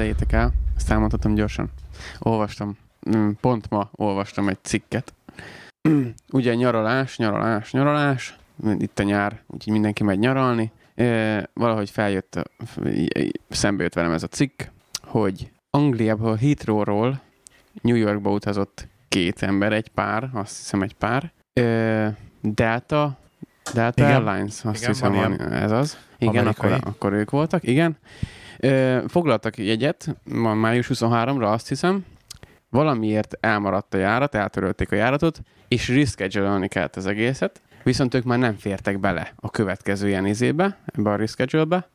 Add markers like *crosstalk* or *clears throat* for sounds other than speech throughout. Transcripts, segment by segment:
Képzeljétek el, ezt elmondhatom gyorsan. Olvastam, mm, pont ma olvastam egy cikket. *clears throat* Ugye nyaralás, nyaralás, nyaralás, itt a nyár, úgyhogy mindenki megy nyaralni. E, valahogy feljött, szembe jött velem ez a cikk, hogy Angliából, Heathrow-ról New Yorkba utazott két ember, egy pár, azt hiszem egy pár. E, Delta, Delta Igen. Airlines, azt Igen, hiszem van ez az. Igen, akkor, akkor ők voltak, igen. Foglaltak jegyet, ma május 23-ra azt hiszem, valamiért elmaradt a járat, eltörölték a járatot, és reschedule kellett az egészet, viszont ők már nem fértek bele a következő ilyen izébe, ebbe a reschedule-be,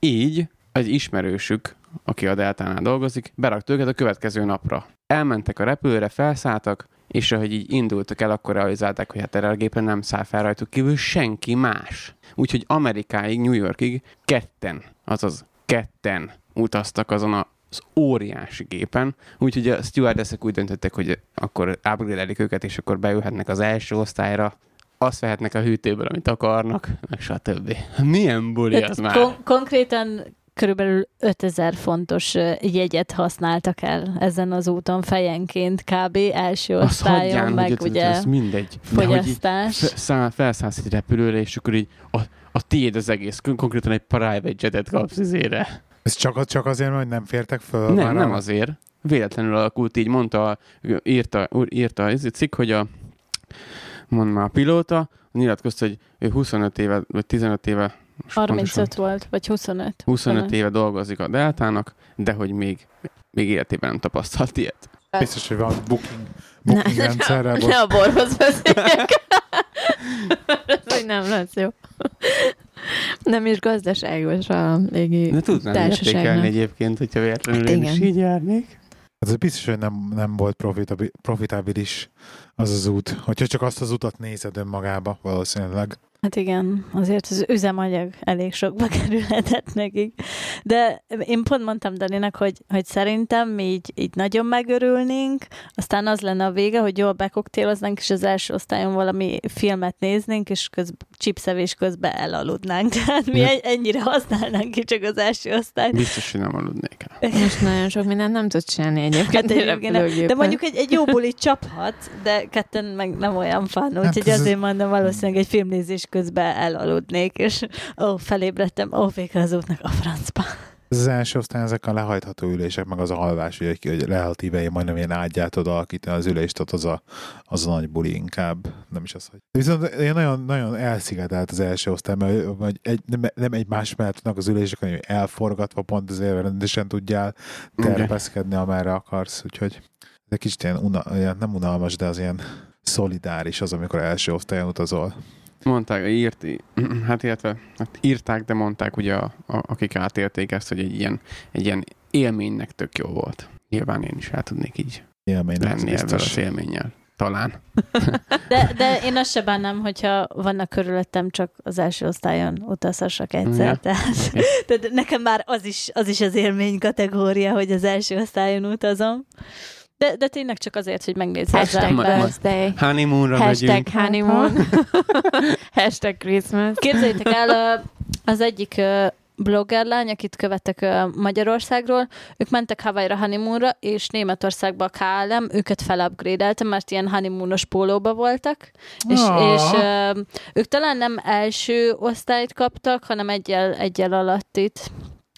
így egy ismerősük, aki a Deltánál dolgozik, berakta őket a következő napra. Elmentek a repülőre, felszálltak, és ahogy így indultak el, akkor realizálták, hogy hát erre a gépre nem száll fel rajtuk kívül senki más. Úgyhogy Amerikáig, New Yorkig ketten, azaz ketten utaztak azon az óriási gépen, úgyhogy a stewardessek úgy döntöttek, hogy akkor upgrade őket, és akkor beülhetnek az első osztályra, azt vehetnek a hűtőből, amit akarnak, meg stb. Milyen buli Tehát az már? kon- konkrétan körülbelül 5000 fontos jegyet használtak el ezen az úton fejenként kb. első osztályon, meg hogy ugye ez mindegy. De hogy így fogyasztás. fe- száll, felszállsz egy repülőre, és akkor így a, a tiéd az egész, kon- konkrétan egy private jetet kapsz izére. Ez csak, csak azért, mert nem fértek föl? Nem, már nem a- azért. Véletlenül alakult így, mondta, írta, úr- írta ez egy cikk, hogy a mond már a pilóta, nyilatkozta, hogy ő 25 éve, vagy 15 éve, most 35 pontosan volt, vagy 25. 25 éve dolgozik a Deltának, de hogy még, még életében nem tapasztalt ilyet. Biztos, hogy van booking, booking Ne, rendszerrel. ne a borhoz beszéljek. *laughs* *laughs* Ez hogy nem lesz jó. Nem is gazdaságos a légi De tudnám értékelni egyébként, hogyha véletlenül én is Igen. így járnék. Ez biztos, hogy nem, nem volt profitabi, profitábilis az az út. Hogyha csak azt az utat nézed önmagába, valószínűleg. Hát igen, azért az üzemanyag elég sokba *laughs* kerülhetett nekik. De én pont mondtam Daninak, hogy, hogy szerintem mi így, így nagyon megörülnénk, aztán az lenne a vége, hogy jól bekoktéloznánk, és az első osztályon valami filmet néznénk, és köz, chipszevés közben elaludnánk. *laughs* Tehát mi Ja. egy, ennyire használnánk ki csak az első osztályt. Biztos, hogy nem aludnék el. *laughs* Most nagyon sok mindent nem tudsz csinálni egyébként. Hát egy egyébként. De mondjuk egy, egy jó bulit csaphat, de ketten meg nem olyan fan, úgyhogy ez az- azért mondom, valószínűleg egy filmnézés közben elaludnék, és ó, felébredtem, ó, vége az útnak a francba. Ez az első osztály, ezek a lehajtható ülések, meg az a alvás, hogy, hogy relatíve majdnem ilyen ágyát tudod alakítani az ülést, ott az a, az a nagy buli inkább. Nem is az, hogy... Viszont én nagyon, nagyon elszigetelt az első osztály, mert vagy egy, nem, nem egymás mellett vannak az ülések, hanem elforgatva pont azért rendesen tudjál terpeszkedni, amerre akarsz, úgyhogy ez egy kicsit ilyen, una, ilyen nem unalmas, de az ilyen szolidáris az, amikor első osztályon utazol. Mondták, írt, hát illetve hát írták, de mondták ugye, a, a, akik átélték ezt, hogy egy ilyen, egy ilyen élménynek tök jó volt. Nyilván én is el tudnék így Élmény, nem lenni ezzel biztos. az élménnyel. Talán. *laughs* De, de én azt se bánnám, hogyha vannak körülöttem, csak az első osztályon utazhassak egyszer. Ja. Tehát, *laughs* tehát nekem már az is, az is az élmény kategória, hogy az első osztályon utazom. De, de tényleg csak azért, hogy megnézzem az Hashtag birthday. Honeymoonra Hashtag megyünk. honeymoon. *laughs* Hashtag Christmas. Képzeljétek el, az egyik ö, bloggerlány, akit követek ö, Magyarországról, ők mentek Hawaii-ra honeymoonra, és Németországba a KLM őket felupgrade mert ilyen honeymoonos pólóba voltak, és, Ah. és ö, ők talán nem első osztályt kaptak, hanem egyel, egyel alattit.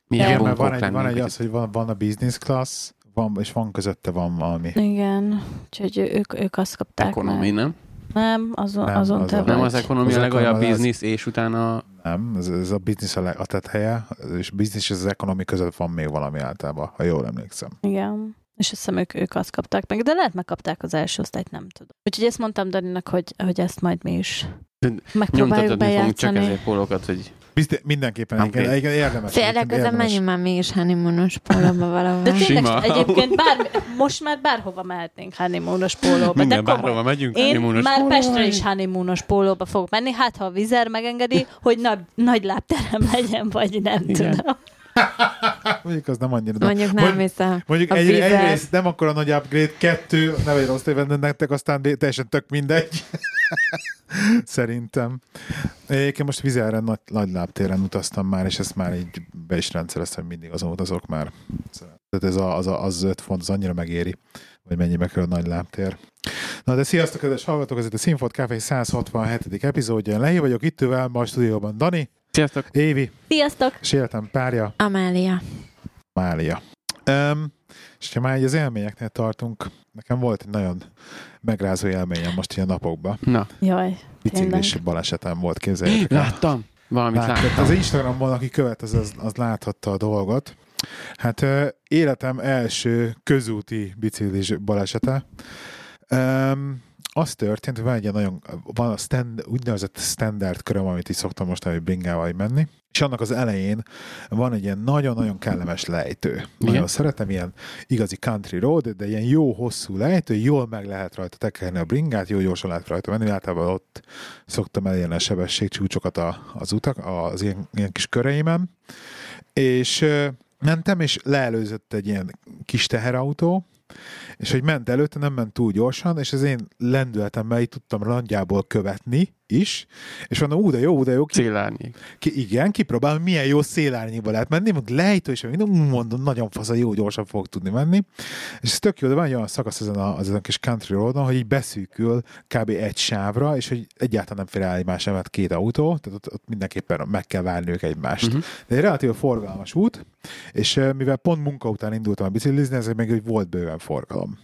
Milyen Igen, mert van egy, van egy az, hogy van, van a business class, van, és van közötte van valami. Igen, úgyhogy ők, ők azt kapták Ekonomi, meg. nem? Nem, azon, Nem, azon az te. Nem az ekonomia az- biznisz, és utána Nem, ez, ez a business a, leg, a tethelye, és business és az ekonomi között van még valami általában, ha jól emlékszem. Igen. És azt hiszem, ők, ők azt kapták meg, de lehet megkapták az első osztályt, nem tudom. Úgyhogy ezt mondtam Daninak, hogy, hogy ezt majd mi is megpróbáljuk nyomtatni fogunk csak bejátszani. ezért pólókat, hogy Biztos, mindenképpen egyébként, kell. egyébként érdemes. Félek, érdemes. menjünk már mi is honeymoonos pólóba valahol. De tényleg egyébként *laughs* bár, most már bárhova mehetnénk honeymoonos pólóba. minden de komoly. bárhova megyünk. Én már pólóba. Pestre is honeymoonos pólóba fogok menni, hát ha a vizer megengedi, hogy nagy, nagy lábterem legyen, vagy nem Igen. tudom. Mondjuk az nem annyira. Mondjuk nem Mond- hiszem. Mondjuk A egy, vízzel- egyrészt nem akkor a nagy upgrade, kettő, ne vagy rossz tévedni nektek, aztán teljesen tök mindegy. *laughs* Szerintem. Egyébként most vizelre nagy, nagy lábtéren utaztam már, és ezt már így be is rendszereztem, mindig azon utazok már. Tehát ez a, az, a, az 5 font, az annyira megéri, hogy mennyibe kerül a nagy lábtér. Na de sziasztok, kedves hallgatók, ez itt a Színfolt Café 167. epizódja. Lehi vagyok itt ővel, ma a stúdióban Dani, Sziasztok! Évi, Sziasztok! és életem párja, Amália. Mália. Um, és ha már így az élményeknél tartunk, nekem volt egy nagyon megrázó élményem most ilyen napokban. Na, Jaj, Biciklis balesetem volt, képzeljétek el. láttam. Valamit Láttad, láttam. az Instagramon, aki követ, az, az, az láthatta a dolgot. Hát ö, életem első közúti biciklis balesete. Um, az történt, hogy van egy nagyon, van a stand, úgynevezett standard köröm, amit is szoktam most hogy bringával menni, és annak az elején van egy ilyen nagyon-nagyon kellemes lejtő. Nagyon szeretem, ilyen igazi country road, de ilyen jó hosszú lejtő, jól meg lehet rajta tekerni a bringát, jó gyorsan lehet rajta menni, általában ott szoktam elérni a sebességcsúcsokat az utak, az ilyen, ilyen kis köreimen, és mentem, és leelőzött egy ilyen kis teherautó, és hogy ment előtte, nem ment túl gyorsan, és az én lendületemmel így tudtam randjából követni is, és mondom, ú, de jó, ú, de jó, ki, Célárnyék. ki, igen, kipróbálom, milyen jó szélárnyékba lehet menni, meg lejtő, és minden, mondom, nagyon fasz, jó gyorsan fog tudni menni. És ez tök jó, de van egy olyan szakasz ezen a, ezen a kis country roadon, hogy így beszűkül kb. egy sávra, és hogy egyáltalán nem fér el egymás emet két autó, tehát ott, ott mindenképpen meg kell várni ők egymást. Mhm. De egy relatív forgalmas út, és mivel pont munka után indultam a biciklizni, ezért még hogy volt bőven forgalom.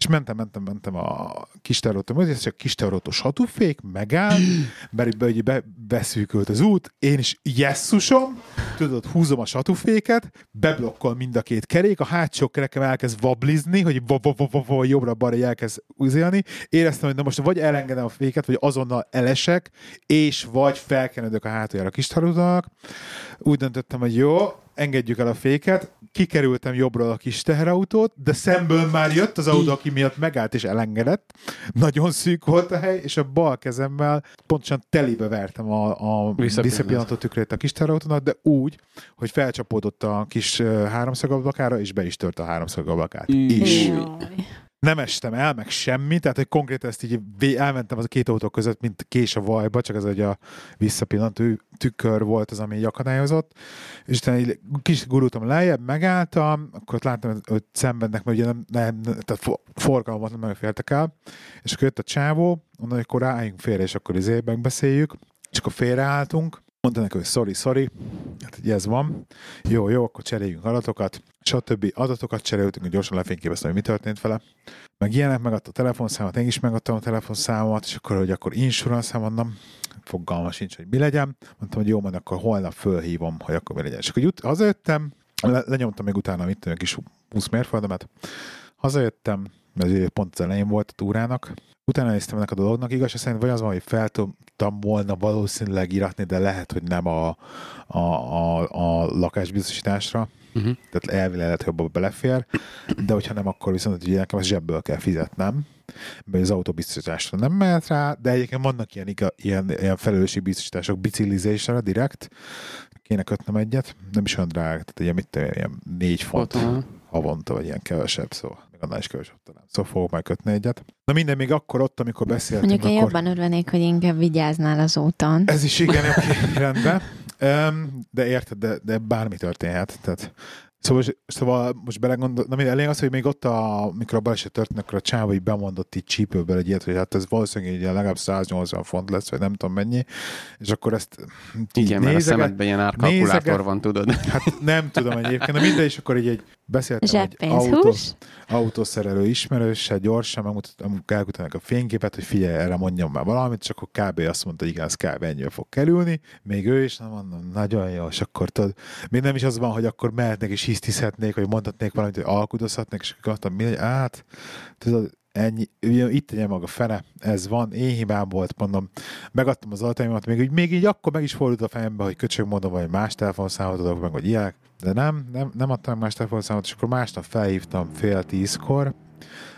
És mentem, mentem, mentem a kis területen, mögé, és a kis területen satúfék megáll, *gasps* mert be, be, beszűkült az út, én is jesszusom, tudod, húzom a satúféket, beblokkol mind a két kerék, a hátsó kerekem elkezd vablizni, hogy jobbra-balra elkezd uzélni. Éreztem, hogy na most vagy elengedem a féket, vagy azonnal elesek, és vagy felkenődök a hátuljára a kis területnek. Úgy döntöttem, hogy jó, engedjük el a féket, kikerültem jobbról a kis teherautót, de szemből már jött az autó, aki miatt megállt és elengedett. Nagyon szűk volt a hely, és a bal kezemmel pontosan telibe vertem a, a visszapillantó tükrét a kis teherautónak, de úgy, hogy felcsapódott a kis ö, háromszögablakára, és be is tört a háromszögablakát. Is. Nem estem el, meg semmi, tehát hogy konkrétan ezt így elmentem az a két autó között, mint kés a vajba, csak ez egy a visszapillantó tükör volt az, ami így akadályozott, és utána így kis gurultam lejjebb, megálltam, akkor ott láttam, hogy szenvednek, mert ugye nem, nem tehát for- forgalmat nem nagyon féltek el, és akkor jött a csávó, mondom, hogy akkor álljunk félre, és akkor izé megbeszéljük, és akkor félreálltunk, mondta neki, hogy sorry, sorry, hát így ez van, jó, jó, akkor cseréljünk adatokat, stb. adatokat cseréltünk, hogy gyorsan lefényképeztem, hogy mi történt vele, meg ilyenek, megadta a telefonszámot, én is megadtam a telefonszámot, és akkor, hogy akkor insurance mondom, fogalma sincs, hogy mi legyen. Mondtam, hogy jó, majd akkor holnap fölhívom, hogy akkor mi legyen. És akkor jut, hazajöttem, le, lenyomtam még utána mit egy kis 20 mérföldemet, hazajöttem, mert ugye pont az elején volt a túrának, utána néztem ennek a dolognak, igaz, szerint vagy az van, hogy fel tudtam volna valószínűleg iratni, de lehet, hogy nem a, a, a, a lakásbiztosításra, Uh-huh. tehát elvileg lehet, hogy abba belefér, de hogyha nem, akkor viszont ugye nekem ezt zsebből kell fizetnem, mert az autóbiztosításra nem mehet rá, de egyébként vannak ilyen, ilyen, ilyen felelősségbiztosítások biciklizésre direkt, kéne kötnem egyet, nem is olyan drága, tehát ilyen, mit tudom, ilyen négy font havonta, vagy ilyen kevesebb, szóval még annál is kevesebb talán. Szóval fogok majd kötni egyet. Na minden, még akkor ott, amikor beszéltünk, Mondjuk én akkor... jobban örülnék, hogy inkább vigyáznál az úton. Ez is igen, oké, *laughs* rendben. Um, de érted, de, de bármi történhet. Tehát, szóval, szóval most belegondol, na minden, elég az, hogy még ott, a, mikor a baleset történt, akkor a csáva így bemondott így csípőből egy ilyet, hogy hát ez valószínűleg így legalább 180 font lesz, vagy nem tudom mennyi, és akkor ezt így Igen, mert a nézeget- szemedben ilyen árkalkulátor nézeget- van, tudod. Hát nem tudom egyébként, de mindegy, és akkor így egy beszéltem egy autó, autószerelő ismerőssel, gyorsan megmutattam, elküldtem a fényképet, hogy figyelj, erre mondjam már valamit, és akkor kb. azt mondta, hogy igen, ez kb. ennyivel fog kerülni. Még ő is, nem mondom, nagyon jó, és akkor tudod, még nem is az van, hogy akkor mehetnék és hisztizhetnék, vagy mondhatnék valamit, hogy alkudozhatnék, és akkor mondtam, mindegy, át, tudod, ennyi, ugye itt tegye maga fene, ez van, én hibám volt, mondom, megadtam az adataimat, még, így- még így akkor meg is fordult a fejembe, hogy köcsög mondom, vagy más telefonszámot adok meg, vagy ilyenek, de nem, nem, nem adtam más telefonszámot, és akkor másnap felhívtam fél tízkor,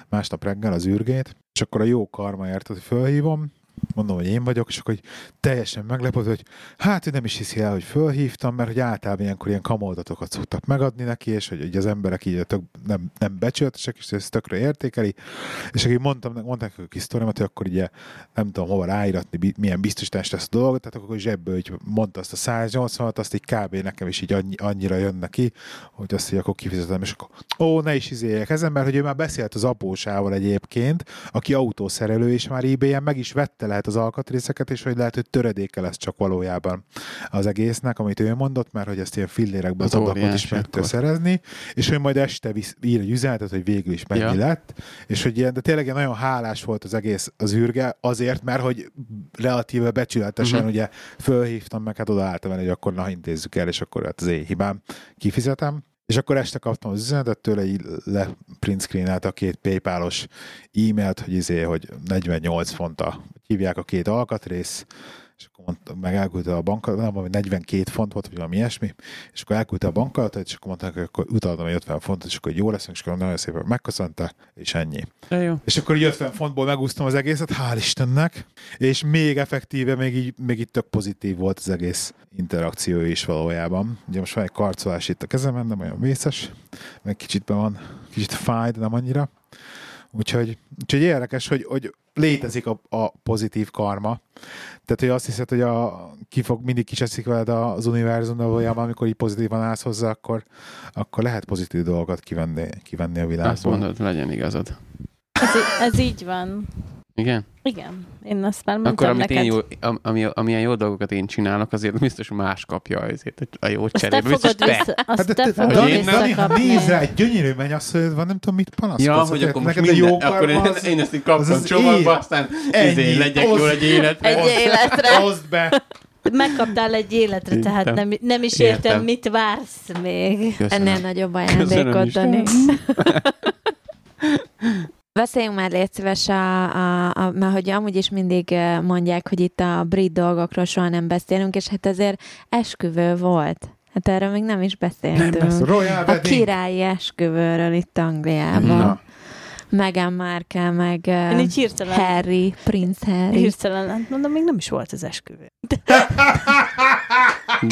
másnap reggel az űrgét, és akkor a jó karma érted, hogy fölhívom, mondom, hogy én vagyok, és akkor hogy teljesen meglepődött, hogy hát ő nem is hiszi el, hogy fölhívtam, mert hogy általában ilyenkor ilyen kamoldatokat szoktak megadni neki, és hogy, hogy az emberek így tök, nem, nem becsületesek, és ezt tökre értékeli. És akkor mondtam, mondták a kis sztorimat, hogy akkor ugye nem tudom hova ráíratni, milyen biztosítás lesz a dolgot, tehát akkor zsebből hogy mondta azt a 180-at, azt így kb. nekem is így annyi, annyira jön neki, hogy azt így akkor kifizetem, és akkor ó, ne is izéljek ezen, mert hogy ő már beszélt az apósával egyébként, aki autószerelő, és már ebay meg is vette lehet az alkatrészeket, és hogy lehet, hogy töredéke lesz csak valójában az egésznek, amit ő mondott, mert hogy ezt ilyen fillérekben az, Az ablakot is meg akkor. szerezni, és hogy majd este visz, ír egy üzenetet, hogy végül is mennyi Ja. lett, és hogy ilyen, de tényleg ilyen nagyon hálás volt az egész az űrge, azért, mert hogy relatíve becsületesen Mhm. ugye fölhívtam meg, hát odaálltam vele, hogy akkor na intézzük el, és akkor hát az én hibám, kifizetem. És akkor este kaptam az üzenetet tőle, így le a két paypal-os e-mailt, hogy izé, hogy 48 fonta, hogy hívják a két alkatrész, és akkor mondta, meg elküldte a bankkal, nem, valami 42 font volt, vagy valami ilyesmi, és akkor elküldte a bankkalatot, és akkor mondták, hogy akkor utaltam egy 50 fontot, és akkor jó leszünk, és akkor nagyon szépen megköszönte, és ennyi. De jó. És akkor így 50 fontból megúsztam az egészet, hál' Istennek, és még effektíve, még így, még így tök pozitív volt az egész interakció is valójában. Ugye most van egy karcolás itt a kezemen, nem olyan vészes, meg kicsit be van, kicsit fáj, de nem annyira. Úgyhogy, úgyhogy érdekes, hogy, hogy létezik a, a pozitív karma. Tehát, hogy azt hiszed, hogy a, ki fog, mindig kiseszik veled az univerzum, de valójában, amikor így pozitívan állsz hozzá, akkor, akkor lehet pozitív dolgokat kivenni, kivenni a Azt világból. mondod, legyen igazad. Ez, ez így van. Igen? Igen, én azt már mondtam Akkor amit neked. én jó, am, ami, amilyen jó dolgokat én csinálok, azért biztos más kapja azért a jó azt te cserébe. Biztos fogod vissza, azt Hát te fogod visszakapni. nézd rá, egy gyönyörű mennyasszonyod van, nem tudom, mit panaszkodsz. Ja, hogy akkor most minden, jó akkor én, én ezt így kaptam csomagba, aztán Ennyi. izé, legyek jól egy életre. Egy életre. *laughs* Hozd be! Megkaptál egy életre, Értem. tehát nem, nem is értem, Értem. mit vársz még. Köszönöm. Ennél nagyobb ajándékot. Dani. *laughs* Beszéljünk már légy szíves, a, a, a, mert hogy amúgy is mindig mondják, hogy itt a brit dolgokról soha nem beszélünk, és hát ezért esküvő volt. Hát erről még nem is Nem beszéltünk. beszél- Royal a Wedding! királyi esküvőről itt Angliában. Na. Meghan Markle, meg Én így hirtelen, Harry, Prince Harry. hirtelen, mondom, még nem is volt az esküvő.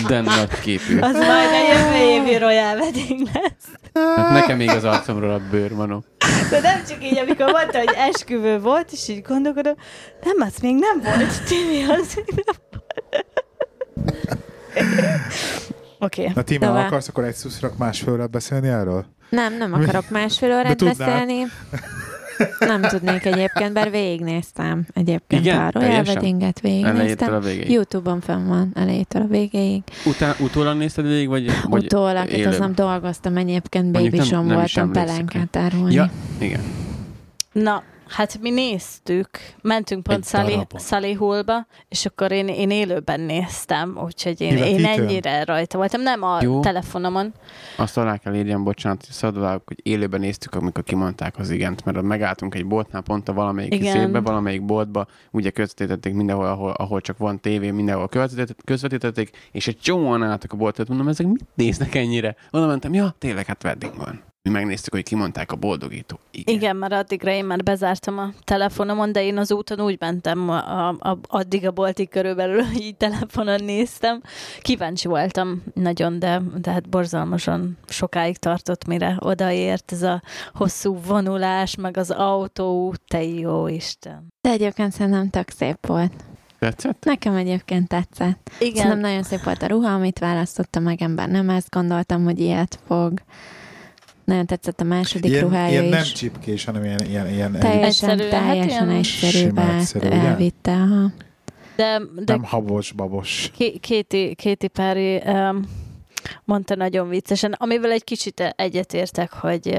De nagy képű. Az majd a jövő évi Royal Wedding lesz. Hát nekem még az arcomról a bőrmanok. De nem csak így, amikor mondta, hogy esküvő volt, és így gondolkodom, nem, az még nem volt, Timi, az még nem volt. Oké. Okay. Na, Tima, Tovább. akarsz akkor egy szuszrak másfélre beszélni erről? Nem, nem akarok másfél órát beszélni. Nem tudnék egyébként, bár végignéztem egyébként Igen? a Royal? Weddinget végignéztem. a végéig. Youtube-on fenn van elejétől a végéig. Után, utólag nézted végig, vagy, vagy Utólag, hát az nem dolgoztam egyébként, babysom voltam pelenkát árulni. Ja, igen. Na, hát mi néztük, mentünk pont. Sully Hallba, és akkor én, én élőben néztem, úgyhogy én, én Kivetítőn? ennyire rajta voltam, nem a Jó. telefonomon. Azt alá kell írjam, bocsánat, hogy szadvágok, hogy élőben néztük, amikor kimondták az igent, mert megálltunk egy boltnál, pont a valamelyik Igen. szétbe, valamelyik boltba, ugye közvetítették mindenhol, ahol, ahol csak van tévé, mindenhol közvetített- közvetítették, és egy csomóan álltak a boltot, mondom, ezek mit néznek ennyire? Oda mentem, ja, tényleg, hát wedding van. Mi megnéztük, hogy kimondták a boldogító. Igen. Igen, mert addigra én már bezártam a telefonomon, de én az úton úgy mentem a, a, a, addig a boltig körülbelül, hogy így telefonon néztem. Kíváncsi voltam nagyon, de, de hát borzalmasan sokáig tartott, mire odaért ez a hosszú vonulás, meg az autó, te jó Isten. De egyébként szerintem tök szép volt. Tetszett? Nekem egyébként tetszett. Igen, Szerintem nagyon szép volt a ruha, amit választottam meg, ember nem ezt gondoltam, hogy ilyet fog. Nagyon tetszett a második Ilyen, ruhája ilyen is. nem csipkés, hanem ilyen, ilyen, ilyen Teljesen, Egyszerű, hát teljesen ilyen egyszerűbb sima át egyszerű, ugye? elvitte. Aha. de, de nem habos, babos. Ké- Kéti, Kéti Perry um, mondta nagyon viccesen, amivel egy kicsit egyetértek, hogy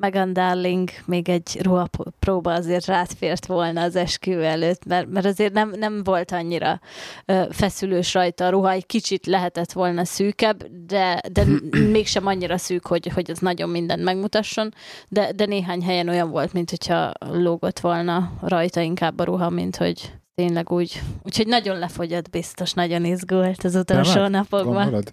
Megan Darling még egy ruhapróba azért rátfért volna az esküvő előtt, mert, mert azért nem, nem volt annyira feszülős rajta a ruha, egy kicsit lehetett volna szűkebb, de, de *clears throat* mégsem annyira szűk, hogy, hogy az nagyon mindent megmutasson, de, de néhány helyen olyan volt, mint hogyha lógott volna rajta inkább a ruha, mint hogy tényleg úgy. Úgyhogy nagyon lefogyott biztos, nagyon izgult az utolsó Tényleg? napokban. Gondolod?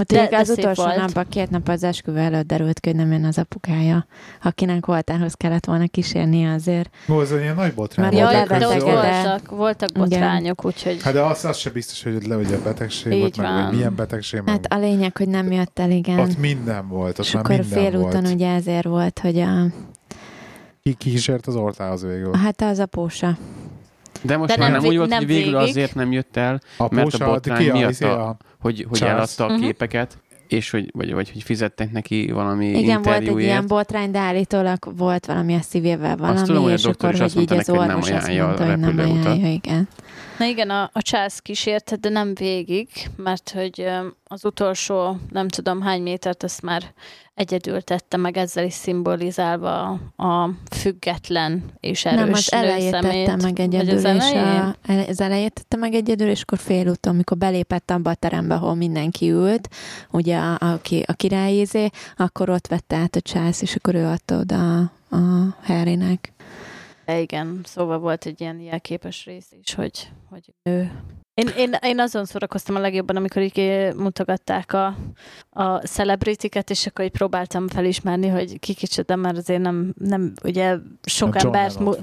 Ott De- de, az utolsó volt. napban, két nap az esküvő előtt derült ki, hogy nem jön az apukája, akinek voltához kellett volna kísérnie azért. Ó, ez ilyen nagy botrány volt. Jaj, de voltak, voltak Igen. botrányok, úgyhogy Hát de az, az sem biztos, hogy le hogy a betegség Így volt, meg van. hogy milyen betegség, meg Hát a lényeg, hogy nem jött el, igen. ott minden volt, ott és már akkor félúton ugye ezért volt, hogy a, Ki kísért az oltához végül. hát az apósa. De most De már nem nem, úgy volt, nem hogy végül végig. azért nem jött el, A mert a botrány a, miatt izé a- a, hogy, hogy Charles. eladta a Mhm. képeket, és hogy, vagy, vagy hogy fizettek neki valami Igen, volt egy ilyen botrány, de állítólag volt valami a szívével valami, tudom, hogy a és doktor akkor, is azt hogy így az orvos azt a mondta, hogy nem ajánlja, igen. Na igen, a, a csász kísérte, de nem végig, mert hogy az utolsó nem tudom hány métert azt már egyedül tette meg, ezzel is szimbolizálva a, független és erős nem, az elejét nőszemét. tette meg egyedül, az és a, az elejét tette meg egyedül, és akkor félúton, amikor belépett abba a terembe, ahol mindenki ült, ugye a, a, a királyézé, akkor ott vette át a csász, és akkor ő adta oda a, a Harrynek. De igen, szóval volt egy ilyen jelképes rész is, hogy, hogy ő... Én, én, én azon szórakoztam a legjobban, amikor így mutogatták a, a celebritiket, és akkor így próbáltam felismerni, hogy ki kicsoda, mert azért nem, nem ugye sok John embert, mu-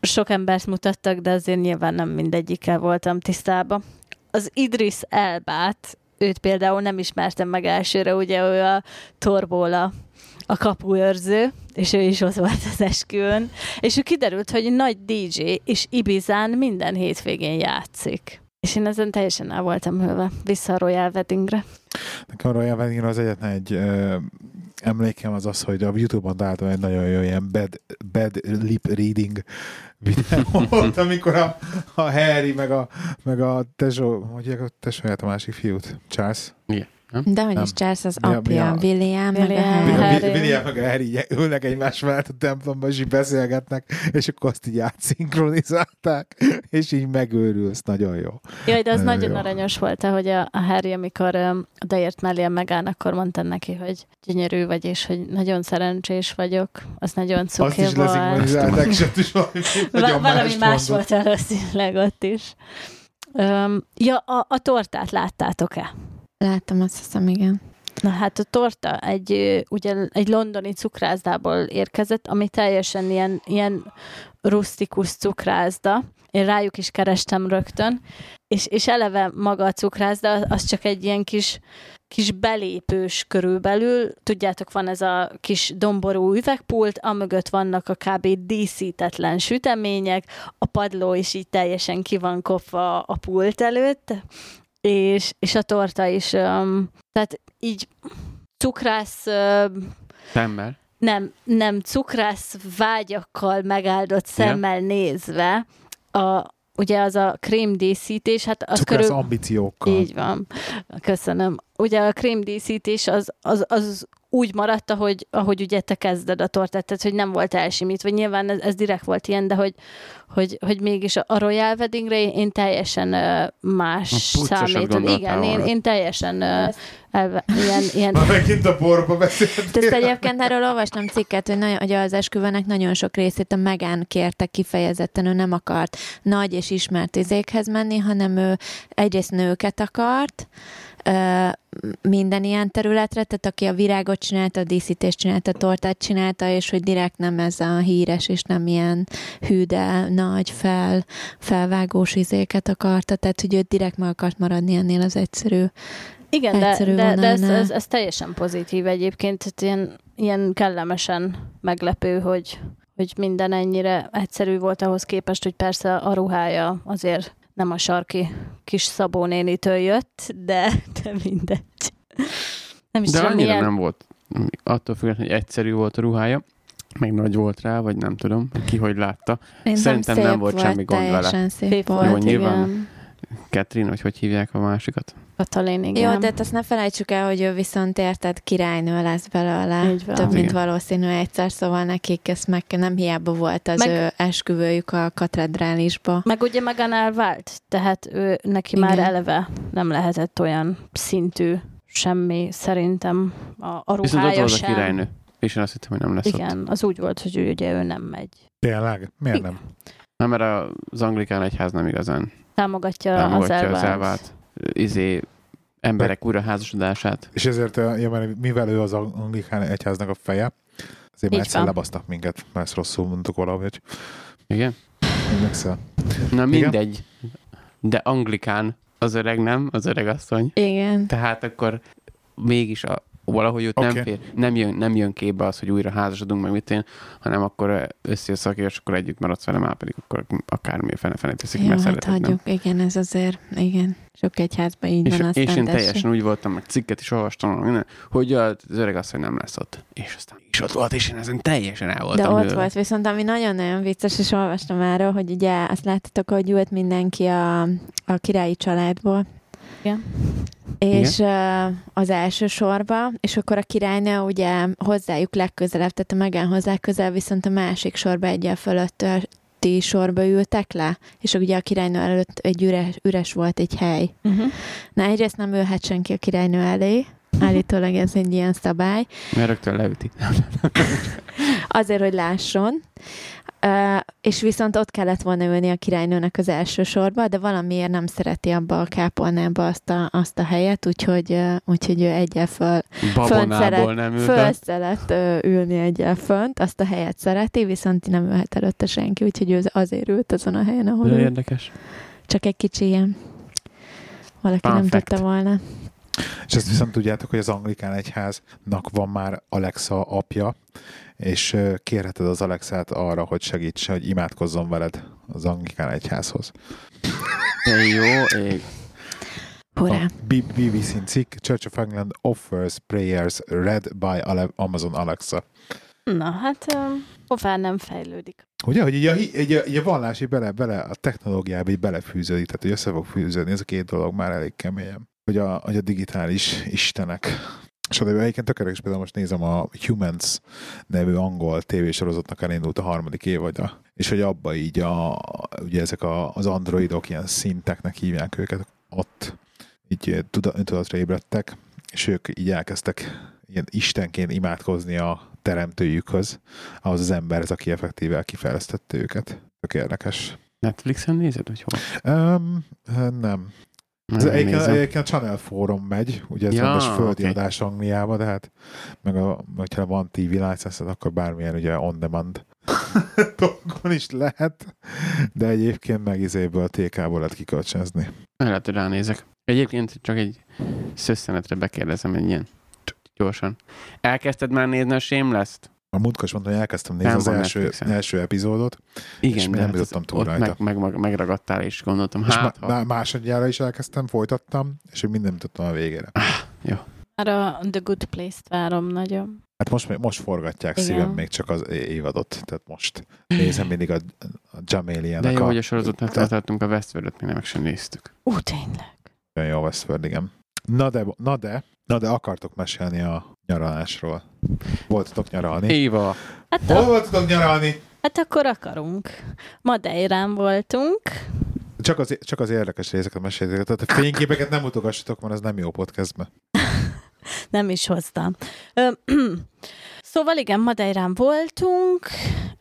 sok embert mutattak, de azért nyilván nem mindegyikkel voltam tisztában. Az Idris Elbát, őt például nem ismertem meg elsőre, ugye ő a Torból a, a kapuőrző, és ő is ott volt az esküvőn, és ő kiderült, hogy nagy DJ, és Ibizán minden hétvégén játszik. És én ezen teljesen el voltam hőve. Vissza a Royal Weddingre. Nekem a Royal Wedding az egyetlen egy ö, emlékem az az, hogy a Youtube-on találtam egy nagyon jó ilyen bad, bad lip reading videót, *laughs* amikor a, a Harry meg a, meg a tesó, hogy a tesóját a másik fiút? Charles? De hogy Nem. is Charles az Mi a- mi apja, a- William, meg a William, Harry. William meg a Harry ülnek egymás mellett a templomban, és így beszélgetnek, és akkor azt így átszinkronizálták, és így megőrülsz, nagyon jó. Jaj, de az Nagyon nagyon jó. aranyos volt, hogy a, a Harry, amikor um, odaért mellé a Megán, akkor mondta neki, hogy gyönyörű vagy, és hogy nagyon szerencsés vagyok. Az nagyon Azt cuki is volt. leszinkronizálták, és ott is valami, *laughs* Va- valami más, más mondott. volt valószínűleg ott is. Um, ja, a, a tortát láttátok-e? Láttam azt hiszem, igen. Na hát a torta egy, ugye, egy londoni cukrászdából érkezett, ami teljesen ilyen, ilyen rustikus cukrászda. Én rájuk is kerestem rögtön, és, és eleve maga a cukrászda, az csak egy ilyen kis, kis belépős körülbelül. Tudjátok, van ez a kis domború üvegpult, amögött vannak a kb. díszítetlen sütemények, a padló is így teljesen ki van kopva a pult előtt, és, és a torta is, um, tehát így cukrász, um, Szemmel. nem, nem cukrász vágyakkal megáldott szemmel nézve, a, ugye az a krémdíszítés, hát az Cukrász körül... ambíciókkal. Így van. Köszönöm. Ugye a krémdíszítés az, az, az úgy maradt, ahogy, ahogy ugye te kezded a tortát, tehát hogy nem volt elsimítva. Nyilván ez, ez direkt volt ilyen, de hogy, hogy, hogy mégis a Royal Weddingre én teljesen uh, más számított. Igen, én, én teljesen uh, elve, ilyen, ilyen Már megint a borba De ezt beszéltél. egyébként erről olvastam cikket, hogy, nagyon, hogy az esküvőnek nagyon sok részét a Megán kérte kifejezetten, ő nem akart nagy és ismert izékhez menni, hanem ő egyrészt nőket akart, ö, minden ilyen területre, tehát aki a virágot csinálta, a díszítést csinálta, a tortát csinálta, és hogy direkt nem ez a híres, és nem ilyen hű, de nagy fel, felvágós izéket akarta, tehát hogy ő direkt meg akart maradni ennél az egyszerű Igen, de, Egyszerű de, de ez, vonalnál. ez, ez teljesen pozitív egyébként, tehát ilyen, ilyen kellemesen meglepő, hogy, hogy minden ennyire egyszerű volt ahhoz képest, hogy persze a ruhája azért nem a sarki kis Szabó nénitől jött, de, de mindegy. Nem is De tudom, annyira milyen... nem volt. Attól függetlenül, hogy egyszerű volt a ruhája, meg nagy volt rá, vagy nem tudom, ki hogy látta. Én Szerintem szép nem volt semmi gond vele. Szép, volt. volt, nyilván. igen. Catherine, vagy hogy hívják a másikat? Katalin, igen. Jó, de hát azt ne felejtsük el, hogy ő viszont érted, királynő lesz belőle. Így van. Több, mint Igen. valószínű egyszer, szóval nekik ezt meg nem hiába volt az Meg- ő esküvőjük a katedrálisba. Meg ugye Megan elvált, tehát ő, neki Igen. már eleve nem lehetett olyan szintű semmi, szerintem a, a Viszont ott ruhája volt a királynő. És én azt hittem, hogy nem lesz ott. Igen, az úgy volt, hogy ő, ugye ő nem megy. Tényleg? Miért nem? Nem, mert az anglikán egyház nem igazán Támogatja, támogatja az az elvált. elvált izé emberek újra házasodását. És ezért, eh, ja, mert mivel ő az anglikán egyháznak a feje, azért már egyszer lebasztak minket, mert ezt rosszul mondtuk valahogy. Igen? Emlékszel? Na Igen? mindegy. De anglikán az öreg nem, az öreg asszony. Igen. Tehát akkor mégis a, valahogy ott Oké. nem, fér, nem, jön, nem jön képbe az, hogy újra házasodunk, meg mit én, hanem akkor összejössz aki, és akkor együtt maradsz velem, már pedig akkor akármi fene-fene teszik, Jó, mert hát szereted, nem? hagyjuk. Igen, ez azért, igen. Sok egyházban így És, van, aztán és én tessék. teljesen úgy voltam, meg cikket is olvastam, minden, hogy az öreg asszony nem lesz ott. És aztán is ott volt, és én ezen teljesen el De voltam. ott lőve. volt viszont, ami nagyon-nagyon vicces, és olvastam arról, hogy ugye azt láttatok, hogy ült mindenki a, a királyi családból. Igen. És uh, az első sorba, és akkor a királynő ugye hozzájuk legközelebb, tehát a Megán hozzá közel, viszont a másik sorba egyel fölötti sorba ültek le, és ugye a királynő előtt egy üres, üres volt egy hely. Uh-huh. Na egyrészt nem ülhet senki a királynő elé, állítólag ez egy ilyen szabály, Mert rögtön leüti. azért, hogy lásson. És viszont ott kellett volna ülni a királynőnek az első sorba, de valamiért nem szereti abba a kápolnába azt a, azt a helyet, úgyhogy, uh, úgyhogy ő egyel föl, Babonából szeret- nem föl szeret uh, ülni egyel fönt, azt a helyet szereti, viszont nem ülhet előtte senki, úgyhogy ő azért ült azon a helyen, ahol De érdekes. Csak egy kicsi ilyen. Valaki Fun nem fact. tudta volna. És ezt viszont tudjátok, hogy az anglikán egyháznak van már Alexa apja, és kérheted az Alexát arra, hogy segítse, hogy imádkozzon veled az anglikán egyházhoz. De jó ég. Hurrá! BBC cikk Church of England offers prayers read by Amazon Alexa. Na, hát um, hová nem fejlődik. Ugye, hogy így a, így a, így a vallás így bele, bele, a technológiába így belefűződik, tehát hogy össze fog fűződni, ez a két dolog már elég keményen. Hogy a, hogy a digitális istenek. És oda egyébként tökéletes például most nézem a Humans nevű angol tévésorozatnak elindult a harmadik évadja, és hogy abba így a, ugye ezek a, az androidok ilyen szinteknek hívják őket, ott így tuda- öntudatra ébredtek, és ők így elkezdtek ilyen istenként imádkozni a teremtőjükhöz, ahhoz az emberhez, aki effektíve kifejlesztette őket. Tök érdekes. Netflixen nézed, hogy hol? Um, nem. Ez egyébként, egyébként a Channel Forum megy, ugye ez Ja, rendes földi oké. adás Angliába, de hát meg a, hogyha van TV license akkor bármilyen ugye on demand *laughs* dolgon is lehet, de egyébként meg izéből TK-ból lehet kikölcsönzni. Lehet, hogy ránézek. Egyébként csak egy szösszenetre bekérdezem egy ilyen gyorsan. Elkezdted már nézni a Shameless-t? A múltkor is mondtam, hogy elkezdtem nézni Nem az első, Netflixen. első epizódot, Igen, És még de nem hát jutottam túl ott rajta. meg, meg, megragadtál, és gondoltam, és hát, má- ha... má- másodjára is elkezdtem, folytattam, és még minden jutottam a végére. Már a The Good Place-t várom nagyon. Hát most, most forgatják Igen. szívem még csak az évadot, tehát most nézem mindig a, a De Jaméliának jó, a hogy a sorozatnál tartottunk a Westworld-et, még nem meg sem néztük. Ú, tényleg. Olyan jó Westworld, igen. Na de, na de, na de akartok mesélni a nyaralásról. Voltatok nyaralni? Éva, Hát, Hol a, voltatok nyaralni? hát akkor akarunk. Madeirán voltunk. Csak az, csak az érdekes részeket meséljétek. Tehát a fényképeket nem mutogassatok, mert ez nem jó podcastbe. *laughs* Nem is hoztam. Ö, *clears throat* szóval igen, Madeirán voltunk.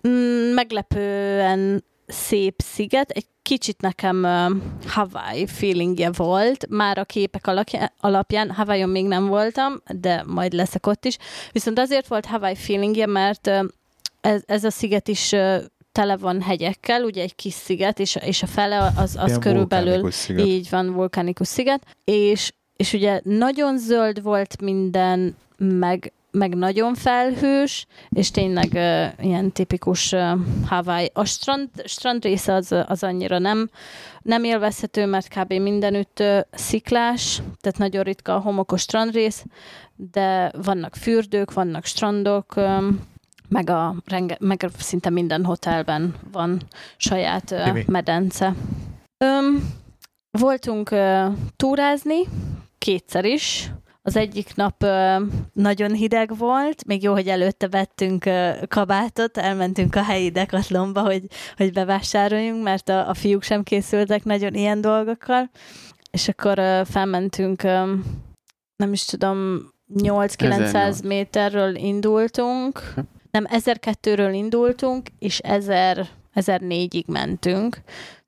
Mm, Meglepően szép sziget. Egy kicsit nekem uh, Hawaii feelingje volt, már a képek alapján, Hawaiion még nem voltam, de majd leszek ott is. Viszont azért volt Hawaii feelingje, mert uh, ez, ez a sziget is uh, tele van hegyekkel, ugye egy kis sziget, és, és a fele az, az Ilyen körülbelül Sziget. így van, vulkánikus sziget, és, és ugye nagyon zöld volt minden, meg, meg nagyon felhős, és tényleg uh, ilyen tipikus uh, Hawaii. A strand, strand része az, az annyira nem, nem élvezhető, mert kb. mindenütt uh, sziklás, tehát nagyon ritka a homokos strandrész, de vannak fürdők, vannak strandok, um, meg, a, renge, meg szinte minden hotelben van saját uh, medence. Um, voltunk uh, túrázni, kétszer is. Az egyik nap uh, nagyon hideg volt, még jó, hogy előtte vettünk uh, kabátot, elmentünk a helyi dekatlomba, hogy, hogy bevásároljunk, mert a, a fiúk sem készültek nagyon ilyen dolgokkal. És akkor uh, felmentünk, um, nem is tudom, 8-900 1008. méterről indultunk, nem, 1002-ről indultunk, és 1000, 1004-ig mentünk.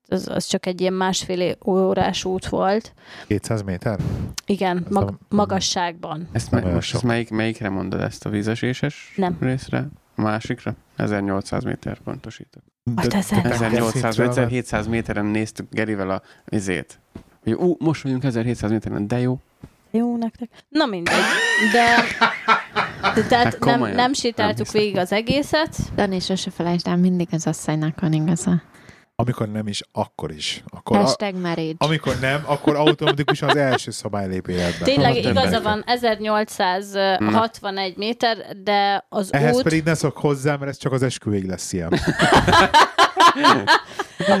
Az, az csak egy ilyen másfél órás út volt. 200 méter? Igen, mag- nem- magasságban. Ezt me- most ezt melyik, melyikre mondod ezt a vízeséses Nem. részre? A másikra? 1800 méter pontosítok. Hát ezer- 1800, 1700 méteren néztük Gerivel a vizét. Hogy ú, most vagyunk 1700 méteren, de jó. Jó nektek. Na mindegy. De, de tehát Hát nem, nem sétáltuk végig az egészet. Dani, sose felejtsd el, mindig az asszonynak van igaza. Amikor nem is, akkor is. Akkor a, Hashtag marriage. amikor nem, akkor automatikusan az első szabály lép életbe. Tényleg igaza van, 1861 méter, de az Ehhez út, pedig ne szok hozzá, mert ez csak az esküvég lesz ilyen. *laughs*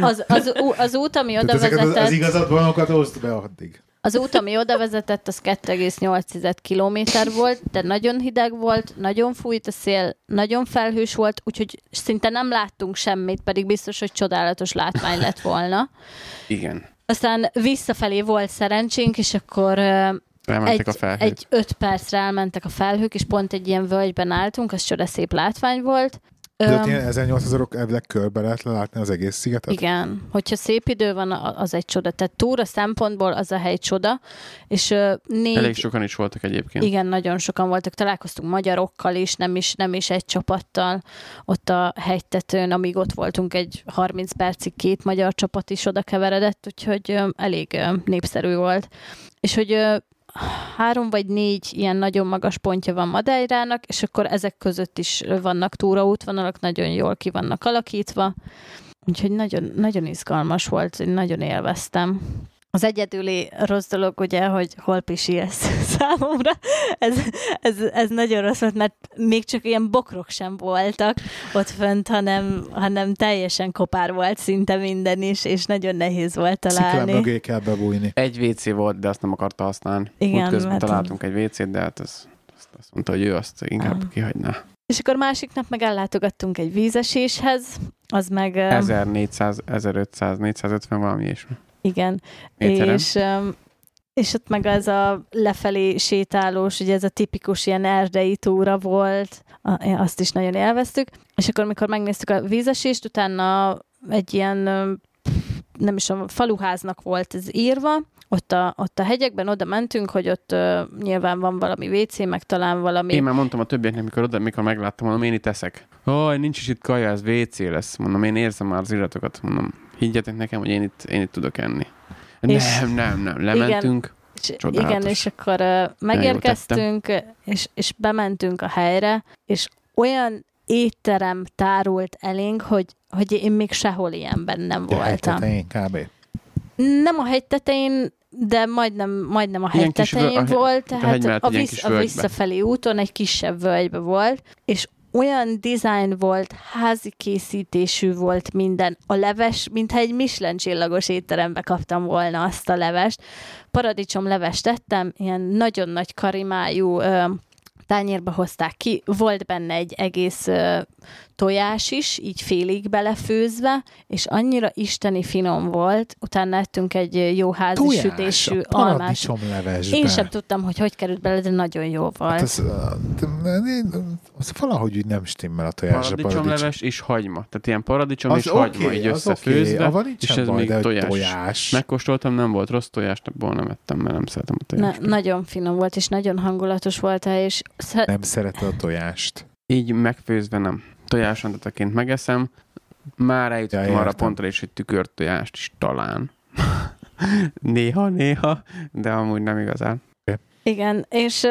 az, az, az út, ami oda Tehát ezeket az, az vezetett, igazadvanokat oszd be addig. Az út, ami oda vezetett, az 2,8 kilométer volt, de nagyon hideg volt, nagyon fújt a szél, nagyon felhős volt, úgyhogy szinte nem láttunk semmit, pedig biztos, hogy csodálatos látvány lett volna. Igen. Aztán visszafelé volt szerencsénk, és akkor Elmentek egy, a felhők. egy öt percre elmentek a felhők, és pont egy ilyen völgyben álltunk, az csoda szép látvány volt. De ott ilyen 1800 ok elvileg körbe lehet látni az egész szigetet? igen, hogyha szép idő van, az egy csoda. Tehát túra szempontból az a hely csoda, és négy, Elég sokan is voltak egyébként. igen, nagyon sokan voltak. Találkoztunk magyarokkal is, nem is, nem is egy csapattal ott a hegytetőn, amíg ott voltunk egy 30 percig két magyar csapat is oda keveredett, úgyhogy elég népszerű volt. És hogy három vagy négy ilyen nagyon magas pontja van Madeirának, és akkor ezek között is vannak túraútvonalak, nagyon jól ki vannak alakítva. Úgyhogy nagyon, nagyon izgalmas volt, nagyon élveztem. Az egyedüli rossz dolog ugye, hogy hol pisilsz *laughs* számomra. Ez, ez, ez nagyon rossz volt, mert még csak ilyen bokrok sem voltak ott fönt, hanem, hanem teljesen kopár volt szinte minden is, és nagyon nehéz volt Sziklán találni. mögé kell bebújni. Egy WC volt, de azt nem akarta használni. Igen, Útközben mert- találtunk egy WC-t, de hát az, azt, azt mondta, hogy ő azt inkább Ah. kihagyná. És akkor másik nap meg ellátogattunk egy vízeséshez, az meg... ö, 1400, 1500, 450 valami és Igen, méteren. és, és ott meg az a lefelé sétálós, ugye ez a tipikus ilyen erdei túra volt, azt is nagyon élveztük, és akkor mikor megnéztük a vízesést, utána egy ilyen, nem is a faluháznak volt ez írva, ott a, ott a hegyekben oda mentünk, hogy ott ö, nyilván van valami WC, meg talán valami... Én már mondtam a többieknek, mikor oda, mikor megláttam, mondom, én itt eszek. Ó, nincs is itt kaja, ez WC lesz. Mondom, én érzem már az illatokat. Mondom, higgyetek nekem, hogy én itt, én itt tudok enni. És- Nem, nem, nem. Lementünk. És, Csodálatos. igen, és akkor uh, megérkeztünk, és, és bementünk a helyre, és olyan étterem tárult elénk, hogy, hogy én még sehol ilyenben nem De voltam. hegytetején kb. Nem a hegy tetején, de majdnem, majdnem a hegy tetején a volt, a hegy tehát a, egy ilyen vissz, kis a visszafelé úton egy kisebb völgybe volt, és olyan design volt, házi készítésű volt minden. A leves, mintha egy Michelin csillagos étterembe kaptam volna azt a levest. Paradicsom levest tettem, ilyen nagyon nagy karimájú ö, tányérba hozták ki, volt benne egy egész ö, tojás is, így félig belefőzve, és annyira isteni finom volt. Utána ettünk egy jó házi Tojás, sütésű a almás. paradicsomlevesben. Én sem tudtam, hogy hogy került bele, de nagyon jó volt. Hát az, az valahogy úgy nem stimmel a tojás a paradicsom. Paradicsomleves és hagyma. Tehát ilyen paradicsom Az és hagyma oké, így összefőzve. nincsen és ez baj, még de tojás. tojás. Megkóstoltam, nem volt rossz tojás, abból nem ettem, mert nem szeretem a Na, tojást. nagyon finom volt, és nagyon hangulatos volt, és sz- Nem szereted a tojást. Így megfőzve nem. Tojásantataként megeszem. Már eljutottam Ja, arra pontra is, hogy tükörtojást is talán. *laughs* néha, néha, de amúgy nem igazán. igen, és,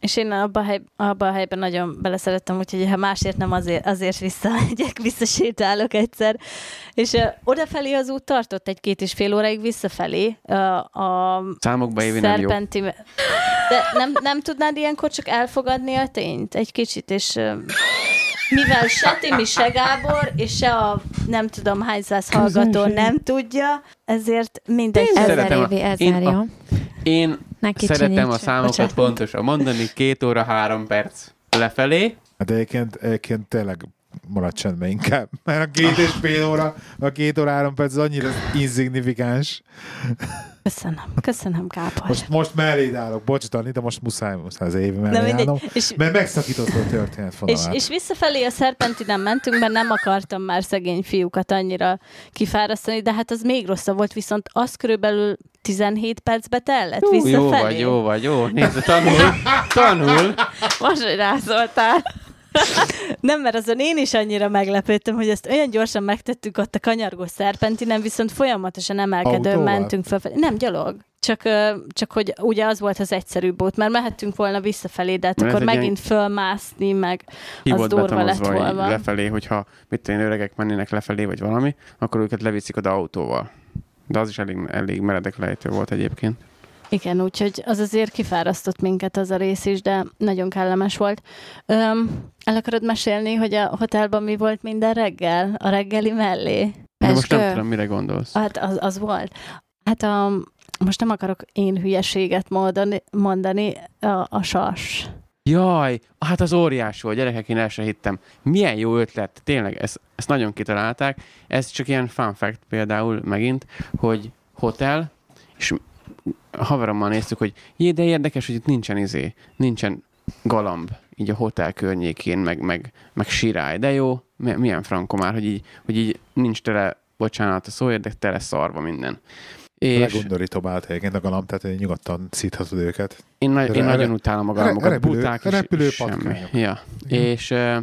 és én abba a, hely, abba a helyben nagyon beleszerettem, úgyhogy ha másért nem, azért, azért visszamegyek, *laughs* visszasétálok egyszer. És uh, odafelé az út tartott egy-két és fél óráig visszafelé. Uh, a Számokba évi nem jó. De nem, nem tudnád ilyenkor csak elfogadni a tényt egy kicsit, és mivel se Timi, se Gábor, és se a nem tudom hány száz hallgató Közönség. nem tudja, ezért mindegy. Én Ezer szeretem a- évi, ezer én a- jó. Én Neki szeretem a csiníts. számokat Bocsánat. pontosan mondani, két óra, három perc lefelé. Hát egyébként, egyébként tényleg maradj csendben inkább. Mert a két és fél óra, a két óra három perc az annyira insignifikáns. Köszönöm, köszönöm, Kápor. Most, most melléd állok, bocs, Dani, de most muszáj, muszáj az évi mellé mindegy. állnom, És, mert megszakított a történet és, és visszafelé a szerpentinen mentünk, mert nem akartam már szegény fiúkat annyira kifárasztani, de hát az még rosszabb volt, viszont az körülbelül 17 percbe tellett visszafelé. jó vagy, jó vagy, jó. Nézd, tanul, tanul. Most, hogy rázoltál. Nem, mert azon én is annyira meglepődtem, hogy ezt olyan gyorsan megtettük ott a kanyargó szerpentinen, viszont folyamatosan emelkedőn Autóval? mentünk felfelé. Nem, gyalog. Csak, csak hogy ugye az volt az egyszerűbb út, mert mehettünk volna visszafelé, de hát Mert akkor megint fölmászni, meg Ki Az durva lett volna. lefelé, hogyha mit én, öregek mennének lefelé, vagy valami, akkor őket leviszik oda autóval. De az is elég, elég meredek lejtő volt egyébként. Igen, úgyhogy az azért kifárasztott minket az a rész is, de nagyon kellemes volt. Öm, el akarod mesélni, hogy a hotelban mi volt minden reggel? A reggeli mellé? De most nem Eskő. tudom, mire gondolsz. Hát az, az volt. Hát a, most nem akarok én hülyeséget mondani, mondani a, a sas. Jaj, hát az óriás volt, gyerekek, én el sem hittem. Milyen jó ötlet, tényleg, ezt, ezt nagyon kitalálták. Ez csak ilyen fun fact például megint, hogy hotel, és haverommal néztük, hogy jé, de érdekes, hogy itt nincsen izé, nincsen galamb így a hotel környékén, meg, meg, meg sirály. De jó, mi- milyen frankó már, hogy így, hogy így nincs tele, bocsánat a szóért, de tele szarva minden. És Legundorítóbb állt egyébként a galamb, tehát én nyugodtan szíthatod őket. én, nagy, én Re- nagyon re- utálom a galambokat, repülő- buták és, repülő semmi. Ja. Igen. És uh,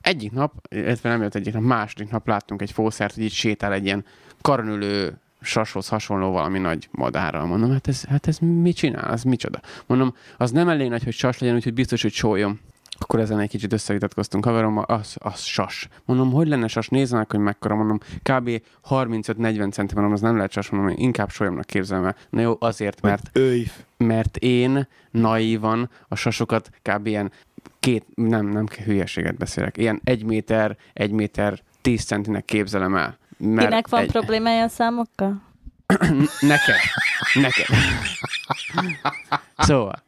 egyik nap, illetve nem jött egyik nap, második nap láttunk egy fószert, hogy így sétál egy ilyen karnülő sashoz hasonló valami nagy madárral. Mondom, hát ez, hát ez mit csinál? Ez micsoda? Mondom, az nem elég nagy, hogy sas legyen, úgyhogy biztos, hogy sólyom. Akkor ezen egy kicsit összevitatkoztunk haverommal, az, az sas. Mondom, hogy lenne sas? Nézd meg, hogy mekkora. Mondom, kb. 35-40 centi, mondom, az nem lehet sas, mondom, inkább sólyomnak képzelem el. Na jó, azért, mert Őj, mert én naívan a sasokat kb. ilyen két, nem, nem hülyeséget beszélek, ilyen egy méter, egy méter, tíz centinek képzelem el. Mert Kinek van egy, problémája a számokkal? *clears throat* Neked. Neked. szóval,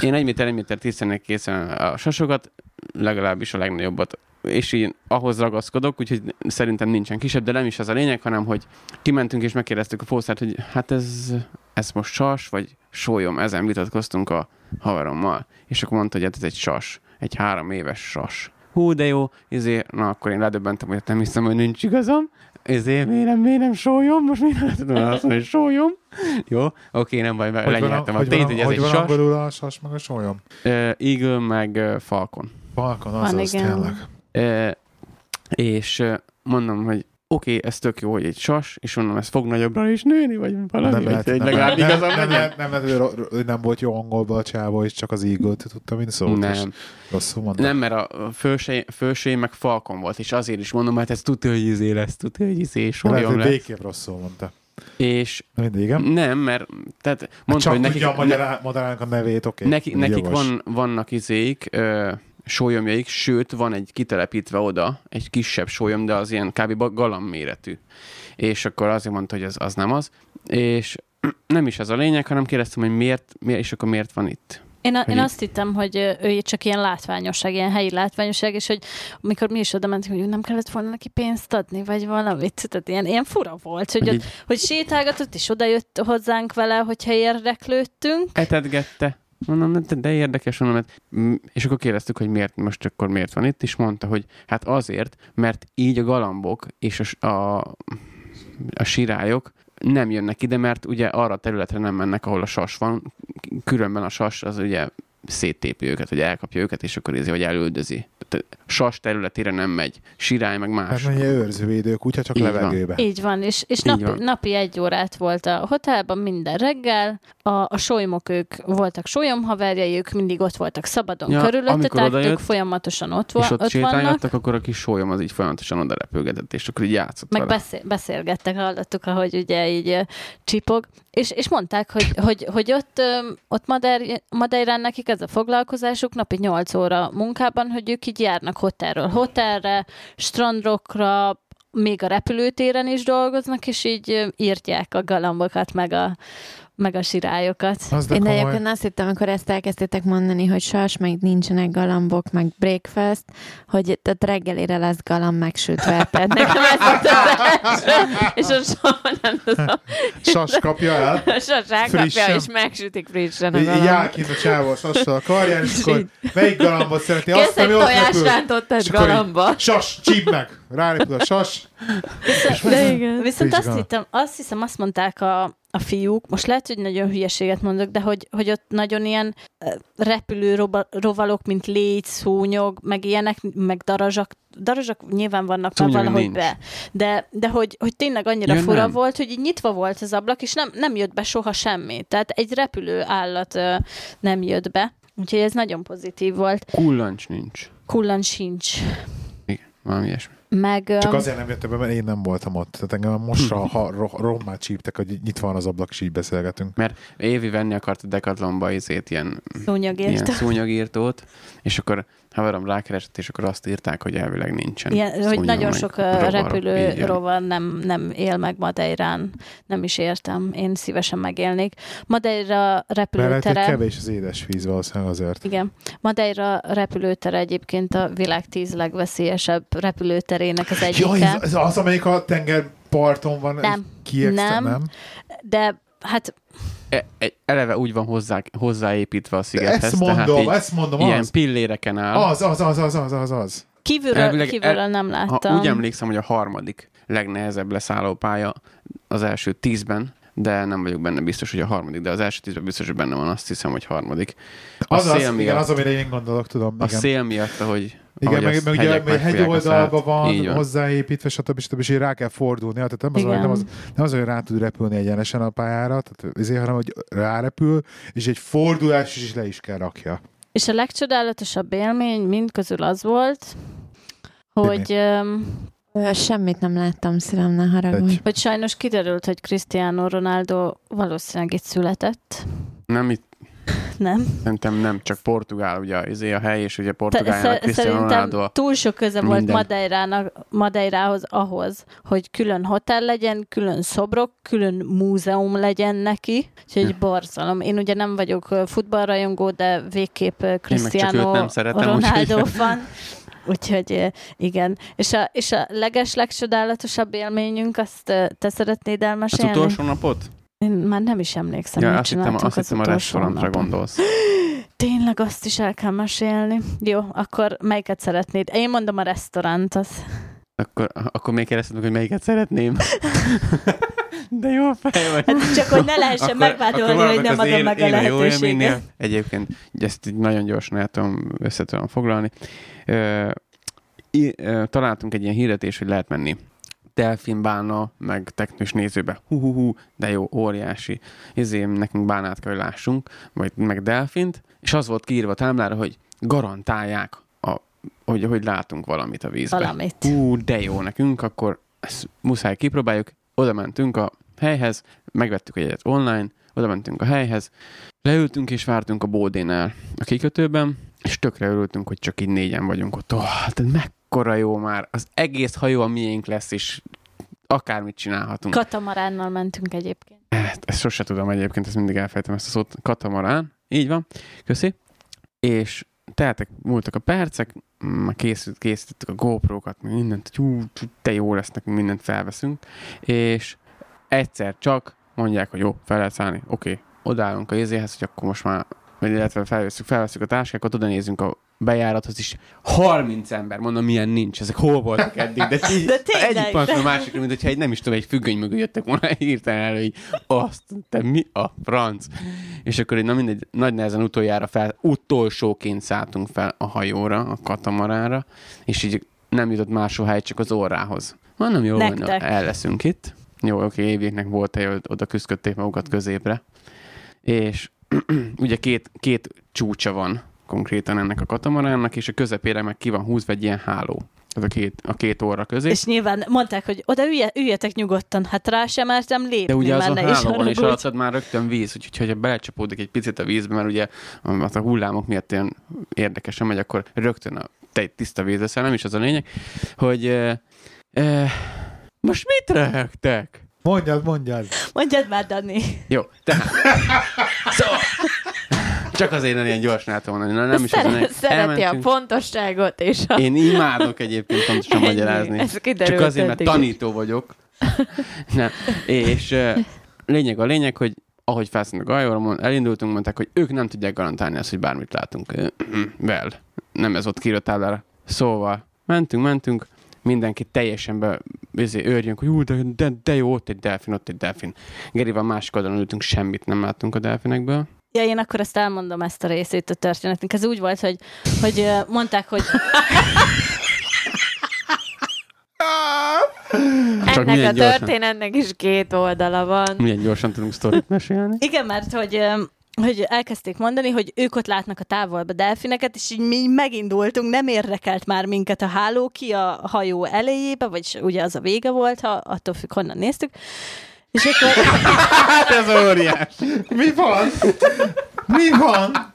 én egy méter, egy méter, képzelem el a sasokat, legalábbis a legnagyobbat és így ahhoz ragaszkodok, úgyhogy szerintem nincsen kisebb, de nem is az a lényeg, hanem hogy kimentünk és megkérdeztük a fószert, hogy hát ez, ez most sas, vagy sólyom, ezen vitatkoztunk a haverommal. És akkor mondta, hogy hát ez egy sas, egy három éves sas. Hú, de jó, izé, na akkor én ledöbbentem, hogy nem hiszem, hogy nincs igazam. Ezért miért nem, miért nem sólyom? Most miért nem tudom azt mondani, hogy sólyom? Jó, oké, nem baj, hogy lenyeltem a tényt, hogy ez hogy egy van sas. angolul a sas meg a sólyom? Uh, Eagle meg uh, Falcon. Falcon, az Van, tényleg. E, és e, mondom, hogy oké, okay, ez tök jó, hogy egy sas, és mondom, ez fog nagyobbra is nőni, vagy valami, Nem lehet, egy nem, legalább lehet, nem, igazam nem, lehet, nem, lehet, hogy ro- ro- nem volt jó angolba a csávó, és csak az eagle tudta, mint szólt, és Nem, rosszul mondta. nem, mert a fősé, fősé meg Falcon volt, és azért is mondom, hát ez tudja, hogy izé lesz, tudja, hogy izé lehet, sólyom hogy végképp rosszul mondta. És mindig, igen? nem, mert tehát Hát mondta, csak hogy nekik, tudja a magyarának a nevét, oké. neki, nekik van, vannak izék, ö, sólyomjaik, sőt, van egy kitelepítve oda, egy kisebb sólyom, de az ilyen kb. galamb méretű. És akkor azért mondta, hogy az, az nem az. És *clears throat* nem is ez a lényeg, hanem kérdeztem, hogy miért, miért és akkor miért van itt. Én, a, én azt hittem, hogy ő csak ilyen látványosság, ilyen helyi látványosság, és hogy amikor mi is oda mentünk, hogy nem kellett volna neki pénzt adni, vagy valamit. Tehát ilyen, ilyen fura volt, hogy, Hogy így hogy sétálgatott, és oda jött hozzánk vele, hogyha érdeklődtünk. etetgette. Mondom, de, de érdekes, mondom, mm, és akkor kérdeztük, hogy miért most akkor miért van itt, és mondta, hogy hát azért, mert így a galambok és a, a, a sirályok nem jönnek ide, mert ugye arra a területre nem mennek, ahol a sas van, különben a sas az ugye széttépi őket, vagy elkapja őket, és akkor érzi, hogy elüldözi. Tehát sas területére nem megy. Sirály, meg Hát más. mondja őrzővédő kutya, csak Így van. levegőbe. Így van, és, és Így napi, van. napi egy órát volt a hotelban minden reggel, a, a sólymok ők voltak sólyomhaverjai, ők mindig ott voltak szabadon Ja, körülötte, amikor tehát odajött, ők folyamatosan ott, és ott, ott vannak. akkor a kis sólyom az így folyamatosan oda repülgetett, és akkor így játszott Meg vele. beszél, beszélgettek, hallottuk, ahogy ugye így csipog, és, és mondták, hogy, hogy, hogy ott, ott Madeir, Madeirán nekik ez a foglalkozásuk napi 8 óra munkában, hogy ők így járnak hotelről hotelre, strandrokra, még a repülőtéren is dolgoznak, és így írtják a galambokat, meg a, meg a sirályokat. Az de Én komoly. egyébként azt hittem, amikor ezt elkezdtétek mondani, hogy sas, meg nincsenek galambok, meg breakfast, hogy tehát reggelire lesz galamb megsütve. Tehát nekem ez volt az első, és a soha nem tudom. Sas kapja el. Sas elkapja, és megsütik frissen a galamb. kint a csávó sassal a karján, és akkor melyik galambot szeretné? Kész Azt, egy ami ott így, galamba. Sas, csíp meg! Rárepül a sas. De igen. Viszont azt hittem, azt hiszem, azt mondták a, a fiúk, most lehet, hogy nagyon hülyeséget mondok, de hogy, hogy ott nagyon ilyen repülő roba, rovalok, mint légy, szúnyog, meg ilyenek, meg darazsak, darazsak nyilván vannak már Szúnyog valahogy nincs. be. De, de hogy, hogy tényleg annyira Ja, fura nem. volt, hogy így nyitva volt az ablak, és nem, nem jött be soha semmi. Tehát egy repülő állat nem jött be. Úgyhogy ez nagyon pozitív volt. Kullancs nincs. Kullan sincs. Igen, valami ilyesmi. Meg, Csak azért nem jöttem be, mert én nem voltam ott. Tehát engem mostra, ha ro- rommá csíptek, hogy nyitva van az ablak, és így beszélgetünk. Évi venni akart a Decathlonba izét, ilyen, szúnyogért. ilyen szúnyogírtót, és akkor haverom rákeresett, és akkor azt írták, hogy elvileg nincsen. Ilyen, hogy szúnyog, nagyon sok rovar. repülő van. rovar nem, nem él meg Madeirán. Nem is értem. Én szívesen megélnék. Madeira Mert hogy repülőtere... kevés az édesvíz valószínűleg azért. Igen. Madeira repülőtere egyébként a világ tíz legveszélyesebb repülőterének az egyike. Jaj, ez, ez az, amelyik a tengerparton van. Nem. Kiextem, Nem. nem? De hát eleve úgy van hozzá, hozzáépítve a szigethez, ezt tehát mondom, így ezt mondom, ilyen az. pilléreken áll. Az, az, az, az, az, az, az. kívülről, Elvileg kívülről el- nem Ha láttam. úgy emlékszem, hogy a harmadik legnehezebb leszállópálya az első tízben, de nem vagyok benne biztos, hogy a harmadik, de az első tízben biztos, hogy benne van, azt hiszem, hogy harmadik. A Az, az, szél igen, miatt, az, amire én gondolok, tudom. a igen. szél miatt, ahogy, Igen, meg, meg ugye meg hegyoldalban van, van. hozzáépítve, stb. stb. és rá kell fordulni. Ja, Tehát nem az, Igen. nem, az, nem az, hogy rá tud repülni egyenesen a pályára, tehát ezért, hanem, hogy rárepül, és egy fordulás is le is kell rakja. És a legcsodálatosabb élmény mind közül az volt, hogy, Semmit nem láttam, szívem, ne haragudj. Hogy sajnos kiderült, hogy Cristiano Ronaldo valószínűleg itt született. Nem, itt Nem? szerintem nem, csak Portugál, ugye izé a hely, és ugye Portugálnak szer- Cristiano szerintem Ronaldo a túl sok köze volt minden. Madeirának, Madeirához ahhoz, hogy külön hotel legyen, külön szobrok, külön múzeum legyen neki. Úgyhogy Ja. borzalom. Én ugye nem vagyok futballrajongó, de végképp Cristiano nem szeretem, Ronaldo van. Úgyhogy *laughs* igen. És a, és a leges, legcsodálatosabb élményünk, azt te szeretnéd Az elmesélni? utolsó napot? Én már nem is emlékszem, Ja, mit azt hittem, azt az hittem a utolsó restaurantra gondolsz. *gasps* Tényleg azt is el kell mesélni. Jó, akkor melyiket szeretnéd? Én mondom a restaurant, az. Akkor, akkor még meg, hogy melyiket szeretném. *laughs* De jó fej vagy. Hát csak, hogy ne lehessen megvádolni, hogy maradok nem az adom én- meg a lehetőséget. Egyébként ezt így nagyon gyorsan el tudom, össze tudom foglalni. Ö, találtunk egy ilyen hirdetést, hogy lehet menni delfinbána, meg technős nézőbe. Hú, hú, hú, de jó, óriási. Ezért nekünk bánát kell, hogy lássunk, vagy meg delfint, és az volt kiírva a táblára, hogy garantálják, a, hogy, hogy látunk valamit a vízben. Valamit. Hú, de jó nekünk, akkor ezt muszáj kipróbáljuk. Oda mentünk a helyhez, megvettük egyet online, oda mentünk a helyhez, leültünk és vártunk a bódénál a kikötőben, és tökre örültünk, hogy csak így négyen vagyunk ott. Oh, tehát mekkora jó már. Az egész hajó a miénk lesz, és akármit csinálhatunk. Katamaránnal mentünk egyébként. Hát, ezt sose tudom egyébként, ezt mindig elfejtem ezt a szót. Katamarán. Így van. Köszi. És teltek, múltak a percek, már készült, készítettük a GoPro-kat, mindent, hú, te jó lesz, nekünk mindent felveszünk. És egyszer csak mondják, hogy jó, fel lehet szállni. Oké, okay. odállunk a izéhez, hogy akkor most már, vagy illetve felveszünk, felveszünk a táskákat, oda nézünk a bejárathoz is 30 ember, mondom, milyen nincs, ezek hol voltak eddig, de, így, De tényleg, egyik pillanatban a másikra, mint hogyha egy, nem is tudom, egy függöny mögül jöttek volna *laughs* hirtelen elő, így azt, te mi a franc? És akkor így, na mindegy, nagy nehezen utoljára fel, utolsóként szálltunk fel a hajóra, a katamarára, és így nem jutott máshol hely, csak az órához. Mondom, jó, van, el leszünk itt. Jó, oké, évéknek volt hely, hogy oda küzdködték magukat középre. És *clears throat* ugye két, két csúcsa van konkrétan ennek a katamaránnak, és a közepére meg ki van húzva egy ilyen háló. Ez a két, a két óra közé. És nyilván mondták, hogy oda ülje, üljetek nyugodtan. Hát rá sem mertem lépni, De ugye az a ne is hálóban és alattad már rögtön víz, úgyhogy ha belecsapódik egy picit a vízbe, mert ugye a hullámok miatt ilyen érdekesen megy, akkor rögtön a te tiszta víz leszel, nem is az a lényeg, hogy e, e, most mit röhögtek? Mondjad, mondjad. Mondjad már, Dani. Jó, tehát. Szóval. Csak azért nem ilyen gyorsan át mondani. Na, nem is Szeret, ezen- szereti a elmentünk. pontosságot és a... Én imádok egyébként pontosan Ennyi. magyarázni. Ez kiderült Csak azért, mert tanító vagyok. Nem. És uh, lényeg a lényeg, hogy ahogy felszínt a gajóra, mond- elindultunk, mondták, hogy ők nem tudják garantálni azt, hogy bármit látunk. Ö, Vel. Nem ez ott kiírt táblára. Szóval mentünk, mentünk, mindenki teljesen be, izé, őrjünk, hogy ú, de, de, de, jó, ott egy delfin, ott egy delfin. Gerivel másik oldalon ültünk, semmit nem láttunk a delfinekből. Ja, én akkor ezt elmondom ezt a részét a történetnek. Ez úgy volt, hogy, hogy mondták, hogy *laughs* Csak Ennek a történetnek is két oldala van. Milyen gyorsan tudunk sztorit mesélni. igen, mert hogy hogy elkezdték mondani, hogy ők ott látnak a távolba delfineket, és így mi megindultunk, nem érdekelt már minket a háló ki a hajó elejébe, vagy ugye az a vége volt, ha attól függ, honnan néztük. És akkor, *laughs* Hát ez óriás. Mi van? Mi van?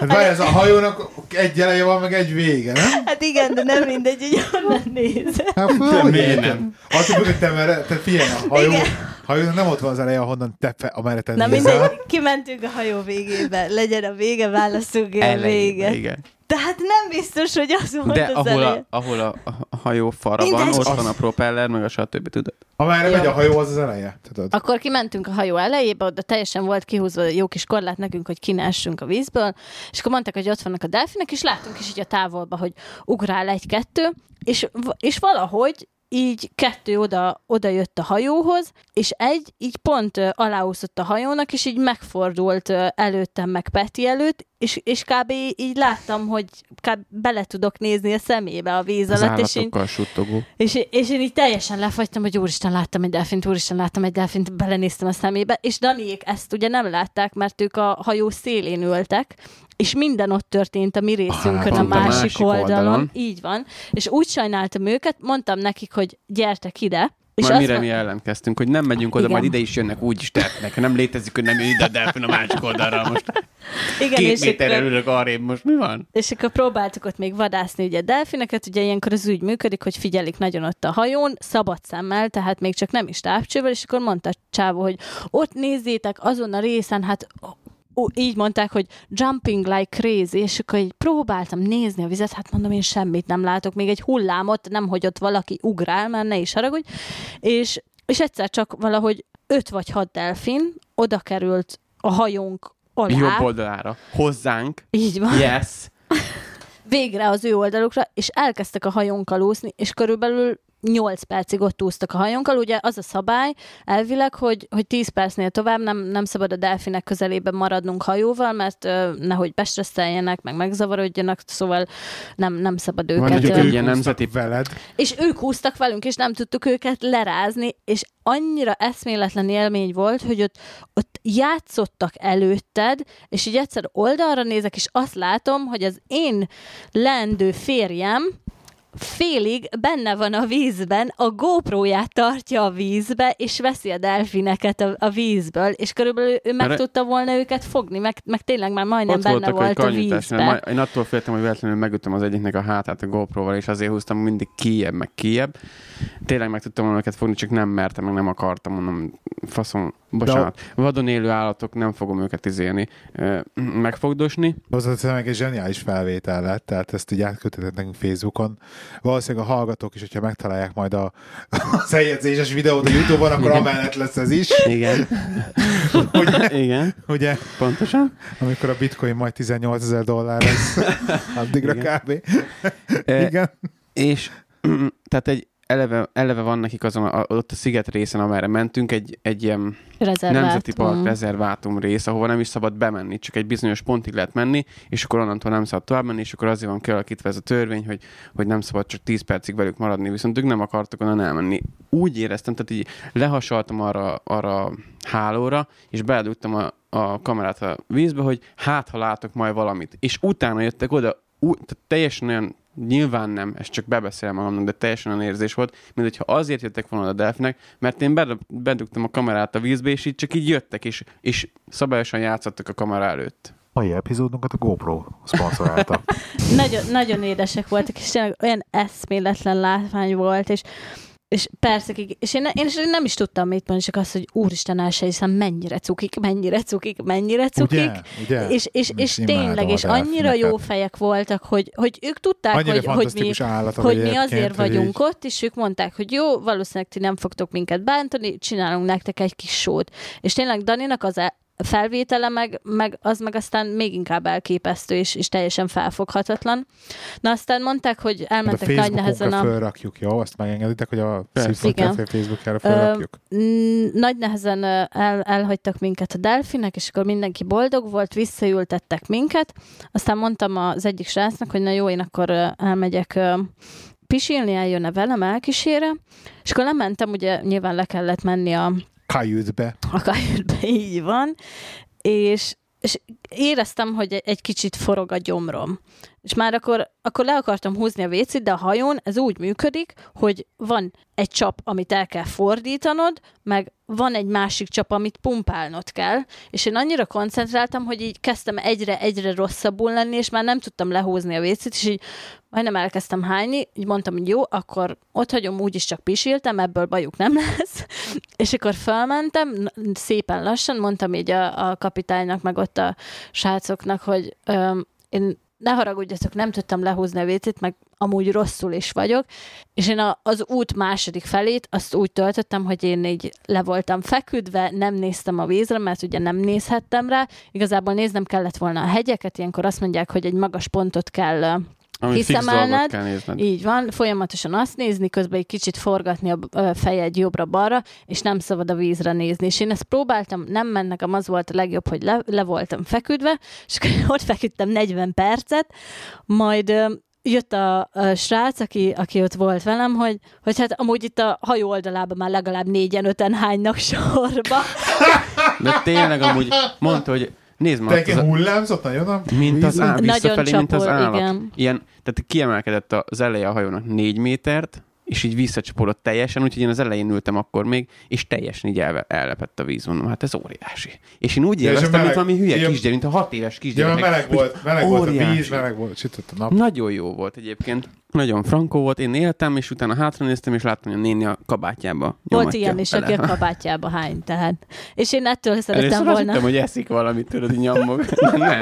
Hát várj, ez a hajónak egy eleje van, meg egy vége, nem? hát igen, de nem mindegy, hogy honnan néz. Hát, De miért nem? Attól hogy te tehát figyelj, a hajó, Igen. Hajónak nem ott van az eleje, ahonnan te, fe, amerre te Na nézel. mindegy, kimentünk a hajó végébe, legyen a vége, válaszunk a vége. igen. Tehát nem biztos, hogy az volt De az ahol eleje. a, ahol a, a hajó fara Mindegy. van, ott van a propeller, meg a stb. Tudod? Amerre megy a hajó, az az eleje. Tudod? Akkor kimentünk a hajó elejébe, oda teljesen volt kihúzva jó kis korlát nekünk, hogy kinessünk a vízből, és akkor mondták, hogy ott vannak a delfinek, és láttunk is így a távolba, hogy ugrál egy-kettő, és, és valahogy így kettő oda, oda jött a hajóhoz, és egy így pont aláúszott a hajónak, és így megfordult előttem, meg Peti előtt, és, és kb. így láttam, hogy kb. bele tudok nézni a szemébe a víz Az alatt, és én, suttogó. és, és én így teljesen lefagytam, hogy úristen, láttam egy delfint, úristen, láttam egy delfint, belenéztem a szemébe, és Daniék ezt ugye nem látták, mert ők a hajó szélén ültek, és minden ott történt a mi részünkön, a pont a másik, másik oldalon. oldalon. Így van. És úgy sajnáltam őket, mondtam nekik, hogy gyertek ide, és Majd mire mond- mi ellenkeztünk, hogy nem megyünk oda, Igen. majd ide is jönnek, úgy is tehetnek. Nem létezik, hogy nem jön ide a delfin a másik oldalra. Most igen, két és méterrel akkor, ülök arrébb, most mi van? és akkor próbáltuk ott még vadászni ugye delfineket, ugye ilyenkor az úgy működik, hogy figyelik nagyon ott a hajón, szabad szemmel, tehát még csak nem is távcsővel, és akkor mondta csávó, hogy ott nézzétek azon a részen, hát ó, így mondták, hogy jumping like crazy, és akkor így próbáltam nézni a vizet, hát mondom, én semmit nem látok, még egy hullámot, nem, hogy ott valaki ugrál, már ne is haragudj, és, és egyszer csak valahogy öt vagy hat delfin oda került a hajónk alá. Jobb oldalára. Hozzánk. Így van Yes. végre az ő oldalukra, és elkezdtek a hajónkkal úszni, és körülbelül 8 percig ott úsztak a hajónkkal. Ugye az a szabály elvileg, hogy, hogy 10 percnél tovább nem, nem szabad a delfinek közelében maradnunk hajóval, mert ö, nehogy bestresszeljenek, meg megzavarodjanak, szóval nem, nem szabad Van őket. egy ö, ilyen nemzeti- veled. és ők húztak velünk, és nem tudtuk őket lerázni, és annyira eszméletlen élmény volt, hogy ott, ott játszottak előtted, és így egyszer oldalra nézek, és azt látom, hogy az én leendő férjem félig benne van a vízben, a GoPro-ját tartja a vízbe, és veszi a delfineket a, a vízből, és körülbelül ő meg Mert- tudta volna őket fogni, meg, meg tényleg már majdnem Ott benne volt a kanyításnál. vízbe. Majd- Én attól féltem, hogy véletlenül megütöm az egyiknek a hátát a GoPro-val, és azért húztam mindig kijebb, meg kijebb. Tényleg meg tudtam volna őket fogni, csak nem mertem, meg nem akartam, mondom, faszom, bocsánat. Vadon élő állatok, nem fogom őket izélni, megfogdosni. Hozzáteszem meg egy zseniális felvétel lett, tehát ezt így átküldheted nekünk Facebookon. Valószínűleg a hallgatók is, hogyha megtalálják majd a, *laughs* az eljegyzéses videót a Youtube-on, akkor amellett lesz ez is. Igen. *laughs* Igen, Ugye, pontosan. amikor a bitcoin majd 18 ezer dollár lesz, *laughs* addigra Igen. kb. E, Igen. És *clears throat* tehát egy eleve, eleve van nekik azon a, ott a sziget részen, amerre mentünk, egy, egy ilyen Rezervátum. nemzeti park rezervátum rész, ahova nem is szabad bemenni, csak egy bizonyos pontig lehet menni, és akkor onnantól nem szabad tovább menni, és akkor azért van kialakítva ez a törvény, hogy, hogy nem szabad csak 10 percig velük maradni, viszont ők nem akartak onnan elmenni. Úgy éreztem, tehát így lehasaltam arra, arra a hálóra, és beledugtam a, a kamerát a vízbe, hogy hát, ha látok majd valamit. És utána jöttek oda, ú, tehát teljesen olyan Nyilván nem, ezt csak bebeszélem magamnak, de teljesen olyan érzés volt, mint hogyha azért jöttek volna a delfinek, mert én bedugtam a kamerát a vízbe, és így csak így jöttek, és, és szabályosan játszottak a kamera előtt. Mai epizódunkat a GoPro szponzorálta. *laughs* nagyon, nagyon édesek voltak, és tényleg olyan eszméletlen látvány volt, és És persze, és én, én, én nem is tudtam mit mondani, csak azt, hogy úristen, el se hiszem, mennyire cukik, mennyire cukik, mennyire cukik. Ugye? Ugye? És, és, és tényleg, és annyira jó fejek voltak, hogy, hogy ők tudták, Annyira hogy, hogy mi, hogy mi azért hogy vagyunk így- ott, és ők mondták, hogy jó, valószínűleg ti nem fogtok minket bántani, csinálunk nektek egy kis sót. És tényleg Daninak az e- felvétele meg, meg, az meg aztán még inkább elképesztő, és, és teljesen felfoghatatlan. Na aztán mondták, hogy Hát elmentek nagy nehezen Facebookra a... fölrakjuk, jó? Azt megengeditek, hogy a Facebookjára fölrakjuk? Nagy nehezen el, elhagytak minket a delfinek, és akkor mindenki boldog volt, visszaültettek minket. Aztán mondtam az egyik srácnak, hogy na jó, én akkor elmegyek pisilni, eljönne velem, elkísére. És akkor lementem, ugye nyilván le kellett menni a, Kajütbe. a kajuttba, így van, és, és éreztem, hogy egy- kicsit forog a gyomrom. És már akkor, akkor le akartam húzni a vécét, de a hajón ez úgy működik, hogy van egy csap, amit el kell fordítanod, meg van egy másik csap, amit pumpálnod kell, és én annyira koncentráltam, hogy így kezdtem egyre-egyre rosszabbul lenni, és már nem tudtam lehúzni a vécét, és így majdnem elkezdtem hányni, így mondtam, hogy jó, akkor ott hagyom, úgyis csak pisiltem, ebből bajuk nem lesz. *laughs* És akkor felmentem, szépen lassan, mondtam így a, a kapitánynak, meg ott a srácoknak, hogy öm, én ne haragudjatok, nem tudtam lehúzni a vécét, meg amúgy rosszul is vagyok, és én a, az út második felét azt úgy töltöttem, hogy én így le voltam feküdve, nem néztem a vízre, mert ugye nem nézhettem rá, igazából néznem kellett volna a hegyeket, ilyenkor azt mondják, hogy egy magas pontot kell Amit dolgot kell nézned. így van, folyamatosan azt nézni, közben egy kicsit forgatni a fejed jobbra-balra, és nem szabad a vízre nézni. És én ezt próbáltam, nem ment nekem, az volt a legjobb, hogy le, le voltam feküdve, és akkor *laughs* ott feküdtem 40 percet, majd jött a, a srác, aki, aki ott volt velem, hogy, hogy hát amúgy itt a hajó oldalában már legalább négyen-öten hánynak sorba. De tényleg amúgy mondta, hogy nézd már, Te hullámzott nagyon a mint az áll, visszafelé, mint az csapol, állat. igen. Ilyen, tehát kiemelkedett az eleje a hajónak négy métert, és így visszacsapódott teljesen, úgyhogy én az elején ültem akkor még, és teljesen így elve, ellepett a víz, mondom, hát ez óriási. És én úgy Ja, éreztem, mint meleg- valami hülye ja. kisgyerek, mint a hat éves Ja, kisgyerek. mert meleg volt, meleg volt a víz, óriási. meleg volt, sütött a nap. Nagyon jó volt egyébként. Nagyon frankó volt, én éltem, és utána hátranéztem, és láttam, hogy a néni a kabátjába Volt ilyen is, aki a kabátjába hány, tehát. És én ettől Először szerettem azt volna. hittem, hogy eszik valamit, tudod, hogy nyomog. *laughs* De nem.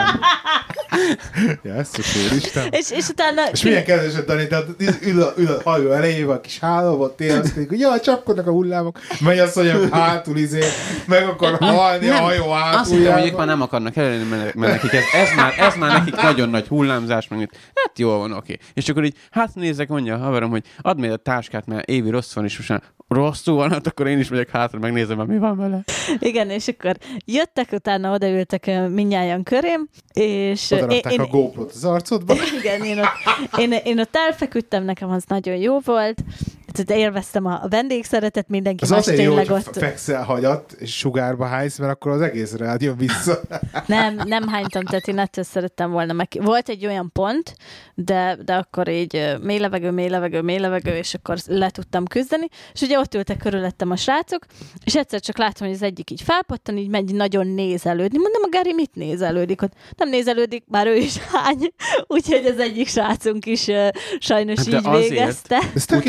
Ja, ezt is úristen. És, és utána... És milyen kedves, hogy Dani, tehát ül a, ül a hajó elejével, a kis hálóval, télaszkodik, hogy jaj, csapkodnak a hullámok, megy azt, hogy hátul izé, meg akar halni a hajó Azt hittem, hogy ők már nem akarnak előni, mert mert nekik ez, ez, már, ez már nekik nagyon nagy hullámzás, meg hát jó van, oké. És akkor így, hát nézek, mondja a haverom, hogy add még a táskát, mert Évi rossz van, és most már rosszul van, hát akkor én is megyek hátra, megnézem, hogy mi van vele. Igen, és akkor jöttek, utána odaültek ö, mindnyájan körém, és Oda rakták a GoPro-t az arcodba. *laughs* igen, én ott, én, én ott elfeküdtem, nekem az nagyon jó volt, tehát élveztem a vendégszeretet, mindenki Az más azért jó, tényleg hogy ott. fekszel hagyat, és sugárba hájsz, mert akkor az egész rád jön vissza. *laughs* Nem, nem hánytam, tehát én ettől szerettem volna meg. Volt egy olyan pont, de, de akkor így mély levegő, mély levegő, mély levegő, és akkor le tudtam küzdeni, és ugye ott ültek körülöttem a srácok, és egyszer csak láttam, hogy az egyik így felpattan, így megy nagyon nézelődni. Mondom, a Gary mit nézelődik ott? Nem nézelődik, már ő is hány, *laughs* úgyhogy az egyik srácunk is uh, sajnos Hát de így azért- végezte. Ez tök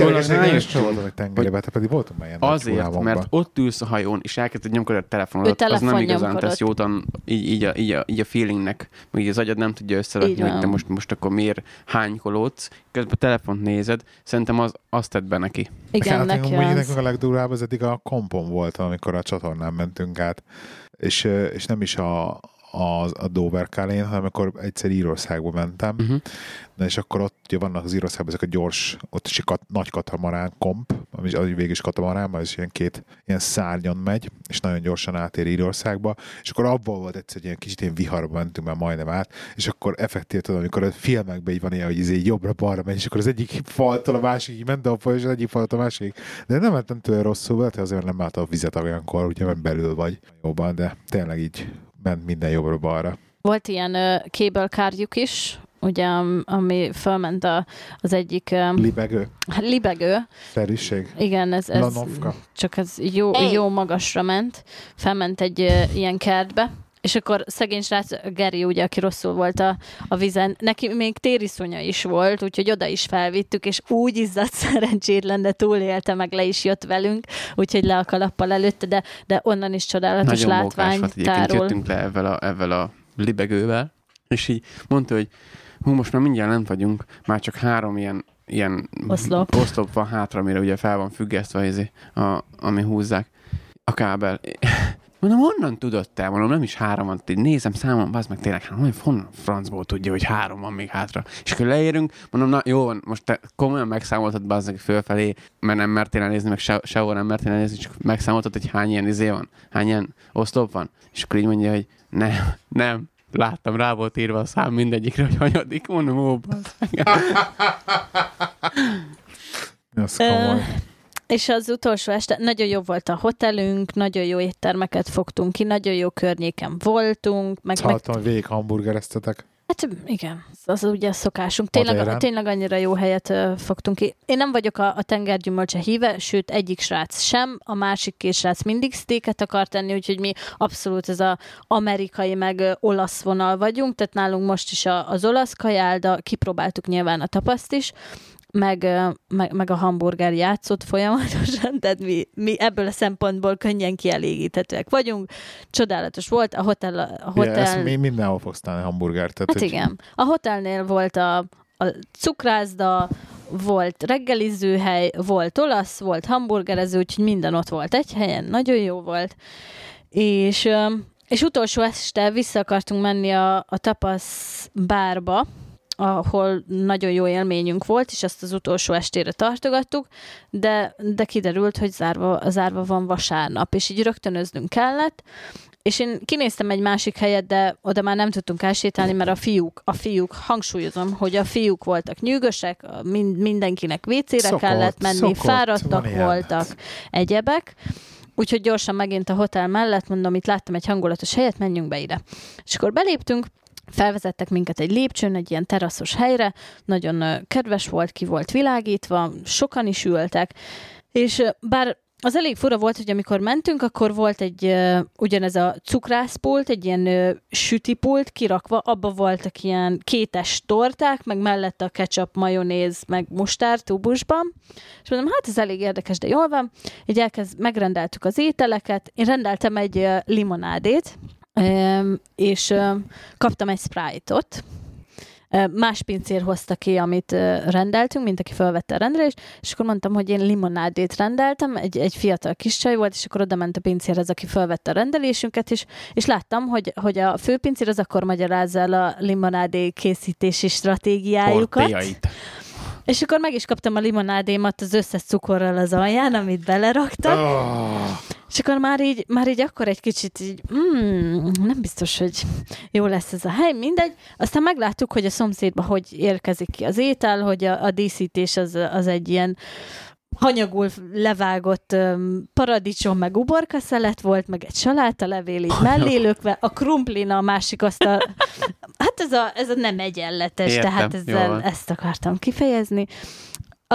Is rájöttem, voltam egy tengerébe, te pedig voltam már ilyen Azért, mert ott ülsz a hajón, és elkezded nyomkodni a telefonodat, az nem igazán tesz jót így, így, a, így, a, így a feelingnek, így az agyad nem tudja összerakni, Így hogy te most, most akkor miért hánykolódsz, közben a telefont nézed, szerintem az, azt tett be neki. Igen, hát, neki amúgy az. nekünk a legdurvább az eddig a kompon volt, amikor a csatornán mentünk át, és, és nem is a, a, a Dover Kalén, hanem amikor egyszer Írországba mentem, Uh-huh. Na és akkor ott ugye vannak az Írországban ezek a gyors, ott is egy kat, nagy katamarán komp, ami az végig is katamarán, mert ez ilyen két ilyen szárnyon megy, és nagyon gyorsan átér Írországba, és akkor abból volt egyszer, ilyen kicsit ilyen viharba mentünk már majdnem át, és akkor effektív tudom, amikor a filmekben így van ilyen, hogy izé jobbra-balra megy, és akkor az egyik faltól a másik így ment a folyó, és az egyik faltól a másik. De nem mentem tőle rosszul, lehet, azért nem láttam a vizet olyankor, ugye mert belül vagy jobban, de tényleg így ment minden jobbra-balra. Volt ilyen uh, cable carjuk is, ugye, am- ami fölment a, az egyik um, Libegő, libegő, szerűség. igen, ez, ez Lanovka. csak ez jó, jó magasra ment, felment egy uh, ilyen kertbe, és akkor szegény srác Geri, ugye, aki rosszul volt a, a vizen, neki még tériszonya is volt, úgyhogy oda is felvittük, és úgy izzadt *laughs* szerencsétlen, de túlélte, meg le is jött velünk, úgyhogy le a kalappal előtte, de, de onnan is csodálatos Nagyon látvány volt tárol. jöttünk le ezzel a, ezzel a libegővel, és így mondta, hogy hú, most már mindjárt nem vagyunk, már csak három ilyen, ilyen Oszlop. oszlop van hátra, amire ugye fel van függesztve, izé, a, ami húzzák a kábel. Mondom, honnan tudod te? Mondom, nem is három van. Nézem számon, bazd meg tényleg, hát, mondom, honnan francból tudja, hogy három van még hátra. És akkor leérünk, mondom, na jó van, most te komolyan megszámoltad bazd meg fölfelé, mert nem mertél elnézni, meg se, sehol nem mertél elnézni, csak megszámoltad, hogy hány ilyen izé van, hány ilyen oszlop van. És akkor így mondja, hogy nem, *laughs* nem, láttam, rá volt írva a szám mindegyikre, hogy hanyadik, mondom, ó, bazd. Az *laughs* komoly. És az utolsó este nagyon jó volt a hotelünk, nagyon jó éttermeket fogtunk ki, nagyon jó környéken voltunk, meg, meg Hallottam, hogy végig hamburgereztetek. Hát igen, az ugye a szokásunk. Tényleg, Madeiren. tényleg annyira jó helyet ö, fogtunk ki. Én nem vagyok a, a tengergyümölcse híve, sőt egyik srác sem, a másik két srác mindig sztéket akar tenni, úgyhogy mi abszolút ez a amerikai meg ö, olasz vonal vagyunk, tehát nálunk most is a, az olasz kajál, de kipróbáltuk nyilván a tapaszt is, meg, meg, meg a hamburger játszott folyamatosan, *laughs* tehát mi, mi ebből a szempontból könnyen kielégíthetőek vagyunk. Csodálatos volt, a hotel... A Ja, hotel ezt mi mindenhol fogsz találni hamburgert. Tehát, Hát hogy igen. A hotelnél volt a, a cukrászda, volt reggelizőhely, volt olasz, volt hamburgerező, úgyhogy minden ott volt egy helyen, nagyon jó volt. És, és utolsó este vissza akartunk menni a, a tapasz bárba, ahol nagyon jó élményünk volt, és ezt az utolsó estére tartogattuk, de, de kiderült, hogy zárva, zárva van vasárnap, és így rögtönöznünk kellett, és én kinéztem egy másik helyet, de oda már nem tudtunk elsétálni, mert a fiúk, a fiúk, hangsúlyozom, hogy a fiúk voltak nyűgösek, mind, mindenkinek WC-re Szokott, kellett menni, szokott, fáradtak voltak, egyebek. Úgyhogy gyorsan megint a hotel mellett, mondom, itt láttam egy hangulatos helyet, menjünk be ide. És akkor beléptünk, felvezettek minket egy lépcsőn, egy ilyen teraszos helyre, nagyon kedves volt, ki volt világítva, sokan is ültek, és bár az elég fura volt, hogy amikor mentünk, akkor volt egy uh, ugyanez a cukrászpult, egy ilyen uh, sütipult kirakva, abba voltak ilyen kétes torták, meg mellette a ketchup, majonéz, meg mustár tubusban. És mondom, hát ez elég érdekes, de jól van. Így elkezd, megrendeltük az ételeket. Én rendeltem egy uh, limonádét, és kaptam egy Sprite-ot, Más pincér hozta ki, amit rendeltünk, mint aki felvette a rendelést, és akkor mondtam, hogy én limonádét rendeltem, egy, egy fiatal kis csaj volt, és akkor oda ment a pincérhez, aki felvette a rendelésünket, és, és láttam, hogy, hogy a főpincér az akkor magyarázza el a limonádé készítési stratégiájukat. Portéjait. És akkor meg is kaptam a limonádémat az összes cukorral az alján, amit beleraktak. Oh, És akkor már így, már így akkor egy kicsit így, mm, nem biztos, hogy jó lesz ez a hely, mindegy. Aztán megláttuk, hogy a szomszédba hogy érkezik ki az étel, hogy a, a díszítés az, az egy ilyen hanyagul levágott um, paradicsom, meg uborka szelet volt, meg egy saláta levél így mellé lökve, a krumplina a másik azt a... *laughs* Hát ez a, ez a nem egyenletes, Értem, tehát ezzel ezt akartam kifejezni.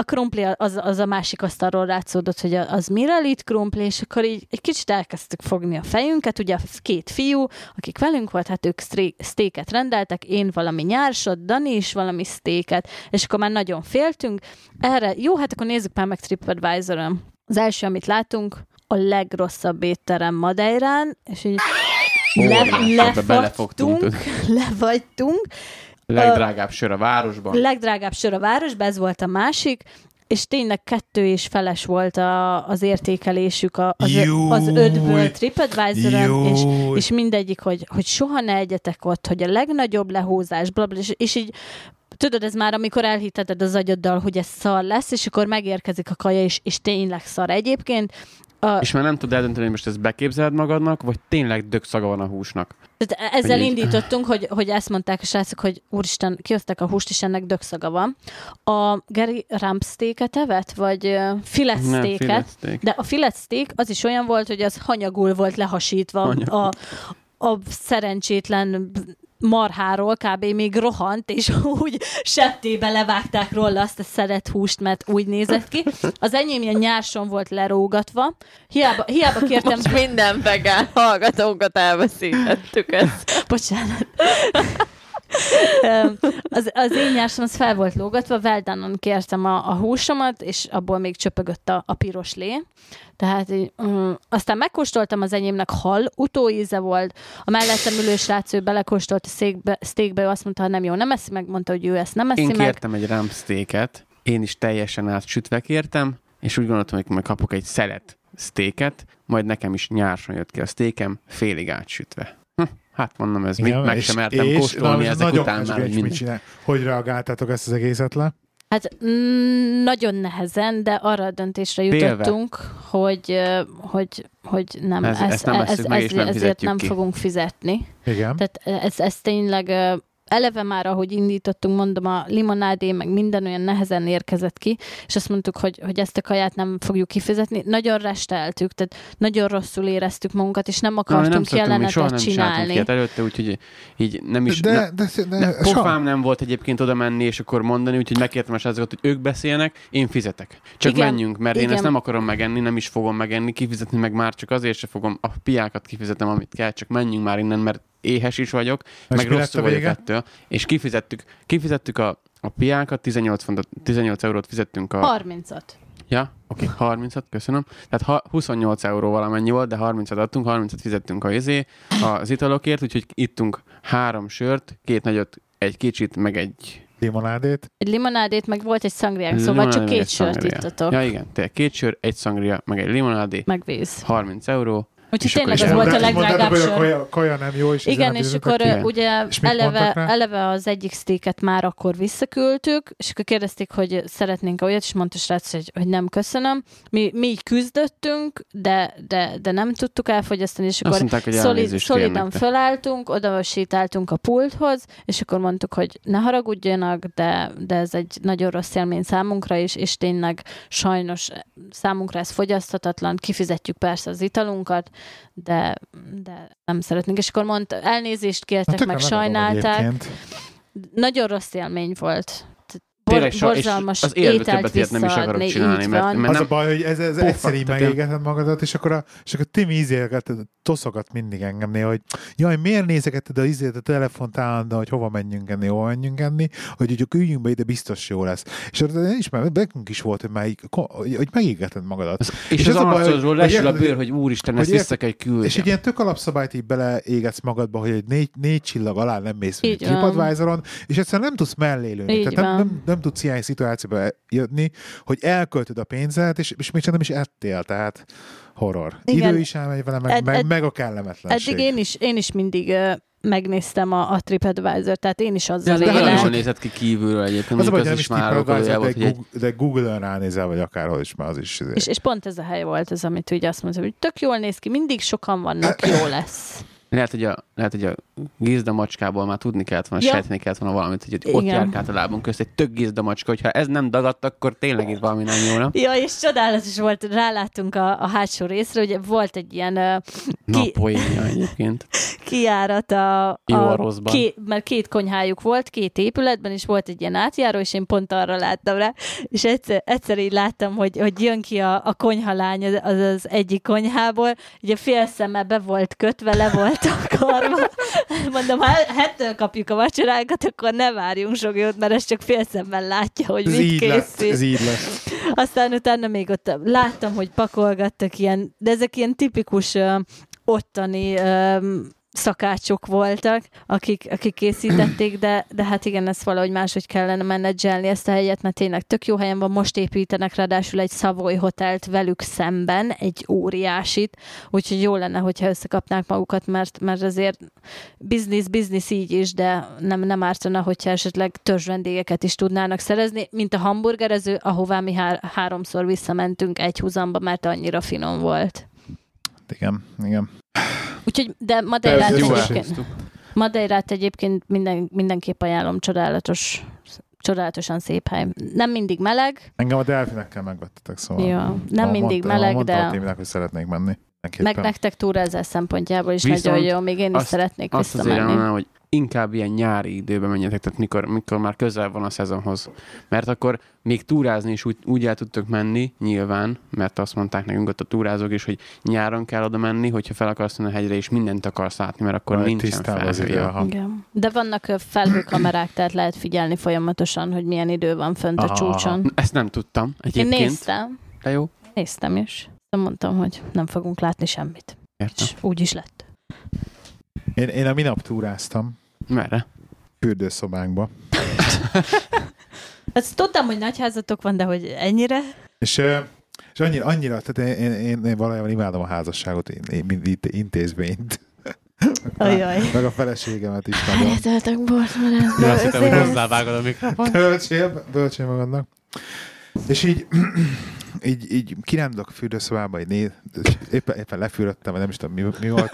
A krumpli az, az a másik asztalról látszódott, hogy az Miralit krumpli, és akkor így egy kicsit elkezdtük fogni a fejünket, ugye a két fiú, akik velünk volt, hát ők sztéket rendeltek, én valami nyársot, Dani is valami sztéket, és akkor már nagyon féltünk. Erre, jó, hát akkor nézzük már meg TripAdvisor-on. Az első, amit látunk, a legrosszabb étterem Madeirán, és így le, belefogtunk, *laughs* lefagytunk, Legdrágább sör a városban. legdrágább sor a városban, ez volt a másik, és tényleg kettő és feles volt a, az értékelésük a, az, Júj! az ötből TripAdvisor-on, és, és mindegyik, hogy, hogy soha ne egyetek ott, hogy a legnagyobb lehúzás, bla, bla, és, és így tudod, ez már amikor elhiteted az agyaddal, hogy ez szar lesz, és akkor megérkezik a kaja, és, és tényleg szar egyébként. A, És már nem tudod eldönteni, hogy most ezt beképzeled magadnak, vagy tényleg dög szaga van a húsnak. Tehát ezzel Hogy így- indítottunk, hogy, hogy ezt mondták a srácok, hogy úristen, kihozták a húst, és ennek dögszaga van. A Gary rump steaket evett, vagy filet Nem, steaket? filet steak. De a filet steak az is olyan volt, hogy az hanyagul volt lehasítva Hanyagul. a, a szerencsétlen marháról kb. még rohant, és *laughs* úgy septébe levágták róla azt a szelet húst, mert úgy nézett ki. Az enyém ilyen nyárson volt lerógatva. Hiába, hiába kértem... Most minden vegán hallgatónkat elveszítettük ezt. Bocsánat. Az, az én nyársom az fel volt lógatva, Veldanon kértem a, a húsomat, és abból még csöpögött a, a piros lé. Tehát így, um, aztán megkóstoltam az enyémnek hal, utóíze volt, a mellettem ülő srác, ő belekóstolt a székbe, steakbe, ő azt mondta, hogy nem jó, nem eszi meg, mondta, hogy ő ezt nem eszi Én meg. kértem egy rámsztéket, én is teljesen átsütve kértem, és úgy gondoltam, hogy majd kapok egy szelet sztéket, majd nekem is nyárson jött ki a sztékem, félig átsütve. Hát mondom, ez mit meg sem mertem és, kóstolni na, ezek nagyon után már, hogy mit csinál. hogy reagáltátok ezt az egészet le? Hát mm, nagyon nehezen, de arra a döntésre jutottunk, hogy, hogy, hogy nem, Ez- ez, ezt nem ez, vesszük meg, és nem ezért nem fogunk fizetni. Igen. Tehát ez, ez tényleg eleve már, ahogy indítottunk, mondom, a limonádé, meg minden olyan nehezen érkezett ki, és azt mondtuk, hogy, hogy ezt a kaját nem fogjuk kifizetni. Nagyon resteltük, tehát nagyon rosszul éreztük magunkat, és nem Na, akartunk nem szoktunk, mi soha jelenetet nem csinálni. ilyet előtte, úgyhogy így nem is... De, ne, de, de, de soha- pofám nem volt egyébként oda menni, és akkor mondani, úgyhogy megkértem a srácokat, hogy ők beszélnek, én fizetek. Csak Igen, menjünk, mert én igen. ezt nem akarom megenni, nem is fogom megenni, kifizetni meg már csak azért se fogom, a piákat kifizetem, amit kell, csak menjünk már innen, mert éhes is vagyok, És meg rosszul vagyok ettől, és kifizettük, kifizettük a, a piákat, 18, fontot, 18 eurót fizettünk a... 30-at. Ja, oké, okay, 30-at, köszönöm. Tehát ha, 28 euró valamennyi volt, de 30-at adtunk, 30-at fizettünk a izé, az italokért, úgyhogy ittunk három sört, két nagyot, egy kicsit, meg egy Limonádét. Egy limonádét, meg volt egy szangriánk, szóval csak két sört ittatok, Ja igen, tehát két sör, egy szangria, meg egy limonádé, meg víz. 30 euró. Úgyhogy tényleg az volt a legdrágább hogy a sör. kaja, kaja nem jó, és Igen, és akkor ugye És eleve, eleve az egyik sztéket már akkor visszaküldtük, és akkor kérdezték, hogy szeretnénk olyat, és mondta srác, hogy, hogy nem köszönöm. Mi, mi így küzdöttünk, de, de, de nem tudtuk elfogyasztani, és akkor mondták, szolid, szolidan fölálltunk, oda sétáltunk a pulthoz, és akkor mondtuk, hogy ne haragudjanak, de, de ez egy nagyon rossz élmény számunkra is, és tényleg sajnos számunkra ez fogyaszthatatlan, kifizetjük persze az italunkat, de, de nem szeretnénk. És akkor mondta, elnézést kértek, tökre meg sajnálták. Nagyon rossz élmény volt. Tényleg so- és az életbe többet ilyet nem is akarok csinálni, mert- mert- Az nem- a baj, hogy ez, ez egyszer így megégeted magadat, és akkor, a, és akkor Tim ízélget, toszogat mindig engem néha, hogy jaj, miért nézegeted a izét a telefont állandóan, hogy hova menjünk enni, hova menjünk enni, hogy hogy üljünk be ide, biztos jó lesz. És akkor én is már, nekünk is volt, hogy, már így, hogy megégeted magadat. Az, és, És az az a baj, arcodról hogy- lesül a bőr, hogy úristen, ezt vissza kell küldeni. És egy ilyen tök alapszabályt így beleégetsz magadba, hogy egy négy, négy csillag alá nem mész. TripAdvisoron, és egyszerűen nem tudsz mellé lőni. Így Tehát nem, van. nem, nem, tudsz ilyen szituációba jönni, hogy elköltöd a pénzet, és, és még csak nem is ettél, tehát horror. Igen. Idő is elmegy vele, meg, Ed- meg, ed- meg a kellemetlenség. Eddig én is, én is mindig ö, megnéztem a, a TripAdvisor, tehát én is de azzal de nagyon nem jól is- nézett ki kívülről egyébként. az a baj, mondjuk hogy nem is TripAdvisor, de, egy de Google-ön ránézel, vagy akárhol is, már az is. izé. És, és pont ez a hely volt az, amit ugye azt mondtam, hogy tök jól néz ki, mindig sokan vannak, jó lesz. Lehet, hogy a, lehet, hogy a gizda macskából már tudni kellett volna, Ja. sejteni kellett volna valamit, hogy ott Igen. járkált a lábunk közt egy tök gizda macska, hogyha ez nem dagadt, akkor tényleg itt valami nem jó, nem? Ja, és csodálatos volt, ráláttunk a, a hátsó részre, ugye volt egy ilyen Na, Ki- poénja egyébként. *laughs* kijárat a, a. Ké, mert két konyhájuk volt, két épületben, és volt egy ilyen átjáró, és én pont arra láttam rá, és egyszer, egyszer így láttam, hogy, hogy jön ki a, a konyhalány az, az, az egyik konyhából, ugye fél szeme be volt kötve, le volt akarva. *laughs* *laughs* Mondom, ha ettől kapjuk a vacsoránkat, akkor ne várjunk sok jót, mert ez csak fél szemmel látja, hogy ez mit így lett, készít. ez így lett. Aztán utána még ott láttam, hogy pakolgattak ilyen, de ezek ilyen tipikus ö, ottani ö, szakácsok voltak, akik, akik készítették, de, de hát igen, ezt valahogy máshogy kellene menedzselni ezt a helyet, mert tényleg tök jó helyen van, most építenek ráadásul egy Savoy hotelt velük szemben, egy óriásit, úgyhogy jó lenne, hogyha összekapnák magukat, mert, mert azért biznisz, biznisz így is, de nem, nem ártana, hogyha esetleg törzs vendégeket is tudnának szerezni, mint a hamburgerező, ahová mi hár, háromszor visszamentünk egy húzamba, mert annyira finom volt. Igen, igen. Úgyhogy, de Madeirát egyébként. Madeirát egyébként minden, mindenképp ajánlom, csodálatos, csodálatosan szép hely. Nem mindig meleg, Engem a delfinekkel megvettetek, szóval. ja, nem Ha mindig mondta- ha meleg, mondta a de Timinek, hogy szeretnék menni. Meg nektek túrázás szempontjából is Viszont nagyon jó, még én is azt- szeretnék Azt azért visszamenni. mondanám, hogy inkább ilyen nyári időben menjetek, tehát mikor, mikor már közel van a szezonhoz. Mert akkor még túrázni is úgy, úgy el tudtok menni, nyilván, mert azt mondták nekünk ott a túrázók is, hogy nyáron kell oda menni, hogyha fel akarsz menni a hegyre, és mindent akarsz látni, mert akkor Majd nincsen tisztában az idő, felhője. Igen. De vannak felhőkamerák, tehát lehet figyelni folyamatosan, hogy milyen idő van fönt a Aha, csúcson. Ezt nem tudtam Én egyébként. néztem, De jó, néztem is. De mondtam, hogy nem fogunk látni semmit. értem. És úgy is lett. Én, én a minap túráztam Merre? fürdőszobánkba, Ezt tudtam, hogy nagy házatok van, de hogy ennyire? és, és annyira, annyira tehát én, én, én, én valójában imádom a házasságot, én, én mint itt intézményt. Ajaj. Meg a feleségemet is nagyon. Eljöttetek bort, mert Ja, azt hittem, hogy hozzávágod a mikrofon. Bölcsél, bölcsél magadnak. És így, *clears throat* így, így kirándulok a fürdőszobába, így néz, éppen, éppen lefürödtem, vagy nem is tudom, mi, mi volt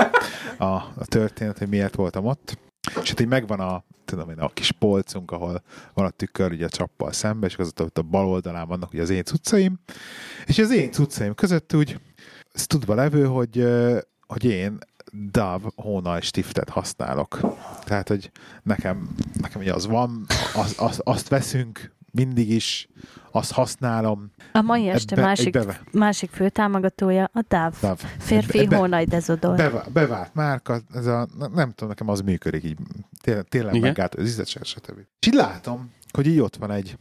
a, a történet, hogy miért voltam ott. És hát így megvan a, tudom én, a kis polcunk, ahol van a tükör ugye a csappal szembe, és az ott a bal oldalán vannak ugye az én cuccaim. És az én cuccaim között úgy, ez tudva levő, hogy, hogy én Dove hónaj stiftet használok. Tehát, hogy nekem, nekem ugye az van, az, az, azt veszünk mindig is, azt használom. A mai este Ebbe- másik, beve- másik főtámogatója a DAV. Dove. Férfi Ebbe- hónaj dezodor. Beva, bevált márka, ez a, nem tudom, nekem az működik így, tényleg, tényleg megállt az ízet, se- stb. És így látom, hogy így ott van egy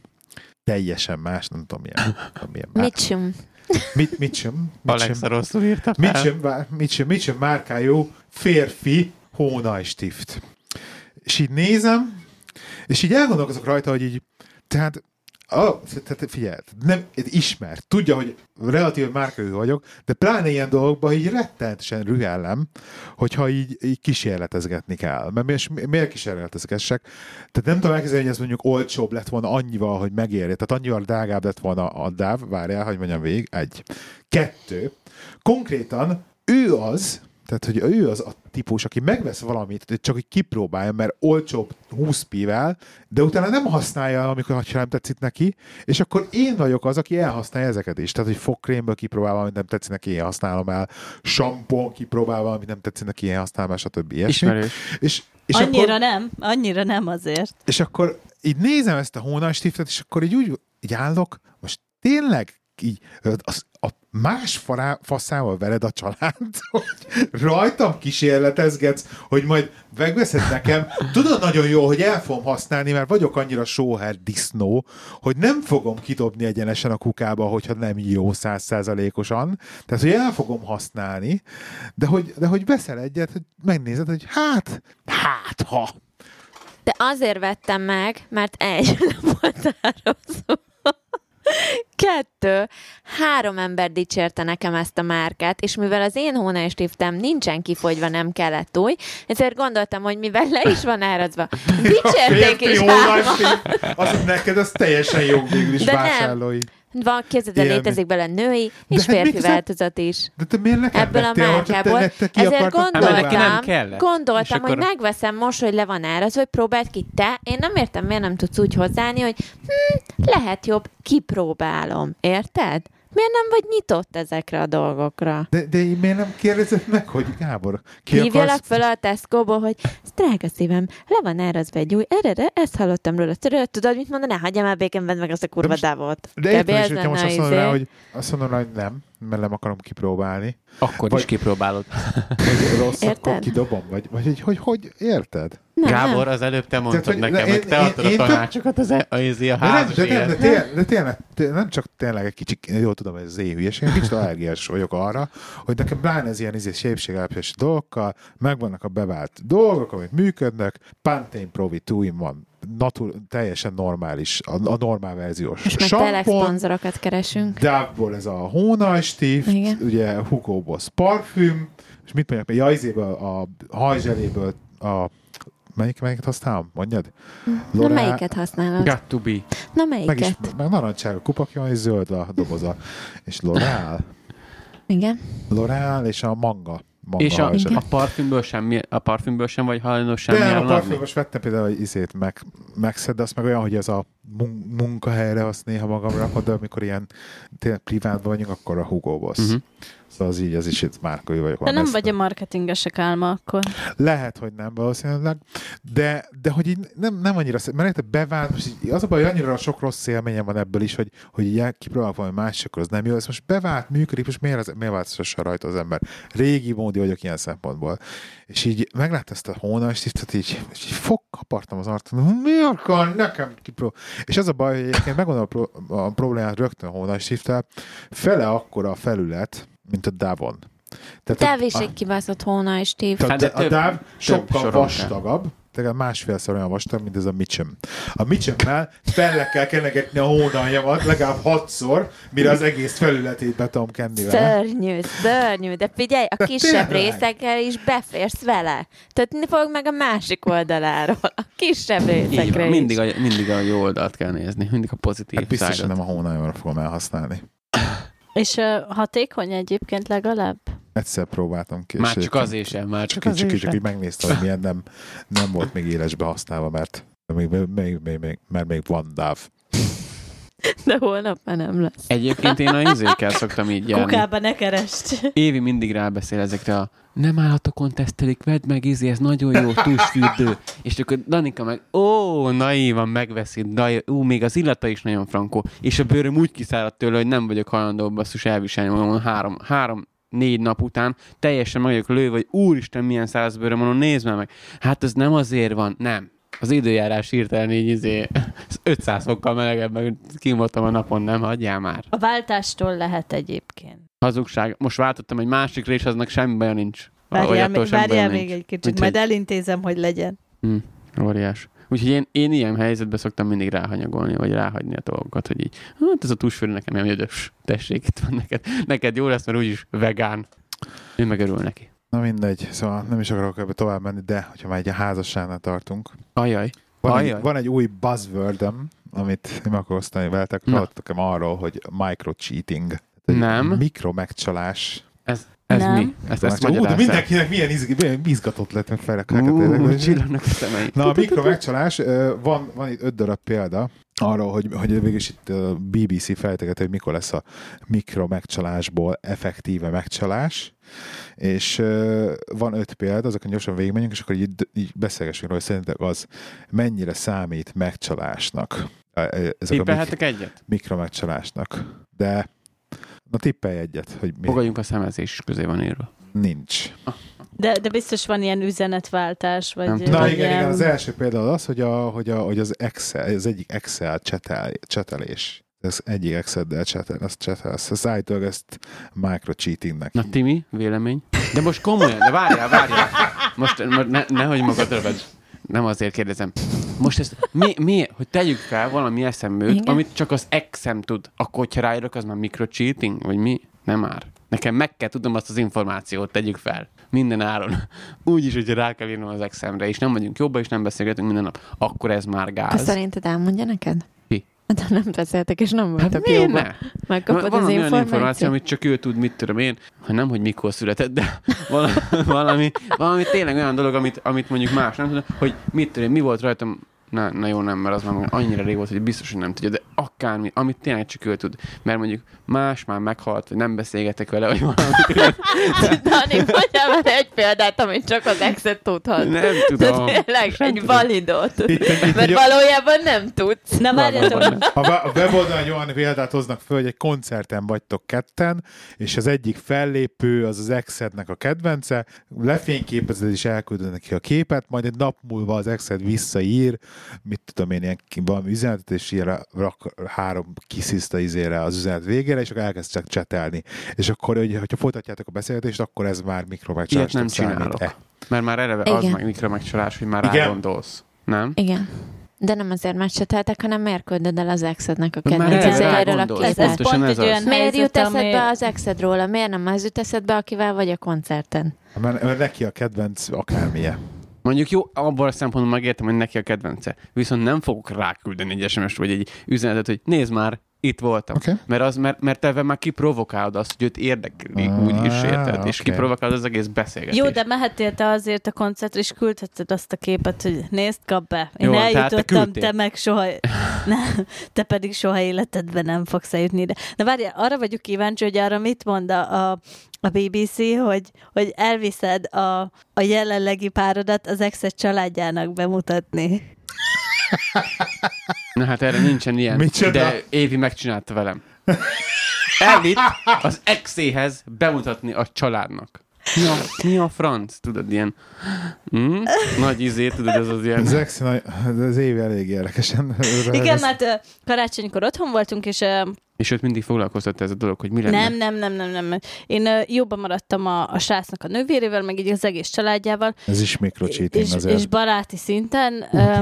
teljesen más, nem tudom milyen, nem tudom milyen. Mitchum. Mit, mit sem, mit Alexa rosszul írta fel. mit mit sem, mit sem márkájú férfi hónajstift. És így nézem, és így elgondolkozok rajta, hogy így, tehát Oh, tehát figyelj, nem ismer, tudja, hogy relatív márkaő vagyok, de pláne ilyen dolgokban így rettenetesen rühellem, hogyha így, így kísérletezgetni kell. Mert miért, miért kísérletezgessek? Tehát nem tudom elképzelni, hogy ez mondjuk olcsóbb lett volna annyival, hogy megérje. Tehát annyival drágább lett volna a DAV, várjál, hogy mondjam végig, egy. Kettő. Konkrétan ő az, tehát, hogy ő az a típus, aki megvesz valamit, csak hogy kipróbálja, mert olcsóbb 20 pivel, de utána nem használja, amikor ha nem tetszik neki, és akkor én vagyok az, aki elhasználja ezeket is. Tehát, hogy fogkrémből kipróbál valamit, nem tetszik neki, én használom el, sampon kipróbál valamit, nem tetszik neki, én használom el, stb. Ilyesmi. Ismerős. És, és annyira akkor, nem, annyira nem azért. és akkor így nézem ezt a hónajstiftet, és akkor így úgy így állok, most tényleg így az, a más fará, faszával vered a család, *laughs* hogy rajtam kísérletezgetsz, hogy majd megveszed nekem. Tudod nagyon jó, hogy el fogom használni, mert vagyok annyira sóher disznó, hogy nem fogom kidobni egyenesen a kukába, hogyha nem jó százszázalékosan. Tehát, hogy el fogom használni, de hogy, de hogy veszel egyet, hogy megnézed, hogy hát, hát ha. De azért vettem meg, mert egy, *laughs* nem volt árazó. Kettő, három ember dicsérte nekem ezt a márkát, és mivel az én hónajstiftem nincsen kifogyva, nem kellett új, ezért gondoltam, hogy mivel le is van árazva, *laughs* dicsérték is hárman. az neked az teljesen jó végül is De nem. Van, képzeld létezik bele női De és hát férfi mit- változat is. De te miért nekem Ebből a márkából. Ezért gondoltam, gondoltam, hogy megveszem most, hogy le van árazva, hogy próbáld ki te. Én nem értem, miért nem tudsz úgy hozzáállni, hogy hm, lehet jobb, kipróbálom. Érted? Miért nem vagy nyitott ezekre a dolgokra? De, de én miért nem kérdezed meg, hogy Gábor, ki Hívjalak akarsz? fel a Tesco-ból, hogy "Ez drága szívem, le van árazva egy új, erre, ezt hallottam róla. Tudod, tudod mit mondaná? Hagyjam el békén, vedd meg azt a kurva most- dávot. De értem ez hogyha most azt mondom rá, izé. hogy, azt mondom rá, hogy nem, mert nem akarom kipróbálni. Akkor Vagy- is kipróbálod. *laughs* Hogy rossz, Érted? akkor kidobom, vagy, vagy hogy, hogy, hogy érted? Nem, Gábor, nem. az előbb te mondtad hogy nekem, én- hogy te én- adtad a én- tanácsokat az, e- az, a De nem, házas de, nem, de, tényleg, de tényleg, tényleg, nem csak tényleg egy kicsit, jól tudom, hogy ez az én hülyeség, kicsit allergiás vagyok arra, hogy nekem pláne ez ilyen izé, sépségállapítás dolgokkal, megvannak a bevált dolgok, amik működnek, Pantene Pro V2 van, natur, teljesen normális, a, a normál verziós Most meg sampon, szponzorokat keresünk. Dove-ból ez a hónajstift, Igen. ugye Hugo Boss parfüm, és mit mondják, ja, izéből, a hajzseléből a Melyik, melyiket használom? Mondjad? Na melyiket használod? Got to be. Na Meg is, melyiket? meg narancssárga kupakja, és zöld a doboza. És L'Oreal. Igen. L'Oreal és a manga. Manga És a, a parfümből semmi, a parfümből sem vagy hajlandó semmi De a parfüm most vettem például egy izét meg, megszed, de azt meg olyan, hogy ez a mun- munkahelyre azt néha magamra rakod, de amikor ilyen tényleg privátban vagyunk, akkor a Hugo Boss. Uh-huh. Szóval az így, az is itt márkai vagyok. De nem vagy a marketingesek álma akkor. Lehet, hogy nem valószínűleg, de, de hogy így nem, nem annyira, mert bevált, az a baj, hogy annyira sok rossz élményem van ebből is, hogy, hogy így kipróbálok valami más, akkor az nem jó, ez most bevált, működik, most miért, az, miért változtassa rajta az ember? Régi módi vagyok ilyen szempontból. És így meglát ezt a hónastiftet, így, és így fog kapartam az arcon, miért kell nekem kipróbálni? És az a baj, hogy egyébként megmondom a, pro, a problémát rögtön a hónastiftel, fele akkora a felület, mint a Davon. Tehát Dev is egy kibaszott hóna és tév. tehát Hát de a DAV sokkal vastagabb, tehát másfélszer olyan vastag, mint ez a Mitchum. A Mitchummel fel kell kenegetni a hónaljamat legalább hatszor, mire az egész felületét be tudom kenni vele. Szörnyű, szörnyű, de figyelj, a kisebb tényleg? részekkel is beférsz vele. Tehát fogd meg a másik oldaláról, a kisebb Így részekre van, is. mindig a, mindig a jó oldalt kell nézni, mindig a pozitív Hát biztos, szájdat. nem a hónaljamra fogom elhasználni. És uh, hatékony egyébként legalább? Egyszer próbáltam ki. Már csak azért sem, már Csak, csak azért csak sem. megnéztem, hogy milyen nem, nem volt még élesbe használva, mert még, még, még, még, még, mert még van DAV. De holnap már nem lesz. Egyébként én a izékkel szoktam így járni. Kukába ne kerest. Évi mindig rábeszél ezekre a nem állatokon tesztelik, vedd meg, izé, ez nagyon jó, tusfürdő. És akkor Danika meg, ó, naívan megveszi, de ú, még az illata is nagyon frankó. És a bőröm úgy kiszáradt tőle, hogy nem vagyok hajlandó basszus elviselni magam három, három négy nap után teljesen meg vagyok lőve, hogy úristen, milyen száraz bőröm, mondom, nézd meg. Hát ez nem azért van, nem. Az időjárás hirtelen így izé, 500 fokkal melegebb, meg kimoltam a napon, nem, hagyjál már. A váltástól lehet egyébként. Hazugság. Most váltottam egy másikra, és aznak semmi baja nincs. Várjál, még, várjál még egy kicsit, Úgyhogy- majd elintézem, hogy legyen. Hm, óriás. Úgyhogy én, én ilyen helyzetben szoktam mindig ráhanyagolni, vagy ráhagyni a dolgokat, hogy így, hát ez a tusfőr nekem nem jödös. Tessék, itt van neked. Neked jó lesz, mert úgyis vegán. Ő meg örül neki. Na mindegy, szóval nem is akarok ebbe tovább menni, de hogyha már egy a házasságnál tartunk, Ajaj. Van Ajaj. egy, van egy új buzzword amit nem akarok osztani veletek, Na. hallottak arról, hogy micro-cheating. Nem. Mikro megcsalás. Ez, ez Nem. mi? Ezt, ezt Ú, de mindenkinek milyen, izg, milyen izgatott lett meg fejlek. Ú, csillagnak a szemei. Na, a mikro megcsalás, van, van itt öt darab példa arról, hogy, hogy végül is itt a BBC fejteget, hogy mikor lesz a mikro megcsalásból effektíve megcsalás, és ö, van öt példa, azokon gyorsan végigmenjünk, és akkor így, így beszélgessünk róla, hogy szerintek az mennyire számít megcsalásnak. Ezek a mik- Tippelhetek egyet? mikro megcsalásnak. De na tippelj egyet, hogy mi Fogadjunk a szemezés is közé van írva. Nincs. De, de biztos van ilyen üzenetváltás, vagy, Nem vagy. Na igen, ilyen... igen, az első példa az, hogy, a, hogy, a, hogy az Excel, az egyik Excel csetel, csetelés. Ez egyik Excel-del csetel, azt csetelsz. Ez állítólag ezt micro-cheatingnek. Na, Timi, vélemény? De most komolyan, de várjál, várjál. Most, most ne, nehogy magad röved. Nem azért kérdezem. Most ezt mi, mi hogy tegyük fel valami eszembe, Igen. amit csak az exem tud, akkor hogyha ráírok, az már microcheating? Vagy mi? Nem már. Nekem meg kell tudnom azt az információt, tegyük fel. Minden áron. *laughs* Úgyis, hogyha rá kell írnom az exemre, és nem vagyunk jobban, és nem beszélgetünk minden nap, akkor ez már Azt gáz. szerinted elmondja neked? Ki? Hát nem beszéltek, és nem Hát voltak miért jóban. ne? Megkapod van az olyan információ, amit csak ő tud, mit tudom én, hogy nem, hogy mikor született, de *laughs* valami, valami, valami tényleg olyan dolog, amit, amit mondjuk más nem tud, hogy mit tudom én, mi volt rajtam, na, na jó, nem, mert az már annyira rég volt, hogy biztos, hogy nem tudja, de akármi, amit tényleg csak ő tud, mert mondjuk más már meghalt, vagy nem beszélgetek vele, vagy valami. *laughs* Dani, mondjál már egy példát, amit csak az exet tudhat. nem De tudom. tényleg, Sem egy tudom. validot. Mert valójában nem tudsz. Na várjatok, a weboldalon egy olyan példát hoznak föl, hogy egy koncerten vagytok ketten, és az egyik fellépő az az exednek a kedvence, lefényképezed és elküldöd neki a képet, majd egy nap múlva az exed visszaír, mit tudom én, ilyen ki- valami üzenetet, és ilyen rak három kisziszta izére az üzenet végére, és akkor elkezd csak csetelni. És akkor, hogy, hogyha folytatjátok a beszélgetést, akkor ez már Ilyet mikromegcsalásnak nem csinálok. E. Mert már eleve az Igen. meg mikro megcsalás, hogy már Igen. rágondolsz. Nem? Igen. De nem azért megcseteltek, hanem miért küldöd el az exednek a kedvenc erre izéről a képet? ez pont ez az. olyan Miért jut eszedbe az exedróla? Miért nem az jut eszedbe, akivel vagy a koncerten? Mert, mert neki a kedvenc akármilyen. Mondjuk jó, abban a szempontból megértem, hogy neki a kedvence. Viszont nem fogok ráküldeni egy SMS vagy egy üzenetet, hogy nézd már, itt voltam. Oké. Mert, az, mert, mert ebben már kiprovokálod azt, hogy őt érdekli Ah, úgy is, érted? És oké. kiprovokálod az egész beszélgetést. Jó, de mehettél te azért a koncertre, és küldheted azt a képet, hogy nézd, kap be. Én Jó, te eljutottam, küldtél. te meg soha, *laughs* nem, te pedig soha életedben nem fogsz eljutni ide. De várjál, arra vagyok kíváncsi, hogy arra mit mond a, a, a BBC, hogy, hogy elviszed a, a jelenlegi párodat az exet családjának bemutatni. Na hát erre nincsen ilyen, Micsoda? de Évi megcsinálta velem. Elvitt az exéhez bemutatni a családnak. Mi a, mi a franc? Tudod, ilyen hm? nagy izé, tudod, ez az ilyen... Az ex, na- az év elég érdekesen. Igen, mert ö, karácsonykor otthon voltunk, és ö, És őt mindig foglalkoztatta ez a dolog, hogy mi lenne. nem, nem, nem, nem, nem. Én ö, jobban maradtam a, a srácnak a nővérével, meg így az egész családjával, Ez is mikrocheating és, azért. és baráti szinten. ö,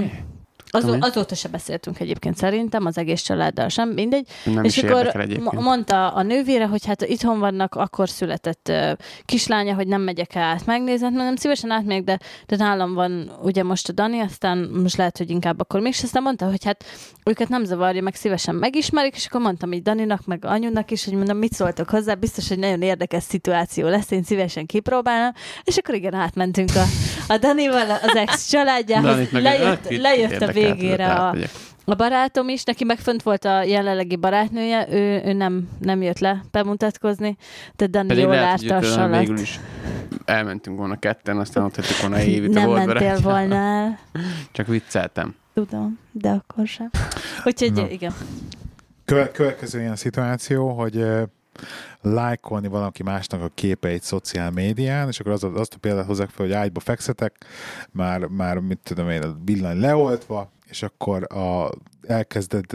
Az, Tudom én. azóta se beszéltünk egyébként szerintem, az egész családdal sem, mindegy. Nem és akkor mondta a nővére, hogy hát itthon vannak, akkor született uh, kislánya, hogy nem megyek át megnézni, hát nem szívesen átmegyek, de, de nálam van ugye most a Dani, aztán most lehet, hogy inkább akkor még, és aztán mondta, hogy hát őket nem zavarja, meg szívesen megismerik, és akkor mondtam így Daninak, meg anyunak is, hogy mondom, mit szóltok hozzá, biztos, hogy nagyon érdekes szituáció lesz, én szívesen kipróbálnám, és akkor igen, átmentünk a, a Danival, az ex családjához, lejött, hát lejött a végére a, átmegyek. a barátom is, neki meg fönt volt a jelenlegi barátnője, ő, ő nem, nem jött le bemutatkozni, de Dani Pedig jól lehet, a utána végül salat. is elmentünk volna ketten, aztán ott hagytuk volna Évit a *laughs* Nem volt mentél volna *laughs* el, Csak vicceltem. tudom, de akkor sem. Úgyhogy Na. igen. Köve- következő ilyen szituáció, hogy uh, lájkolni valaki másnak a képeit szociál médián, és akkor az, azt a példát hozzák fel, hogy ágyba fekszetek, már, már mit tudom én, a villany leoltva, és akkor a, elkezded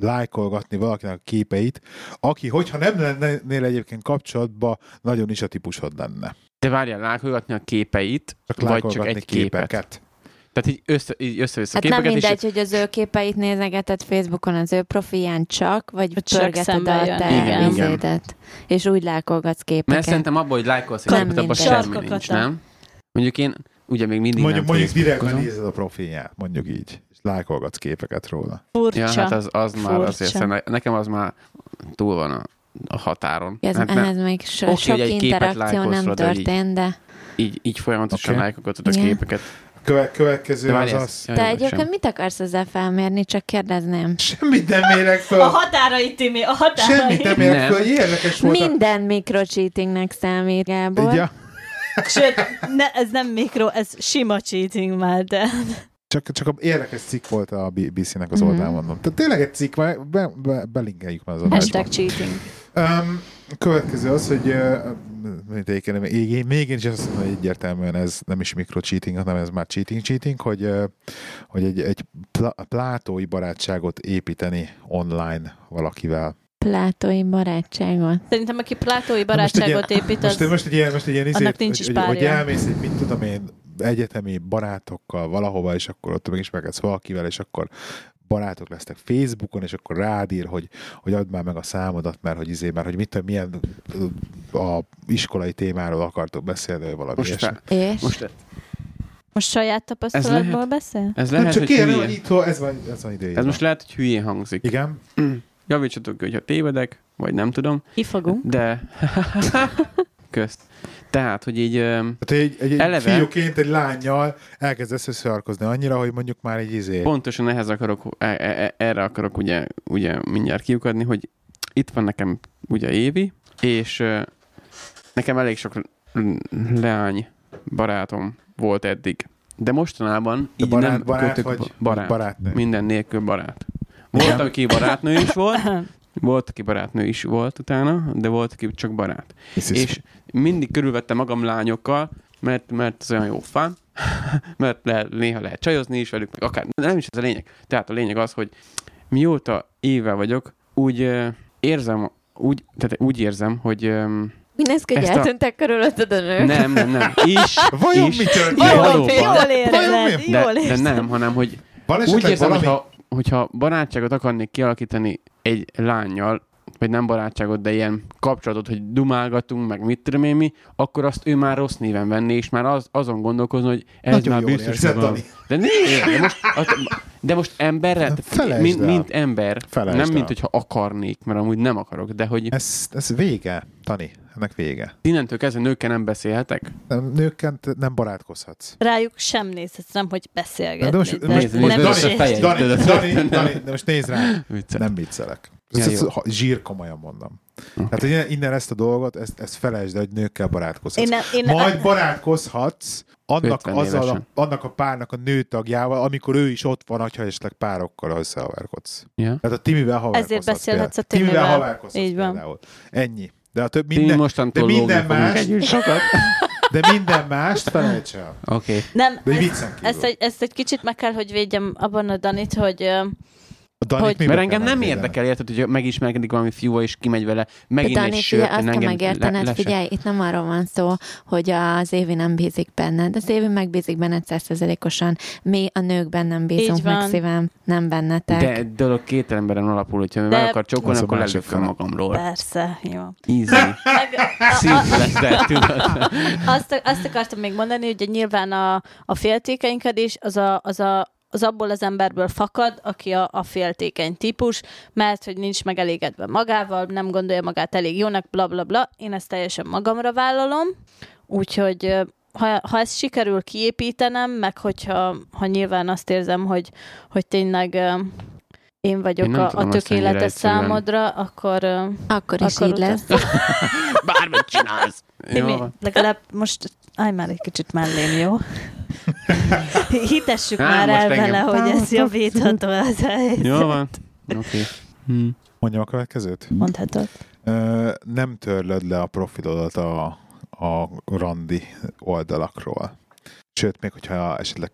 lájkolgatni valakinek a képeit, aki, hogyha nem lennél egyébként kapcsolatban, nagyon is a típusod lenne. De várjál, lájkolgatni a képeit, Csak vagy csak egy képet. képeket. Tehát így, össze, így össze-vissza Hát nem képeket, mindegy, és hogy az ő képeit nézegeted Facebookon az ő profilján csak, vagy csak pörgeted a te Igen, igen. és úgy lájkolgatsz mert képeket. szerintem abban, hogy lájkolsz egy Nem képet, abban semmi nincs, nem? Mondjuk én ugye még mindig Mondjuk, nem mondjuk direktben nézed a profilját, mondjuk így, lájkolgatsz képeket róla. Furcsa. Ja, hát az, az már azért, nekem az már túl van a, a határon. Ez, hát ehhez még so, Oké, sok interakció nem róla, de így- történt, de így, így folyamatosan okay. lájkolgatod a Igen. képeket. Köve- következő De az ez- az... Te egyébként mit akarsz ezzel felmérni, csak kérdezném. *laughs* Semmit nem mérek föl. A határait, Timi, a határait. Semmit nem mérek Nem. föl, érdekes volt. a- Minden mikrocheatingnek számít, Gábor. Ja, Sőt, ne, ez nem mikro, ez sima cheating már, de... csak, csak a érdekes cikk volt a BBC-nek az oldalán, mondom. Tehát tényleg egy cikk, be, be, be, belinkeljük már az Hashtag adásba. cheating. Um, következő az, hogy uh, még, én- még én is azt mondom, hogy egyértelműen ez nem is mikrocheating, hanem ez már cheating-cheating, hogy, uh, hogy egy, egy pla- plátói barátságot építeni online valakivel. Plátói barátságot. Szerintem, aki plátói Na most egy barátságot ilyen- épít, Most, az... most egy ilyen, most egy ilyen annak izét, nincs hogy, is hogy, hogy elmész egy, mit tudom én, egyetemi barátokkal valahova, és akkor ott megismerkedsz valakivel, és akkor barátok lesznek Facebookon, és akkor rád ír, hogy, hogy add már meg a számodat, mert hogy izé, mert hogy mit tudom, milyen a iskolai témáról akartok beszélni, vagy valami Most, fel, És? most Most saját tapasztalatból beszél? ez Nem, lehet, csak hogy kérem, hülyén. hogy itt, ez van, ez van ide. Ez most lehet, hogy hülyén hangzik. Igen? Javítsatok hogyha tévedek, vagy nem tudom, Kifogunk. de *laughs* közt. Tehát, hogy így Tehát egy, egy, egy Eleve- fiúként egy lányjal elkezdesz összearkozni annyira, hogy mondjuk már egy izé. pontosan ehhez akarok, e- e- e- erre akarok ugye, ugye mindjárt kiukadni, hogy itt van nekem ugye Évi, és nekem elég sok leány barátom volt eddig. De mostanában De így barát, nem barát kötök vagy ba- barát. barátnő? Minden nélkül barát. Volt, aki barátnő is volt, *laughs* volt, aki barátnő is volt utána, de volt, aki csak barát. Hisz, hisz. És mindig körülvettem magam lányokkal, mert, mert ez olyan jó fan, *laughs* mert le, néha lehet csajozni is velük, meg akár, de nem is ez a lényeg. Tehát a lényeg az, hogy mióta éve vagyok, úgy uh, érzem, úgy, tehát úgy érzem, hogy Mi néz ki, hogy Ezt a- eltűntek körülötted a nők? nem, nem, nem, *laughs* is, Vajon is, mi történt? de Jól, Vajon érzed, de, jól de érzed. nem, hanem, hogy Van úgy érzem, valami... hogyha, hogyha barátságot akarnék kialakítani egy lányjal, vagy nem barátságot, de ilyen kapcsolatot, hogy dumálgatunk, meg mit tudom én mi, akkor azt ő már rossz néven venné, és már az, azon gondolkozni, hogy ez Nagyon már biztos. Dani. De nézd, de most, De most emberre, mint, el. mint ember, Felejtsd nem el. mint hogyha akarnék, mert amúgy nem akarok, de hogy Ez, ez vége, Tani. Ennek vége. innentől kezdve nőkkel nem beszélhetek. Nem, nőkkel nem barátkozhatsz. Rájuk sem nézhetsz, nem, hogy beszélgetni. De most, de most, Nézd, most, de most nézd rá. Nem viccelek. Ja, Ez, ez, jó. ha- zsír komolyan mondom. Tehát hogy innen- ezt a dolgot, ezt, ezt felejtsd, el, hogy nőkkel barátkozhatsz. Én, nem, én Majd barátkozhatsz annak, 50 azzal a, annak a párnak a nőtagjával, amikor ő is ott van, ha esetleg párokkal összehaverkodsz. Ja. Tehát a Timivel haverkozhatsz. Ezért beszélhetsz a például. Timivel. haverkozhatsz Így van. például. Ennyi. De a több Minden, de minden más- sokat. *laughs* de minden mást felejts el. Oké. Okay. nem, De ezt, ezt, egy, ezt egy kicsit meg kell, hogy védjem abban a Danit, hogy hogy- Mert engem nem érdekel, érted, hogy megismerkedik valami fiúval, és kimegy vele, megint Dani, egy figyelj, sört, azt kell engem megértened, le, figyelj, itt nem arról van szó, hogy az Évi nem bízik benned. Az Évi megbízik benned százszerzelékosan. Mi a nőkben nem bízunk meg szívem, nem bennetek. De dolog két emberen alapul, hogyha De- meg akar a akkor fele. magamról. persze, jó. Easy. *laughs* De tudod. azt, azt akartam még mondani, hogy nyilván a, a féltékenykedés az, a, az, a, az abból az emberből fakad, aki a, a féltékeny típus, mert hogy nincs megelégedve magával, nem gondolja magát elég jónak, bla bla bla. Én ezt teljesen magamra vállalom, úgyhogy ha, ha ezt sikerül kiépítenem, meg hogyha ha nyilván azt érzem, hogy, hogy tényleg én vagyok Én a, a tökéletes számodra, akkor, Akkor is Akkor így lesz. *laughs* Bármit csinálsz. Jó legalább most állj már egy kicsit mellém, jó? *laughs* Hitessük Á, már el vele, hogy ez javítható az helyzet. Jó van. Oké. Hm. Mondjam a következőt? Mondhatod. Ö, nem törlöd le a profilodat a, a randi oldalakról. Sőt, még hogyha esetleg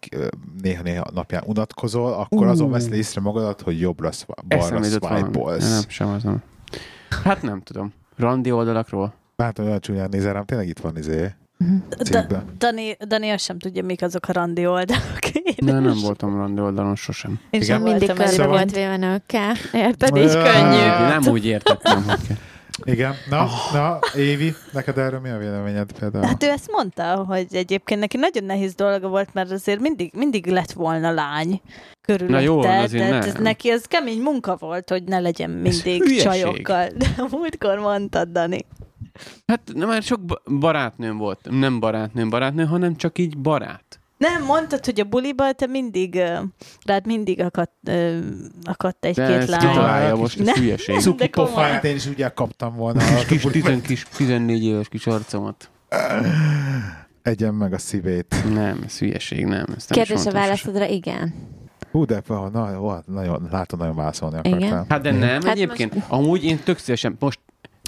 néha-néha napján unatkozol, akkor Ú. azon veszed észre magadat, hogy jobbra, szva- balra swipe-olsz. Nem, sem az nem. Hát nem tudom. Randi oldalakról? Látom, olyan csúnyán nézel rám, tényleg itt van izé Da, cikkben. Dani, Dani azt sem tudja, mik azok a randi oldalak. *laughs* Én Ne, nem voltam randi oldalon sosem. Én Igen. Mindig voltam körbe Szóval- volt véve nőkkel. Érted? Így könnyű. Nem úgy értettem, hogy. Igen. Na, na, Évi, neked erről mi a véleményed például? Hát ő ezt mondta, hogy egyébként neki nagyon nehéz dolga volt, mert azért mindig, mindig lett volna lány körülötte. Na jó, azért tehát ez nem. neki az kemény munka volt, hogy ne legyen mindig csajokkal. De múltkor mondtad, Dani. Hát nem, mert sok ba- barátnőm volt. Nem barátnőm, barátnő, hanem csak így barát. Nem, mondtad, hogy a buliba te mindig, rád mindig akadt, ö, akadt egy-két ezt lány. kitalálja most, ez Ne. hülyeség. Cuki pofáját én is úgy elkaptam volna. Kis, kis, tizen, kis 14 éves kis arcomat. Egyen meg a szívét. Nem, ez hülyeség, nem. Ezt nem Kérdés a válaszodra igen. Hú, de na, na, nagyon, látom, nagyon válaszolni Igen. akartál. sosem. Hát de nem, Hát egyébként. Amúgy én tök szívesen, most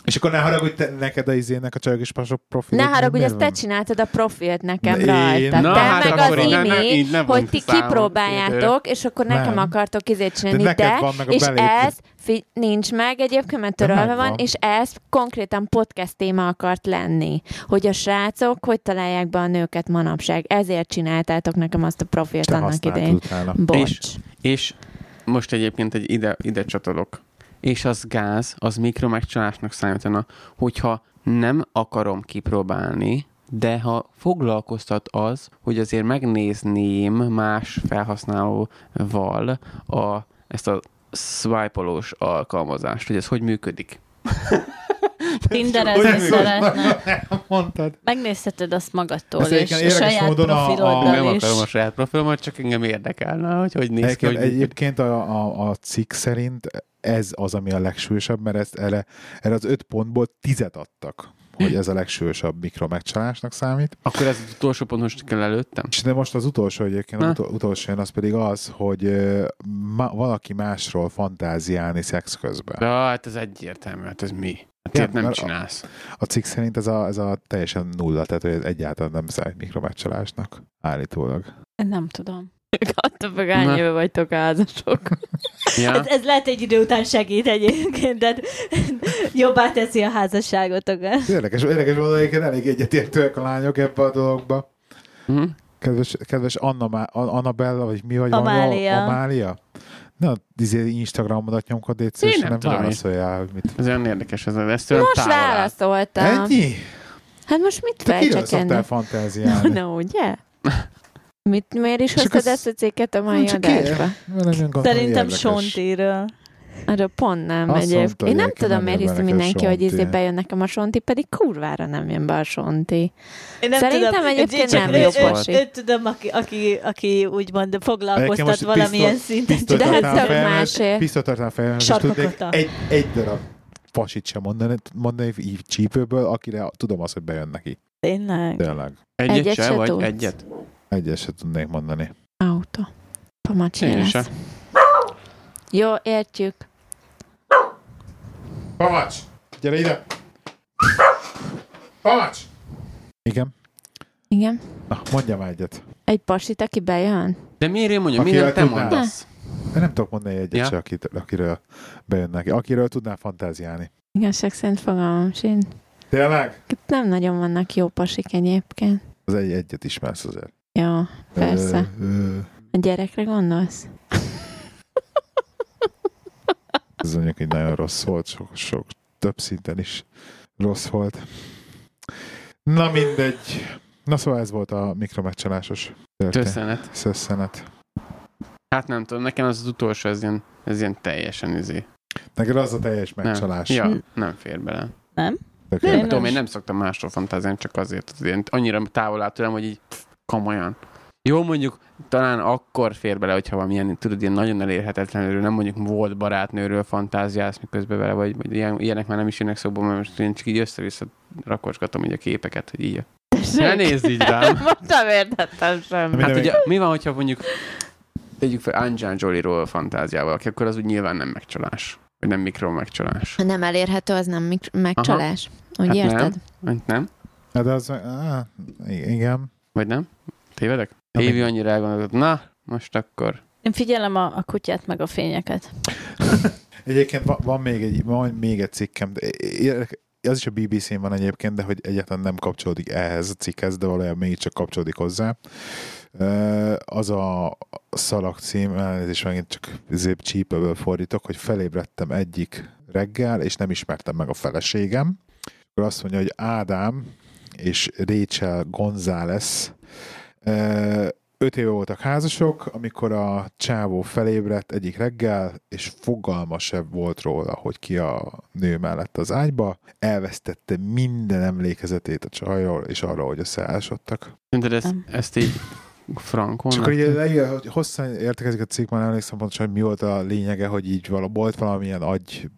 És akkor ne haragudj, te, neked a izének a csajok és pasok profil. Ne haragudj, ezt te csináltad a profilt nekem Én- rajta. Na, te hát meg az így ne- ne- hogy ti kipróbáljátok, és akkor nekem Nem. akartok izét csinálni, neked de, van meg a és ez fi, nincs meg egyébként, mert De törölve van, és ez konkrétan podcast téma akart lenni, hogy a srácok hogy találják be a nőket manapság. Ezért csináltátok nekem azt a profilt Te annak idején. Bocs. És- És most egyébként egy ide, ide csatolok. És az gáz, az mikro megcsalásnak számítana, hogyha nem akarom kipróbálni, de ha foglalkoztat az, hogy azért megnézném más felhasználóval a, ezt a swipe alkalmazást, hogy ez hogy működik. *laughs* Tinderezni szeretne. Mondtad. Megnézheted azt magadtól, Ezt és a saját módon a- a- profiloddal nem akarom a saját profilomat, csak engem érdekelne, hogy hogy néz ki, Egyébként, hogy működik. egyébként a, a, a cikk szerint ez az, ami a legsúlyosabb, mert ezt erre, erre az öt pontból tizet adtak, hogy ez a legsúlyosabb mikro megcsalásnak számít. Akkor ez az utolsó pont most kell előttem? És de most az utolsó egyébként, az utol, utolsó jön, az pedig az, hogy ma, valaki másról fantáziálni szex közben. Ja, hát ez egyértelmű, hát ez mi? Hát Ja, nem mert a- csinálsz. A cikk szerint ez a, ez a teljesen nulla, tehát hogy ez egyáltalán nem számít mikromegcsalásnak, állítólag. Nem tudom. Attól Na. éve vagytok házasok. Ja? Ez, *laughs* ez lehet egy idő után segít egyébként, de jobbá teszi a házasságotokat. Érdekes, érdekes volt, egyébként elég egyetértőek a lányok ebbe a dologba. Mhm. Kedves, kedves Anna, Annabella, vagy mi vagy Amália. Amália? Na, izé Instagramodat nyomkod, Én nem nem tudom, válaszoljál, hogy mit. Ez olyan érdekes, ez, ezt olyan Most válaszoltam. Ennyi? Hát most mit Te kiről fejtsek szoktál ennek? fantáziálni? No, no, ugye? Mit, miért is hoztad ezt a cikket a mai adásba? Szerintem Sontiről. Arra pont nem Azt egyébként. mondta, Én nem tudom, miért hiszi mindenki, hogy izé bejön nekem a sonti, pedig kurvára nem jön be a sonti. Én nem Szerintem tudom, egyébként csak nem jó pasi. Őt tudom, aki, aki, aki úgymond foglalkoztat valamilyen szinten. De hát tök fejemhez- másé. Pisztolyt tartál fejemhez, és Sarkokat tudnék tart. egy, egy darab pasit sem mondani, mondani így csípőből, akire tudom azt, hogy bejön neki. Tényleg. Tényleg. Egyet, Egyet se, se vagy tudsz. egyet? Egyet se tudnék mondani. Autó. Pamacsi Én lesz. se. Jó, értjük. Pamacs! Gyere ide! Pamacs! Igen? Igen. Na, mondja már egyet. Egy pasit, aki bejön? De miért én mondjam, Akivel mindent te tudnál. mondasz? De nem tudok mondani egyet Ja. se, akit, akiről bejön neki. Akiről tudnál fantáziálni. Igazság szerint fogalmam sincs. Tényleg? Itt nem nagyon vannak jó pasik egyébként. Az egy egyet ismersz azért. Jó, persze. Ö, ö, A gyerekre gondolsz? *laughs* Ez mondjuk így nagyon rossz volt, sok, sok több szinten is rossz volt. Na mindegy. Na szóval ez volt a mikromegcsalásos történet. Szösszenet. Hát nem tudom, nekem az, az utolsó, ez ilyen, ez ilyen teljesen izé. Neked az a teljes megcsalás. Nem. Ja, nem fér bele. Nem, jó. Nem tudom, én nem szoktam másról fantáziálni, csak azért, hogy ilyen, annyira távol áll tőlem, hogy így pff, komolyan. Jó, mondjuk talán akkor fér bele, hogyha valamilyen, tudod, ilyen nagyon elérhetetlenül, nem mondjuk volt barátnőről fantáziálsz miközben vele, vagy, vagy ilyen, ilyenek már nem is jönnek szóba, mert most én csak így össze-vissza rakosgatom így a képeket, hogy így. Ne nézd így rám! *laughs* Most nem értettem. Mi- Hát ugye, mi van, hogyha mondjuk tegyük fel Angelina Jolie-ról fantáziával, aki akkor az úgy nyilván nem megcsalás. Vagy nem mikro megcsalás. Ha nem elérhető, az nem mik- megcsalás. Úgy Hát érted? nem. Vagy nem? Hát az, á, igen. Vagy nem? Tévedek? Évi annyira elgondolkodott. Na, most akkor. Én figyelem a, a kutyát meg a fényeket. *laughs* Egyébként van, van, még egy, van még egy cikkem, de az is a BBC-n van egyébként, de hogy egyáltalán nem kapcsolódik ehhez a cikkhez, de valójában mégiscsak kapcsolódik hozzá. Az a szalag cím, elnézést megint csak zép csípőből fordítok, hogy felébredtem egyik reggel, és nem ismertem meg a feleségem. Akkor azt mondja, hogy Ádám és Rachel González öt éve voltak házasok, amikor a csávó felébredt egyik reggel, és fogalma sem volt róla, hogy ki a nő mellett az ágyba. Elvesztette minden emlékezetét a csajról, és arról, hogy összeásodtak. Szerinted ezt, ezt így frankon? Csak akkor így leír, hogy hosszan értekezik a cikk, már emlékszem pontosan, hogy mi volt a lényege, hogy így vala, volt valamilyen agy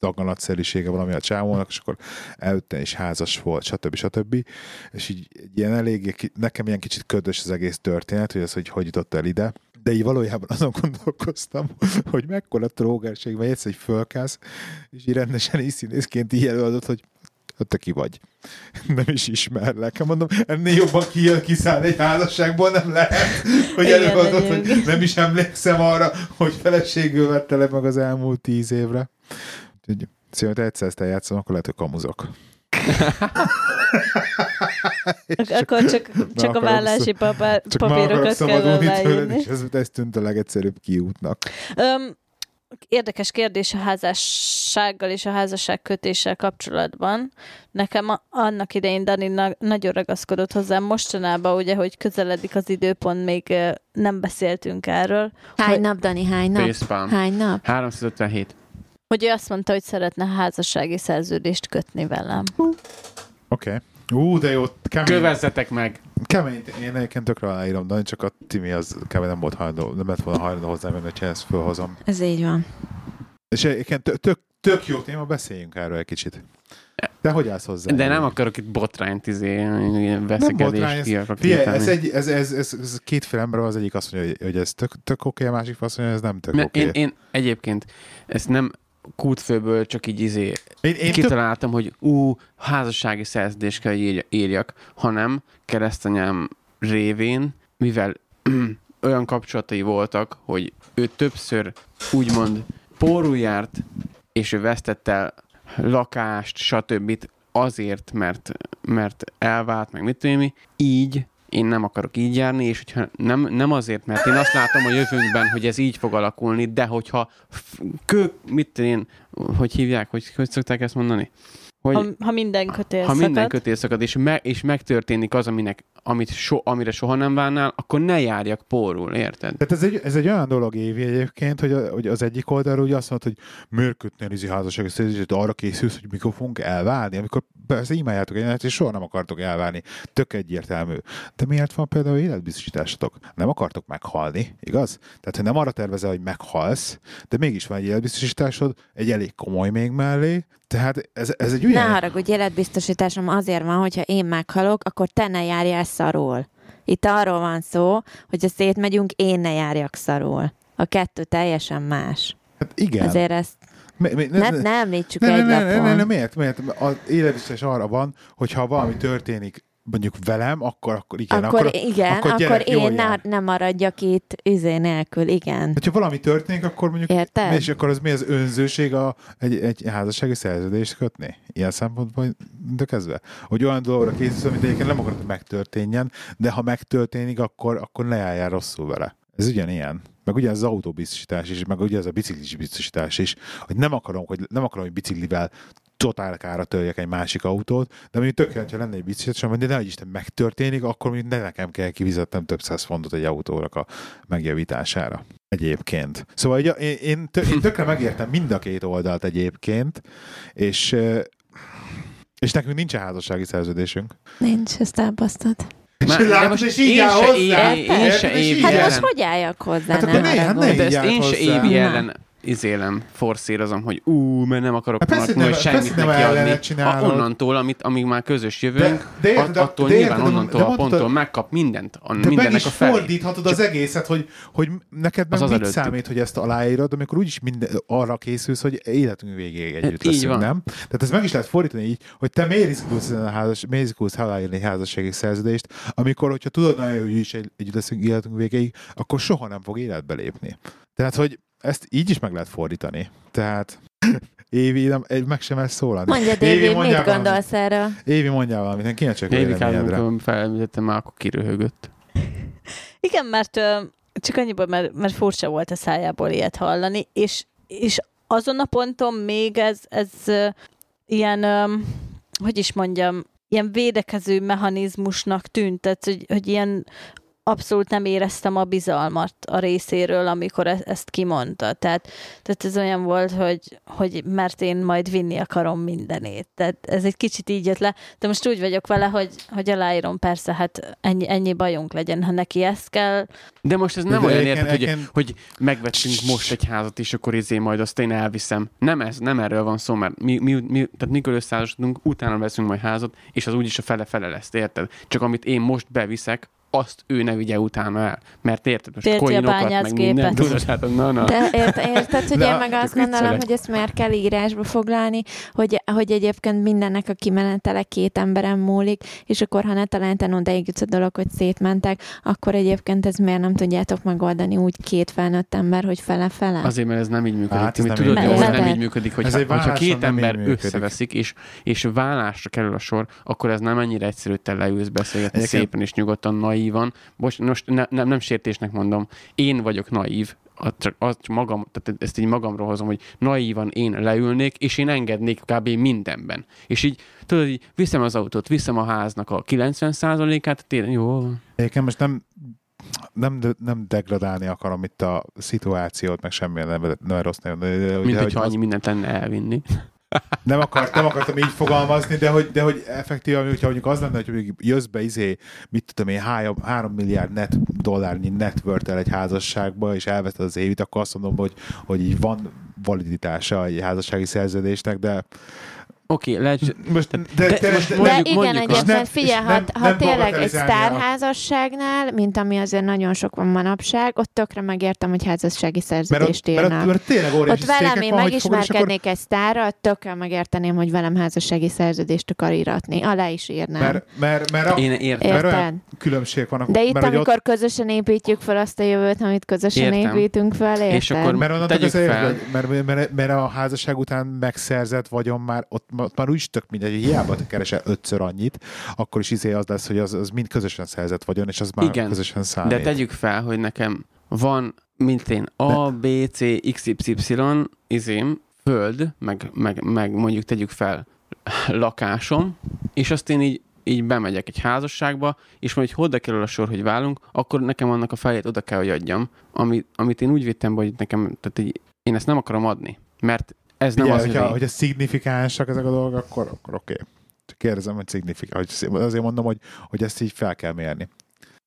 daganatszerűsége valami a csávónak, és akkor előtte is házas volt, stb. stb. És így ilyen eléggé, nekem ilyen kicsit ködös az egész történet, hogy az, hogy hogy jutott el ide. De így valójában azon gondolkoztam, *laughs* hogy mekkora trógerség, vagy egyszer egy fölkász, és így rendesen így színészként így előadott, hogy hogy te ki vagy. *laughs* Nem is ismerlek. Mondom, ennél jobban ki, kiszáll egy házasságból nem lehet, hogy Igen, előadott, hogy nem is emlékszem arra, hogy feleségül vette le meg az elmúlt tíz évre. Úgyhogy Szia, ha egyszer ezt eljátszom, akkor lehet, hogy kamuzok. *laughs* Ak- akkor csak, csak a vállási papá, Csak papírokat kell aláírni. és ez, ez tűnt a legegyszerűbb kiútnak. Öm, érdekes kérdés a házassággal és a házasság kötéssel kapcsolatban. Nekem a, annak idején Dani na, nagyon ragaszkodott hozzám. Mostanában ugye, hogy közeledik az időpont, még nem beszéltünk erről, Hány Hogy- nap, Dani, hány nap? Facepalm. Hány nap? 357. hogy ő azt mondta, hogy szeretne házassági szerződést kötni velem. Oké. Okay. Ú, de jó, kemény. Kövezzetek meg! kemény. Én egyébként tökre aláírom, de csak a Timi az kb. nem volt hajlandó, nem lett volna hajlandó hozzá menni, hogyha ezt fölhozom. Ez így van. És egyébként tök, tök, tök jó téma, beszéljünk erről egy kicsit. De hogy állsz hozzá? De nem akarok itt botrányt izé, veszekedést ez- ki akarok ez, egy, ez, ez, ez, ez kétféle ember, az egyik azt mondja, hogy, hogy ez tök, tök oké, a másik azt mondja, hogy ez nem tök oké. én, én egyébként ezt nem kútfőből csak így izé én, én kitaláltam, hogy ú, házassági szerződést kell, írjak, hanem keresztanyám révén, mivel *clears throat* olyan kapcsolatai voltak, hogy ő többször úgymond pórul járt, és ő vesztett el lakást, stb. azért, mert, mert elvált, meg mit tudom így én nem akarok így járni, és hogyha nem, nem azért, mert én azt látom a jövőnkben, hogy ez így fog alakulni, de hogyha kő, mit én, hogy hívják, hogy, hogy szokták ezt mondani? Hogy, Ha, ha minden kötél ha minden szakad. kötél szakad, és, me, és megtörténik az, aminek, amit so, amire soha nem várnál, akkor ne járjak pórul, érted? Tehát ez egy, ez egy olyan dolog évi egyébként, hogy, a, hogy az egyik oldalról ugye azt mondod, hogy miért kötnél izi házassági szerződést, arra készülsz, hogy mikor fogunk elválni, amikor persze imádjátok egyet, és soha nem akartok elválni. Tök egyértelmű. De miért van például életbiztosításotok? Nem akartok meghalni, igaz? Tehát, hogy nem arra tervezel, hogy meghalsz, de mégis van egy életbiztosításod, egy elég komoly még mellé, tehát ez, ez egy Ne olyan... haragudj, életbiztosításom azért van, hogyha én meghalok, akkor te ne járjál szarul. Itt arról van szó, hogy ha szétmegyünk, én ne járjak szarul. A kettő teljesen más. Hát igen. Ezért ezt mi, ne, ne említsük ne, ne, egy ne, ne, ne, ne, lapon. miért? miért? Az életbiztos arra van, hogy ha valami történik mondjuk velem, akkor, akkor igen. Akkor, akkor, igen, akkor akkor, gyerek én ne, ne maradjak itt üzé nélkül, igen. Hogyha valami történik, akkor mondjuk Érted? És akkor az mi az önzőség a, egy, egy házassági szerződést kötni? Ilyen szempontból de kezdve. Hogy olyan dologra készülsz, amit egyébként nem akarod, hogy megtörténjen, de ha megtörténik, akkor, akkor ne álljál rosszul vele. Ez ugyanilyen. Meg ugye az autóbiztosítás is, meg ugye ez a biciklis biztosítás is, hogy nem akarom, hogy nem akarom, hogy biciklivel totál kára törjek egy másik autót, de mondjuk tök jó, ha lenne egy biztosítás, de nehogy Isten megtörténik, akkor mondjuk ne nekem kell kifizetnem több száz fontot egy autónak a megjavítására. Egyébként. Szóval ugye, én, én, tö, én tökre megértem mind a két oldalt egyébként, és és nekünk nincsen házassági szerződésünk. Nincs, ezt elbasztad. Már- És de látod, most és így én áll se hozzá. évi- én Érted? se És így évi Hát áll. most ellen. hogy álljak hozzá? Hát nem akkor ne- hát haragudj. ne De így ezt én se hozzá. évi Na. ellen izélem, forszírozom, hogy ú, mert nem akarok Hát persze, hát nem- semmit neki adni. csinálod. A, onnantól, amit, amíg már közös jövőnk, De- de de- attól de nyilván érted, de- onnantól de a mondtad- ponttól megkap mindent, a, De meg mindennek is a felét. fordíthatod az egészet, hogy, hogy neked meg Az mit számít, hogy ezt aláírod, amikor úgyis minden, arra készülsz, hogy életünk végéig együtt így leszünk, van. nem? Tehát ez meg is lehet fordítani így, hogy te miért izgulsz, a házas, miért izgulsz aláírni egy házassági szerződést, amikor, hogyha tudod nagyon hogy is egy, együtt leszünk életünk végéig, akkor soha nem fog életbe lépni. Tehát, hogy ezt így is meg lehet fordítani. Tehát *laughs* Évi, nem, egy- meg sem ezt szólalni. Mondja, Évi, mondjál mit valamit. gondolsz erről? Évi, mondjál valamit, én kíváncsi vagyok a Évi amikor felemlítettem, már akkor kiröhögött. *laughs* Igen, mert csak annyiból, mert, mert furcsa volt a szájából ilyet hallani, és, és azon a ponton még ez, ez ilyen, hogy is mondjam, ilyen védekező mechanizmusnak tűnt, tehát hogy, hogy ilyen abszolút nem éreztem a bizalmat a részéről, amikor e- ezt kimondta. Tehát, tehát ez olyan volt, hogy, hogy mert én majd vinni akarom mindenét. Tehát ez egy kicsit így jött le, de most úgy vagyok vele, hogy, hogy aláírom, persze, hát ennyi, ennyi bajunk legyen, ha neki ezt kell. De most ez nem De olyan érted, hogy, egyébként- hogy megvettünk most egy házat, és akkor izé majd azt én elviszem. Nem, ez, nem erről van szó, mert mi, mi, mi tehát mikor összeházasodunk, utána veszünk majd házat, és az úgyis a fele-fele lesz, érted? Csak amit én most beviszek, azt ő ne vigye utána el. Mert érted, most Félti a coinokat, meg bányászgépet. minden, tudod, hát na, na. De ért, érted, hogy De én meg azt gondolom, viccelek. hogy ezt miért kell írásba foglalni, hogy, hogy egyébként mindennek a kimenetele két emberen múlik, és akkor ha ne találtan odaig jutsz a dolog, hogy szétmentek, akkor egyébként ez miért nem tudjátok megoldani úgy két felnőtt ember, hogy fele-fele? Azért, mert ez nem így működik. Hát ez Mi nem tudod, hogy ez nem így működik, hogyha, hogyha váláson két ember összeveszik, és, és vállásra kerül a sor, akkor ez nem ennyire egyszerű, hogy te leülsz beszélgetni Egyébként- szépen és nyugodtan, naívan. Most, most ne, nem, nem sértésnek mondom, én vagyok naív, csak, az csak magam, tehát ezt így magamról hozom, hogy naívan én leülnék, és én engednék kb. mindenben. És így, tudod, így viszem az autót, viszem a háznak a 90%-át, tényleg jó. Egyébként most nem, nem, nem degradálni akarom itt a szituációt, meg semmi nem, nem rossz de, mint hogyha hogy annyi mindent lenne elvinni. Nem, akart, nem akartam így fogalmazni, de hogy, de hogy effektíven, hogyha mondjuk az lenne, hogy mondjuk jössz be izé, mit tudom én, 3, 3 milliárd net dollárnyi net worth egy házasságba, és elveszted az évit, akkor azt mondom, hogy, hogy így van validitása egy házassági szerződésnek, de Oké, okay, lehet, most, de- de, de de, most de, De mondjuk- igen, mondjuk egyébként nem- figyelj, ha, nem- ha nem tényleg egy sztárházasságnál, mint ami azért nagyon sok van manapság, ott tökre megértem, hogy házassági mert, szerződést ott, mert, írnak. ott, mert tényleg óriási Ott velem én van, és akkor- megismerkednék egy sztárral, tökre megérteném, hogy velem házassági szerződést akar íratni. Alá is írnám. Mert, mert, mert, a, én értem. mert olyan Érted? különbségek vannak. De itt, mert, amikor közösen építjük fel azt a jövőt, amit közösen Értem. építünk fel, érted? És akkor Mert Tegyük fel. mert, mert, mert, mert, a házasság után megszerzett vagyon már ott ott már úgy tök mindegy, hogy hiába keresel ötször annyit, akkor is izé az lesz, hogy az, az mind közösen szerzett vagyon, és az már Igen, közösen számít. De tegyük fel, hogy nekem van, mint én, A, B, C, X, Y, izém, föld, meg, meg, meg mondjuk tegyük fel lakásom, és azt én így, így bemegyek egy házasságba, és majd, hogy oda kerül a sor, hogy válunk, akkor nekem annak a fejét oda kell, hogy adjam, amit, amit én úgy vittem hogy nekem, tehát így, én ezt nem akarom adni, mert ez nem Ugye, az, hogyha, hogy... hogyha szignifikánsak ezek a dolgok, akkor, akkor oké. Okay. Csak kérdezem, hogy szignifikáns. Azért mondom, hogy, hogy ezt így fel kell mérni.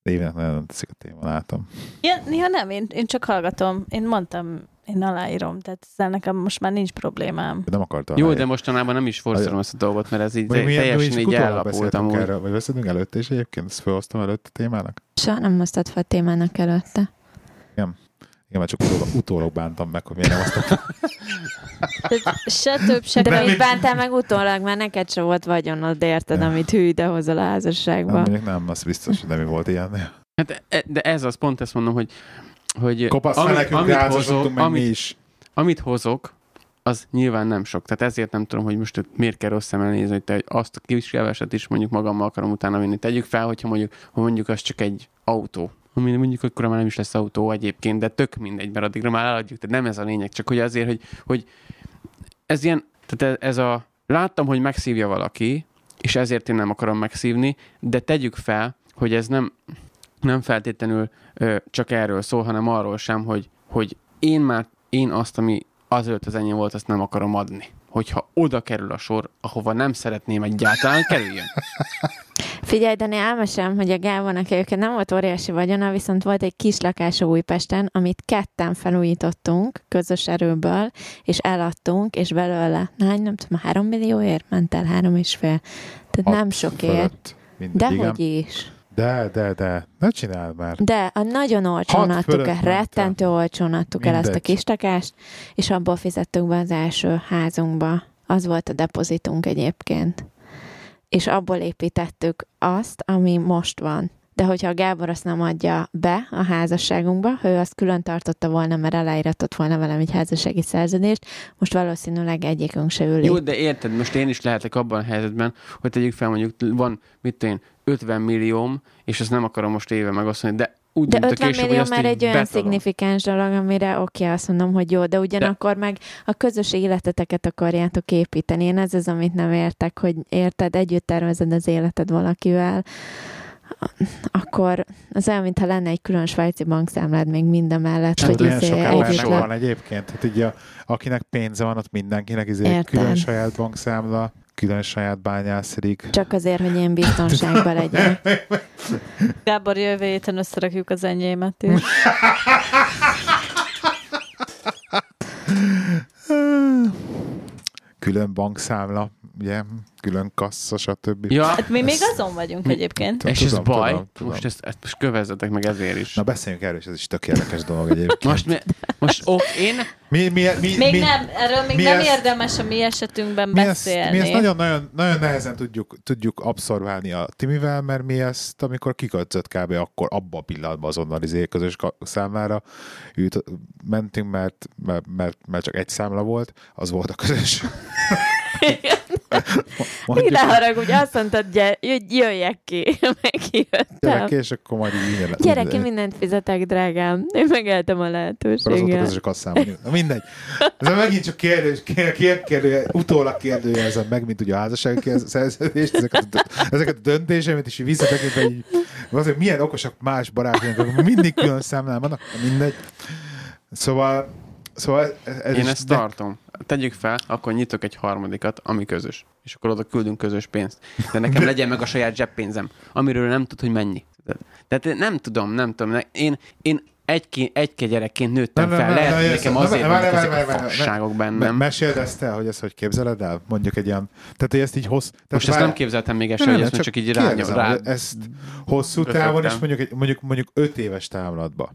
De évenek nagyon teszik a téma, látom. Ja, néha nem, én, én csak hallgatom. Én mondtam, én aláírom, tehát ezzel nekem most már nincs problémám. Nem akartam. Jó, de mostanában nem is forszolom ezt a dolgot, mert ez így Vagy mi, teljesen mi így utólag ellapult beszéltünk amúgy. erről, vagy beszéltünk előtte, és egyébként ezt felhoztam előtt a témának. Soha nem hoztad fel témának előtte. Igen, mert csak utólag, utólag bántam meg, hogy miért nem azt Tehát se több, se Nem, még- bántál meg utólag, mert neked se volt vagyonod, érted, amit hű idehozol a nem, házasságba. mondjuk nem, az biztos, hogy nem volt ilyen. Hát, e- de ez az, pont ezt mondom, hogy, hogy Kopasz ami- fel nekünk, amit, hozok, meg mi amit, is. amit hozok, az nyilván nem sok. Tehát ezért nem tudom, hogy most miért kell rossz szemmel nézni, hogy te hogy azt a kis keveset is mondjuk magammal akarom utána vinni. Tegyük fel, hogyha mondjuk, ha mondjuk az csak egy autó, ami mondjuk akkor már nem is lesz autó egyébként, de tök mindegy, mert addigra már eladjuk. Tehát nem ez a lényeg, csak hogy azért, hogy, hogy ez ilyen, tehát ez a, láttam, hogy megszívja valaki, és ezért én nem akarom megszívni, de tegyük fel, hogy ez nem, nem feltétlenül ö, csak erről szól, hanem arról sem, hogy, hogy én már, én azt, ami azelőtt az enyém volt, azt nem akarom adni. Hogyha oda kerül a sor, ahova nem szeretném egyáltalán kerüljön. Figyelj, Dani, elmesem, hogy a Gábornak egyébként nem volt óriási vagyona, viszont volt egy kis lakása Újpesten, amit ketten felújítottunk közös erőből, és eladtunk, és belőle, hány, nem tudom, három millióért ment el, három és fél. Tehát nem Hat sokért. fölött. Mindegy, igen. Dehogy is. De, de, de. Ne csináld már. De a nagyon olcsón adtuk el, rettentő olcsón adtuk el ezt a kis lakást, és abból fizettük be az első házunkba. Az volt a depozitunk egyébként. És abból építettük azt, ami most van. De hogyha a Gábor azt nem adja be a házasságunkba, ő azt külön tartotta volna, mert aláíratott volna velem egy házassági szerződést, most valószínűleg egyikünk se ül Jó, de érted, most én is lehetek abban a helyzetben, hogy tegyük fel, mondjuk van, mit én, 50 millióm, és azt nem akarom most éve megosztani, de úgy De döntök 50 később, millió már egy olyan betolom. szignifikáns dolog, amire oké, azt mondom, hogy jó, de ugyanakkor meg a közös életeteket akarjátok építeni. Én ez az, amit nem értek, hogy érted, együtt tervezed az életed valakivel, akkor az olyan, mintha lenne egy külön svájci bankszámlád még minden mellett, Hát hogy ilyen izé sok együtt le... van egyébként. Hát így a, akinek pénze van, ott mindenkinek izé külön saját bankszámla, külön saját bányászrik. Csak azért, hogy én biztonságban legyek. *laughs* Gábor, jövő héten összerakjuk az enyémet is. *laughs* Külön bankszámla, ugye, külön kassa, stb. Ja, Hát mi még azon vagyunk mi- egyébként. és Tudom, ez baj, tudom, tudom. most ezt, ezt most kövezzetek meg ezért is. Na beszéljünk erről, és ez is tök érdekes dolog egyébként. Most, mi, most ó, én, mi, mi, mi, Még mi, nem, erről még mi nem ezt- érdemes a mi esetünkben mi ezt, beszélni. mi ezt nagyon, nagyon, nagyon nehezen tudjuk, tudjuk abszorválni a Timivel, mert mi ezt, amikor kiköltözött kb. akkor abban a pillanatban azonnal izé közös számlára jut, mentünk, mert, mert, mert, mert, csak egy számla volt, az volt a közös. *laughs* Mondjuk, Ne haragudj, azt mondtad, gyere, jöjj- jöjjek ki, *laughs* megjöttem. gyerek, és akkor majd így minden. Gyerek, én mindent fizetek, drágám. Én megeltem a Akkor az a lehetőséget. Na mindegy. Ez megint csak kérdés, kérdő, kérdő, kérdő, utólag kérdőjelezem meg, mint ugye a házassági szerződést, ezeket, a, ezeket a döntéseimet is így visszatekintve, így, azért milyen okosak más barátaink, akik mindig külön számlán vannak, Na mindegy. Szóval, szóval ez én ezt de- tartom. Tegyük fel, akkor nyitok egy harmadikat, ami közös. És akkor oda küldünk közös pénzt. De nekem legyen meg a saját zseppénzem, amiről nem tud, hogy mennyi. Tehát nem tudom, nem tudom. Én, én egy, egy gyerekként nőttem fel. Lehet, hogy nekem azért vannak ezek a fasságok bennem. meséld ezt el, hogy ezt hogy képzeled el? Mondjuk egy ilyen... Tehát, hogy ezt így hossz... Tehát Most ezt nem képzeltem még se, hogy ezt csak így rá, Ezt hosszú távon is mondjuk, mondjuk, mondjuk öt éves távlatba.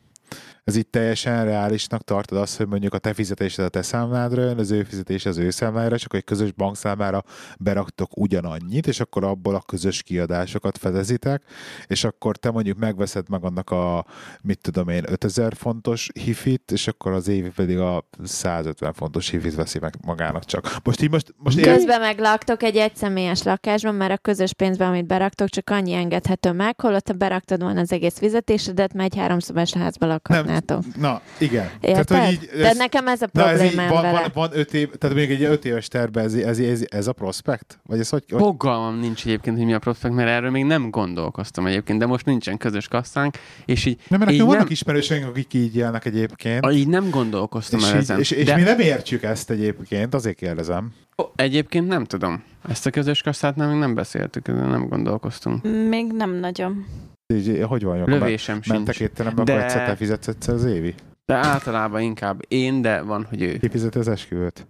Ez itt teljesen reálisnak tartod azt, hogy mondjuk a te fizetésed a te számládra jön, az ő fizetés az ő számlára, és akkor egy közös bankszámlára beraktok ugyanannyit, és akkor abból a közös kiadásokat fedezitek, és akkor te mondjuk megveszed meg annak a, mit tudom én, 5000 fontos hifit, és akkor az évi pedig a 150 fontos hifit veszi meg magának csak. Most így most, most. Közben meg laktok egy egyszemélyes lakásban, mert a közös pénzben, amit beraktok, csak annyi engedhető meg, holott ha beraktad volna az egész fizetésedet, már egy háromszobás házba lakhatnátok. Na, igen. Érted? Tehát, hogy így, De nekem ez a Na, ez így, problémám van, vele. van, van, öt év, tehát még egy öt éves terve, ez, ez, ez, ez a prospekt? Vagy ez hogy? hogy Fogalmam nincs egyébként, hogy mi a prospekt, mert erről még nem gondolkoztam egyébként, de most nincsen közös kasszánk, és így, nem, mert így nekünk vannak nem, ismerőseink, akik így élnek egyébként. a, így nem gondolkoztam És, el így, ezen. és, és de mi nem értjük ezt egyébként, azért kérdezem. Ó, egyébként nem tudom. Ezt a közös kasszát nem, még nem beszéltük, nem gondolkoztunk. Még nem nagyon. Így, hogy van, Lövésem mentek sincs. étterembe, De- akkor egyszer te fizetsz egyszer az évi? De általában inkább én, de van, hogy ő. Ki fizeti az esküvőt?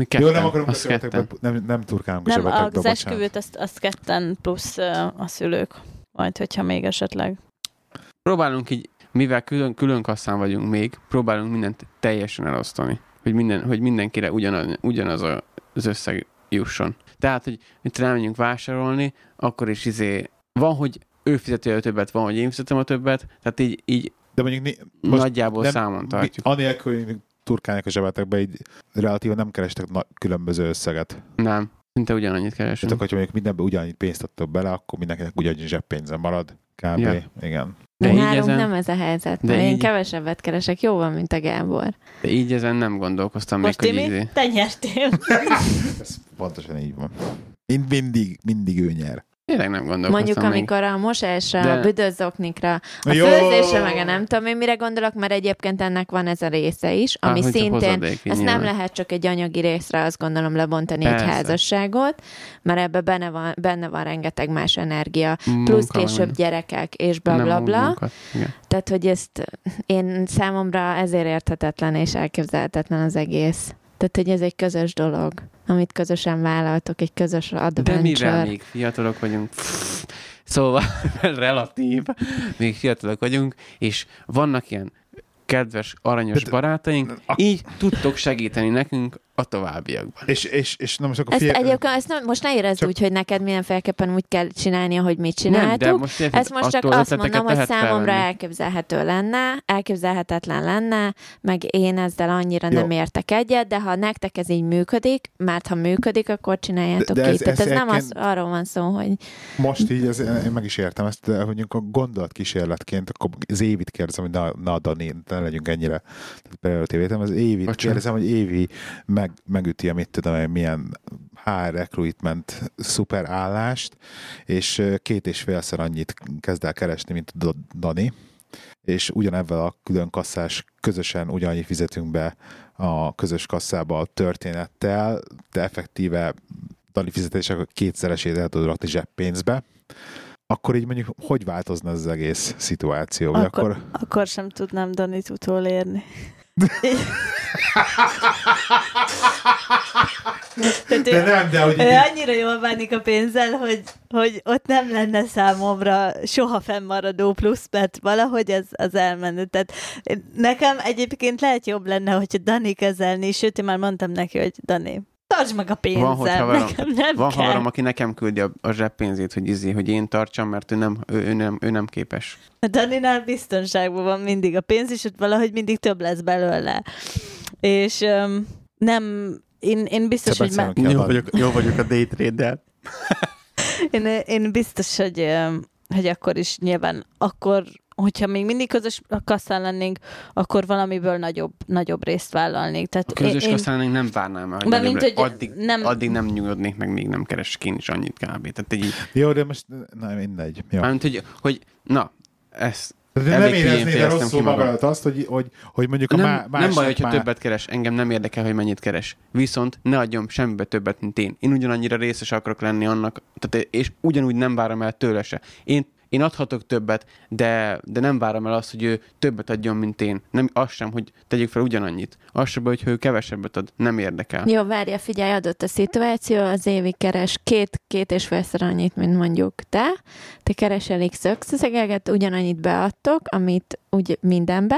Mi ketten, Jó, nem akarunk azt a ketten. nem, nem turkálunk a Nem, zsebetekbe, az esküvőt azt, azt ketten plusz a szülők. Majd, hogyha még esetleg. Próbálunk így, mivel külön, külön kasszán vagyunk még, próbálunk mindent teljesen elosztani. Hogy, minden, hogy mindenkire ugyanaz, ugyanaz a, az összeg jusson. Tehát, hogy mit elmegyünk vásárolni, akkor is izé, van, hogy ő fizeti a többet, van, hogy én fizetem a többet, tehát így, így De mondjuk ni- Most nagyjából nem- számon tartjuk. anélkül, hogy turkálják a zsebetekbe, így relatíve nem kerestek na- különböző összeget. Nem, szinte ugyanannyit keresünk. Tehát, hogyha mondjuk mindenbe ugyanannyi pénzt adtok bele, akkor mindenkinek ugyannyi zseppénze marad. Kb. Ja. Igen. De De így nálunk ezen- nem ez a helyzet. de mert Én így- kevesebbet keresek, jó van, mint a Gábor. De így ezen nem gondolkoztam Most még, hogy Timi, izé. te nyertél. *laughs* Ez pontosan így van. Mind, mindig, mindig ő nyer. Tényleg nem gondolkoztam Mondjuk, még. amikor a mosásra, De- a büdőzoknikra, a Jó! főzésre, meg a nem tudom én mire gondolok, mert egyébként ennek van ez a része is, ami Á, hogy a szintén, ezt nem lehet csak egy anyagi részre azt gondolom lebontani Persze. egy házasságot, mert ebbe benne van, benne van rengeteg más energia, Munka, plusz később minden. gyerekek, és bla bla bla. Tehát, hogy ezt én számomra ezért érthetetlen és elképzelhetetlen az egész. Tehát, hogy ez egy közös dolog, amit közösen vállaltok, egy közös De adventure. mivel még fiatalok vagyunk, pff, szóval *laughs* relatív, még fiatalok vagyunk, és vannak ilyen kedves, aranyos De- barátaink, a- így tudtok segíteni nekünk a továbbiakban. És, és, és na most akkor Ezt figyelj- egyébként ezt nem, most ne érezd Csak- úgy, hogy neked mindenféleképpen úgy kell csinálni, ahogy mit Nem, de csináltuk. most Ezt most csak azt mondom, hogy lehet számomra felvenni. elképzelhető lenne, elképzelhetetlen lenne, meg én ezzel annyira Jó. nem értek egyet, de ha nektek ez így működik, mert ha működik, akkor csináljátok De- de ki. ez- Tehát ez ez nem az, arról van szó, hogy Most így, ez, én meg is értem ezt, de mondjuk a gondolatkísérletként, akkor az Évit kérdezem, hogy na, na Dani, ne legyünk ennyire prioritévétem, az Évit Bocsánat. kérdezem, hogy Évi meg, megüti, amit tudom, én, milyen HR recruitment szuper állást, és két és félszer annyit kezd el keresni, mint a Dani, és ugyanebben a külön kasszás közösen ugyanannyi fizetünk be a közös kasszába a történettel, de effektíve Dani fizetések a kétszeresét el tudod rakni zseppénzbe, akkor így mondjuk hogy változna ez az egész szituáció? Akkor- akkor... Akkor sem tudnám Danit utolérni. Tehát ő, nem, de hogy ő annyira jól bánik a pénzzel, hogy, hogy ott nem lenne számomra soha fennmaradó plusz, mert valahogy ez az elmenő. Tehát nekem egyébként lehet jobb lenne, hogyha Dani kezelni, sőt, én már mondtam neki, hogy Dani, tartsd meg a pénzem, Van, hogy haverom- nekem nem Van kell. haverom, aki nekem küldi a, a zseppénzét, hogy izé, hogy én tartsam, mert ő nem, ő, ő nem, ő nem képes. A Daninál biztonságban van mindig a pénz, és ott valahogy mindig több lesz belőle. És um, nem, én, én biztos, hogy kell Jó vagyok, jó vagyok a day trade én, én biztos, hogy, hogy akkor is nyilván, akkor, hogyha még mindig közös kasszán lennénk, akkor valamiből nagyobb, nagyobb részt vállalnék. Tehát A közös én, én, kasszán nem várnám el, hogy, mint, hogy addig, nem- addig nem nyugodnék, meg még nem keresek én is annyit kb. Tehát egy, Jó, de most nem mindegy. Jó. mármint, hogy, hogy na, ez De nem éreznéd fejeztem rosszul magadat azt, hogy, hogy, hogy mondjuk a nem, má, nem baj, hogyha már... többet keres, engem nem érdekel, hogy mennyit keres. Viszont ne adjon semmibe többet, mint én. Én ugyanannyira részes akarok lenni annak, tehát, és ugyanúgy nem várom el tőle se. Én, én adhatok többet, de, de nem várom el azt, hogy ő többet adjon, mint én. Nem, az sem, hogy tegyük fel ugyanannyit. Az sem hogy ő kevesebbet ad, nem érdekel. Jó, várja, figyelj, adott a szituáció, az évi keres két, két és félszer annyit, mint mondjuk te. Te keresel X összegeget, ugyanannyit beadtok, amit úgy mindenbe,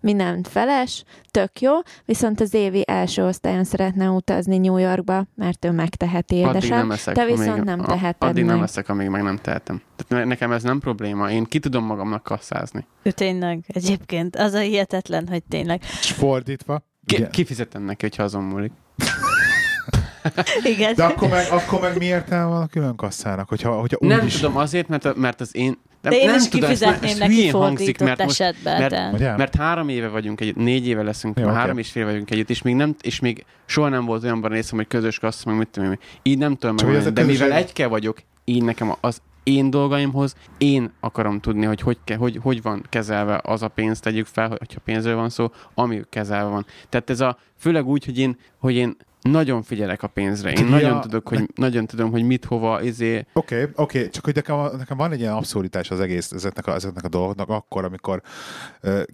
mindent feles, tök jó, viszont az évi első osztályon szeretne utazni New Yorkba, mert ő megteheti Addig édesem. nem eszek, te viszont amíg- nem a- teheted Addig nem meg. eszek, amíg meg nem tehetem. Tehát ne- nekem ez nem probléma. Én ki tudom magamnak kasszázni. Ő tényleg, egyébként, az a hihetetlen, hogy tényleg. És fordítva. Ki, ugye? kifizetem neki, hogyha azon múlik. *laughs* Igen. De akkor meg, akkor meg mi értelme van a külön kasszának? Hogyha, hogyha úgy Nem is... tudom, azért, mert, mert az én... Nem, De én nem is tudom, ezt- kifizetném ezt neki hülyén hangzik, mert most esetben. mert- de... Mert három éve vagyunk együtt, négy éve leszünk, Jó, már oké. három és fél vagyunk együtt, és még, nem, és még soha nem volt olyanban részem, hogy közös kassza, meg mit tudom én. Így nem tudom a de mivel egyke vagyok, így nekem az én dolgaimhoz, én akarom tudni, hogy hogy, ke, hogy hogy van kezelve az a pénz, tegyük fel, hogyha pénzről van szó, ami kezelve van. Tehát ez a, főleg úgy, hogy én, hogy én nagyon figyelek a pénzre. Én Tudja, nagyon tudok, hogy, nagyon tudom, hogy mit, hova, izé, Oké, okay, oké, okay. csak hogy nekem, nekem van egy ilyen abszurditás az egész ezeknek a, ezeknek a dolgoknak akkor, amikor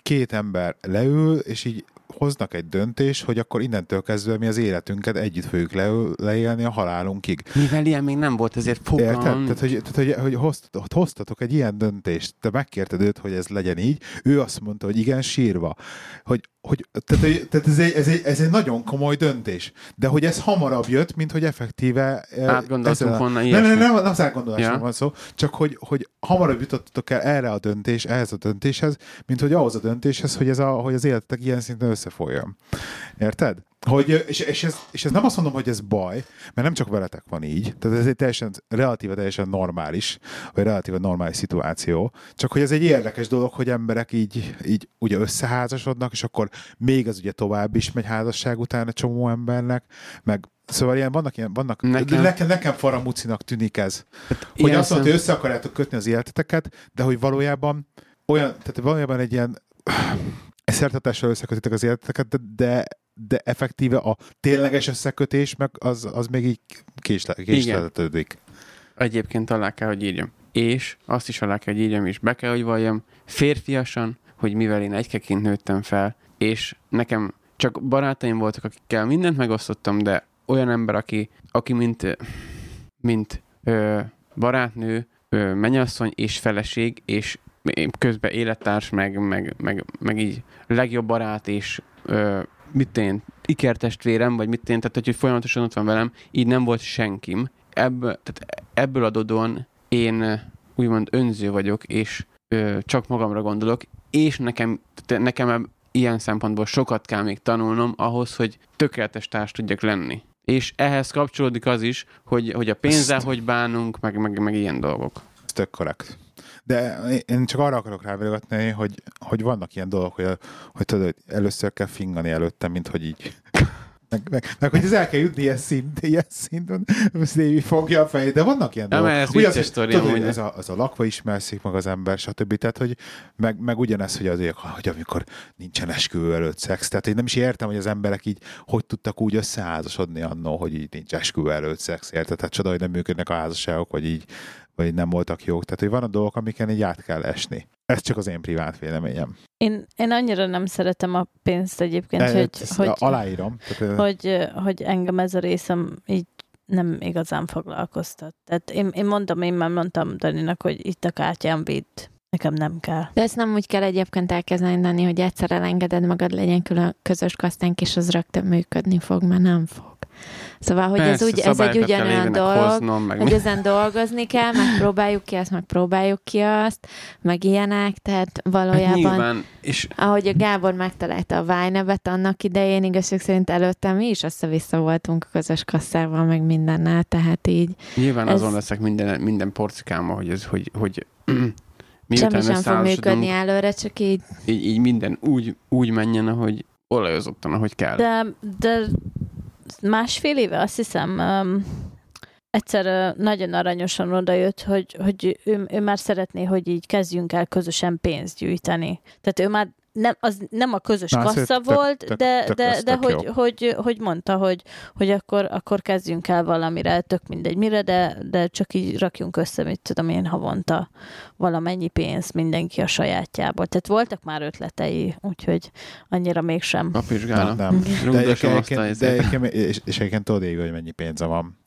két ember leül, és így hoznak egy döntést, hogy akkor innentől kezdve mi az életünket együtt fogjuk leül, leélni a halálunkig. mivel ilyen még nem volt, ezért Érted? fogalmam. Tehát, hogy, tehát, hogy, hogy hoztatok, hoztatok egy ilyen döntést, te megkérted őt, hogy ez legyen így, ő azt mondta, hogy igen, sírva. Hogy, hogy, tehát, tehát ez, egy, ez, egy, ez egy nagyon komoly döntés. De hogy ez hamarabb jött, mint hogy effektíve... eh, Átgondoltunk volna nem, ilyesmit. nem, nem, nem az átgondolásról Ja. van szó, csak hogy, hogy hamarabb jutottatok el erre a döntés, ehhez a döntéshez, mint hogy ahhoz a döntéshez, hogy, ez a, hogy az életetek ilyen szinten összefolyjon. Érted? Hogy, és, és, ez, és ez nem azt mondom, hogy ez baj, mert nem csak veletek van így, tehát ez egy teljesen, relatíve teljesen normális, vagy relatíve normális szituáció, csak hogy ez egy érdekes dolog, hogy emberek így, így ugye összeházasodnak, és akkor még az ugye tovább is megy házasság után egy csomó embernek, meg Szóval ilyen, vannak ilyen, vannak, Nekem- nekem, nekem, faramucinak tűnik ez. Hogy Ilyen azt mondta, hogy össze akarjátok kötni az életeteket, de hogy valójában olyan, tehát valójában egy ilyen szertartással összekötitek az életeteket, de, de, de effektíve a tényleges összekötés meg az, az még így késle, késleltetődik. Egyébként alá kell, hogy írjam. És azt is alá kell, hogy írjam, és be kell, hogy valljam férfiasan, hogy mivel én egykeként nőttem fel, és nekem csak barátaim voltak, akikkel mindent megosztottam, de olyan ember, aki, aki mint, mint ö, barátnő, ö, mennyasszony és feleség, és közben élettárs, meg, meg, meg, meg így legjobb barát, és ö, mit én, ikertestvérem, vagy mit én, tehát hogy folyamatosan ott van velem, így nem volt senkim. Ebből, tehát ebből adódóan én ö, úgymond önző vagyok, és ö, csak magamra gondolok, és nekem, nekem ilyen szempontból sokat kell még tanulnom ahhoz, hogy tökéletes társ tudjak lenni. És ehhez kapcsolódik az is, hogy, hogy a pénzzel Ezt- hogy bánunk, meg, meg, meg ilyen dolgok. Ez tök korrekt. De én csak arra akarok rávilágítani, hogy, hogy vannak ilyen dolgok, hogy, hogy tudod, hogy először kell fingani előtte, mint hogy így. *laughs* Meg, meg, meg hogy ez el kell jutni ilyen szint, ilyen szinten, Stevie fogja a fejét, de vannak ilyen dolgok. ez Ugye az, vicces sztori tudod, hogy ez a, az a lakva ismerszik meg az ember, stb. Tehát, hogy meg, meg ugyanez, hogy azért, hogy amikor nincsen esküvő előtt szex. Tehát én nem is értem, hogy az emberek így hogy tudtak úgy összeházasodni annó, hogy így nincs esküvő előtt szex, érted? Tehát csoda, hogy nem működnek a házasságok, vagy így vagy nem voltak jók. Tehát, hogy vannak dolgok, amiken így át kell esni. Ez csak az én privát véleményem. Én, én annyira nem szeretem a pénzt egyébként, E, hogy, hogy, aláírom. Tehát, hogy, hogy, engem ez a részem így nem igazán foglalkoztat. Tehát én, én mondtam, én már mondtam Daninak, hogy itt a kártyám vidd. Nekem nem kell. De ezt nem úgy kell egyébként elkezdeni, Dani, hogy egyszer elengeded magad, legyen külön közös kasztánk, és az rögtön működni fog, mert nem fog. Szóval, hogy ez, Persze, úgy, ez egy ugyanolyan dolog, Hoznom, meg hogy ezen dolgozni kell, megpróbáljuk ki ezt, megpróbáljuk ki azt, meg ilyenek, tehát Hát valójában, nyilván, és ahogy a Gábor megtalálta a vájnevet annak idején, igazság szerint előtte mi is össze-vissza voltunk a közös kasszával, meg mindennel, tehát így nyilván Ez- azon leszek minden, minden porcikáma, hogy ez, hogy, hogy semmi miután sem fog működni előre, csak így így, így minden úgy, úgy menjen, ahogy olajozottan, ahogy kell. De, de másfél éve azt hiszem um, egyszer uh, nagyon aranyosan odajött, hogy, hogy ő, ő már szeretné, hogy így kezdjünk el közösen pénzt gyűjteni. Tehát ő már nem, az nem a közös Na, kassa tök- volt, tök- de, tök de, de tök hogy, jó. hogy, hogy mondta, hogy, hogy akkor, akkor kezdjünk el valamire, tök mindegy mire, de, de csak így rakjunk össze, mit tudom én, havonta valamennyi pénzt mindenki a sajátjából. Tehát voltak már ötletei, úgyhogy annyira mégsem. Kapizsgála. nem, nem. De Rúgdosom egyébként, de egyébként, és, és egyébként tudod, hogy mennyi pénze van.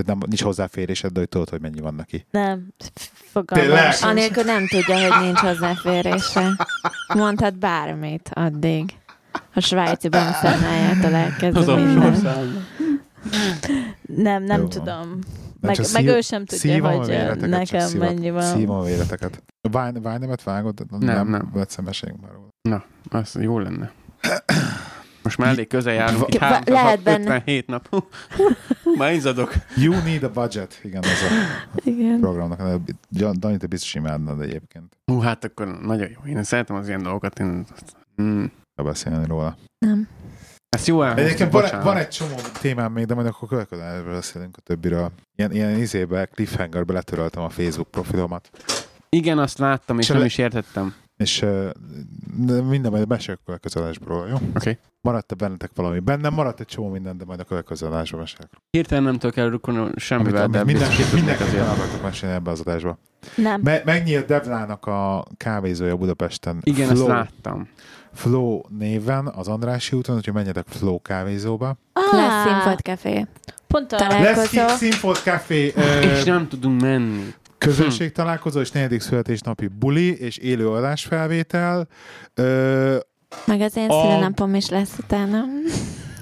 Szóval nem, nincs hozzáférésed, de hogy tudod, hogy mennyi van neki. Nem, fogalmam. Anélkül nem tudja, hogy nincs hozzáférése. Mondhat bármit addig. A svájci bankszámlájától elkezdve minden. Nem, nem Jó van. tudom. Nem Meg, szív- ő sem tudja, hogy csak nekem szívok- mennyi van. Szívom a véleteket. Vány, ványnemet vágod? Nem, nem. Egyszer meséljünk már róla. Na, az jó lenne. Most már elég közel járunk, három, lehet benne. 57 nap. Már izadok. You need a budget. Igen, ez a Igen. programnak. Dani, te biztos imádnod egyébként. Hú, hát akkor nagyon jó. Én szeretem az ilyen dolgokat. Én... Mm. Beszélni róla. Nem. Ezt jó elhoztad, Egyébként van, van, egy csomó témám még, de majd akkor következően beszélünk a többiről. Ilyen, ilyen izébe, cliffhangerbe letöröltem a Facebook profilomat. Igen, azt láttam, és Se nem is értettem. És uh, minden majd mesélek a következő adásból, jó? Oké. Maradt-e bennetek valami? Bennem maradt egy csomó minden, de majd a következő adásban mesélek. Hirtelen nem tudok elrukkolni semmivel, Amit, de minden, biztos ki tudnék mindenképpen el azért. akartok mesélni ebbe az adásba. Nem. Me, megnyílt Devlának a kávézója Budapesten. Igen, Flow, ezt láttam. Flow néven az Andrási úton, úgyhogy menjetek Flow kávézóba. Lesz Színfolt Café. Pont Lesz Találkozó. Kick Színfolt Café És nem tudunk menni. Közönség találkozó és negyedik születésnapi buli és élő adásfelvétel. Ö, Meg az én A- szülinapom is lesz utána.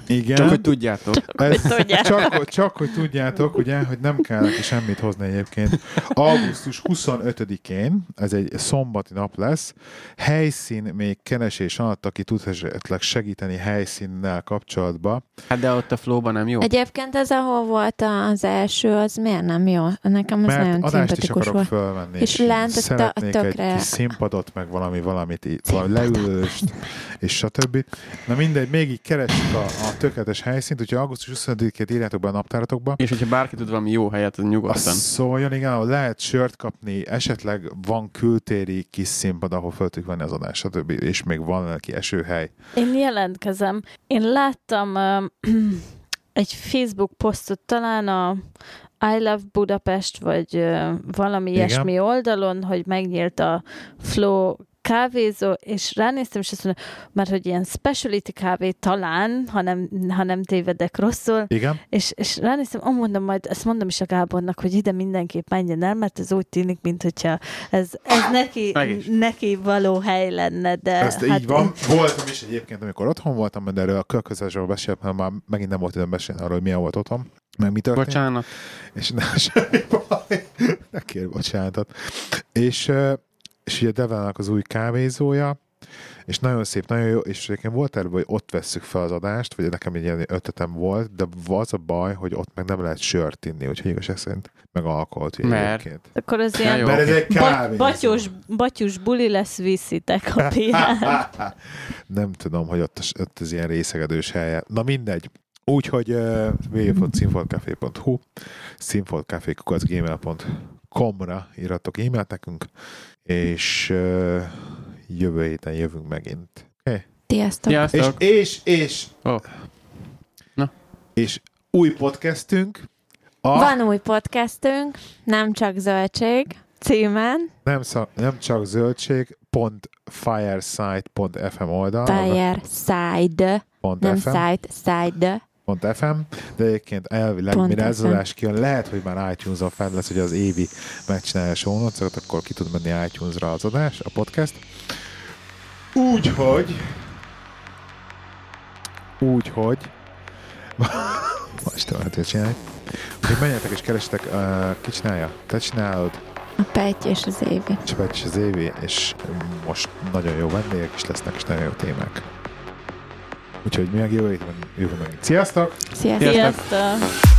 Igen. Csak hogy tudjátok. Ez, hogy tudják. csak, hogy- csak, hogy tudjátok, ugye, hogy nem kell neki semmit hozni egyébként. Augusztus 25-én, ez egy szombati nap lesz, helyszín még keresés alatt, aki tud esetleg segíteni helyszínnel kapcsolatba. Hát de ott a flowban nem jó. Egyébként ez, ahol volt az első, az miért nem jó? Nekem ez Mert nagyon adást is akarok volt. fölvenni. És lent a szeretnék egy tökre- kis színpadot, meg valami valamit, valami leülőst, és stb. Na mindegy, még így keressük a, a tökéletes helyszínt, úgyhogy augusztus 25-ét írjátok be a naptáratokba. És hogyha bárki tud valami jó helyet, az nyugodtan. szóljon, igen, lehet sört kapni, esetleg van kültéri kis színpad, ahol fel tudjuk venni az adást, stb. És még van neki esőhely. Én jelentkezem. Én láttam um, *clears throat* egy Facebook posztot talán a I Love Budapest, vagy uh, valami Igen. ilyesmi oldalon, hogy megnyílt a Flow kávézó, és ránéztem, és azt mondom, mert hogy ilyen speciality kávé talán, ha nem, ha nem tévedek rosszul, Igen? és, és ránéztem, ó, mondom majd, ezt mondom is a Gábornak, hogy ide mindenképp menjen el, mert ez úgy tűnik, mint hogyha ez, ez neki, neki való hely lenne, de Ez hát így van. Voltam is egyébként, amikor otthon voltam, de erről a következősről beszéltem, mert már megint nem volt időm beszélni arról, hogy milyen volt otthon. Meg mi történt. Bocsánat. És *laughs* ne, semmi baj. Ne kérj bocsánatot. És, és ugye Develnek az új kávézója, és nagyon szép, nagyon jó, és egyébként volt erről, hogy ott vesszük fel az adást, vagy nekem egy ilyen ötletem volt, de az a baj, hogy ott meg nem lehet sört inni, úgyhogy igazság szerint meg alkoholt Mert? egyébként. akkor az ilyen jó. Mert ez egy batyus, batyus buli lesz, viszitek a piát. *laughs* nem tudom, hogy ott, ott az ilyen részegedős helye. Na mindegy. Úgyhogy uh, www.színfoltcafé.hu színfoltcafé.gmail.com-ra írhatok e-mailt nekünk, és uh, jövő héten jövünk megint. Okay? Sziasztok! És, Sziasztok. és, és, Ó. Na. és új podcastünk a Van új podcastünk, nem csak zöldség címen, nem, szak, nem csak zöldség, pont fireside.fm oldal, Fireside, pont nem FM. side, side. .fm, de egyébként elvileg, Pont mire ez adás kijön, lehet, hogy már iTunes-on fenn lesz, hogy az Évi megcsinálja a show notes akkor ki tud menni iTunes-ra az adás, a podcast. Úgyhogy úgyhogy *laughs* most tudom, hogy. Úgyhogy menjetek és keresetek, uh, ki csinálja? Te csinálod, A Petty és az Évi. Csapács és az Évi, és most nagyon jó vendégek is lesznek, és nagyon jó témák. Úgyhogy mi meg jövő héten jövő megint. Sziasztok! Sziasztok! Sziasztok!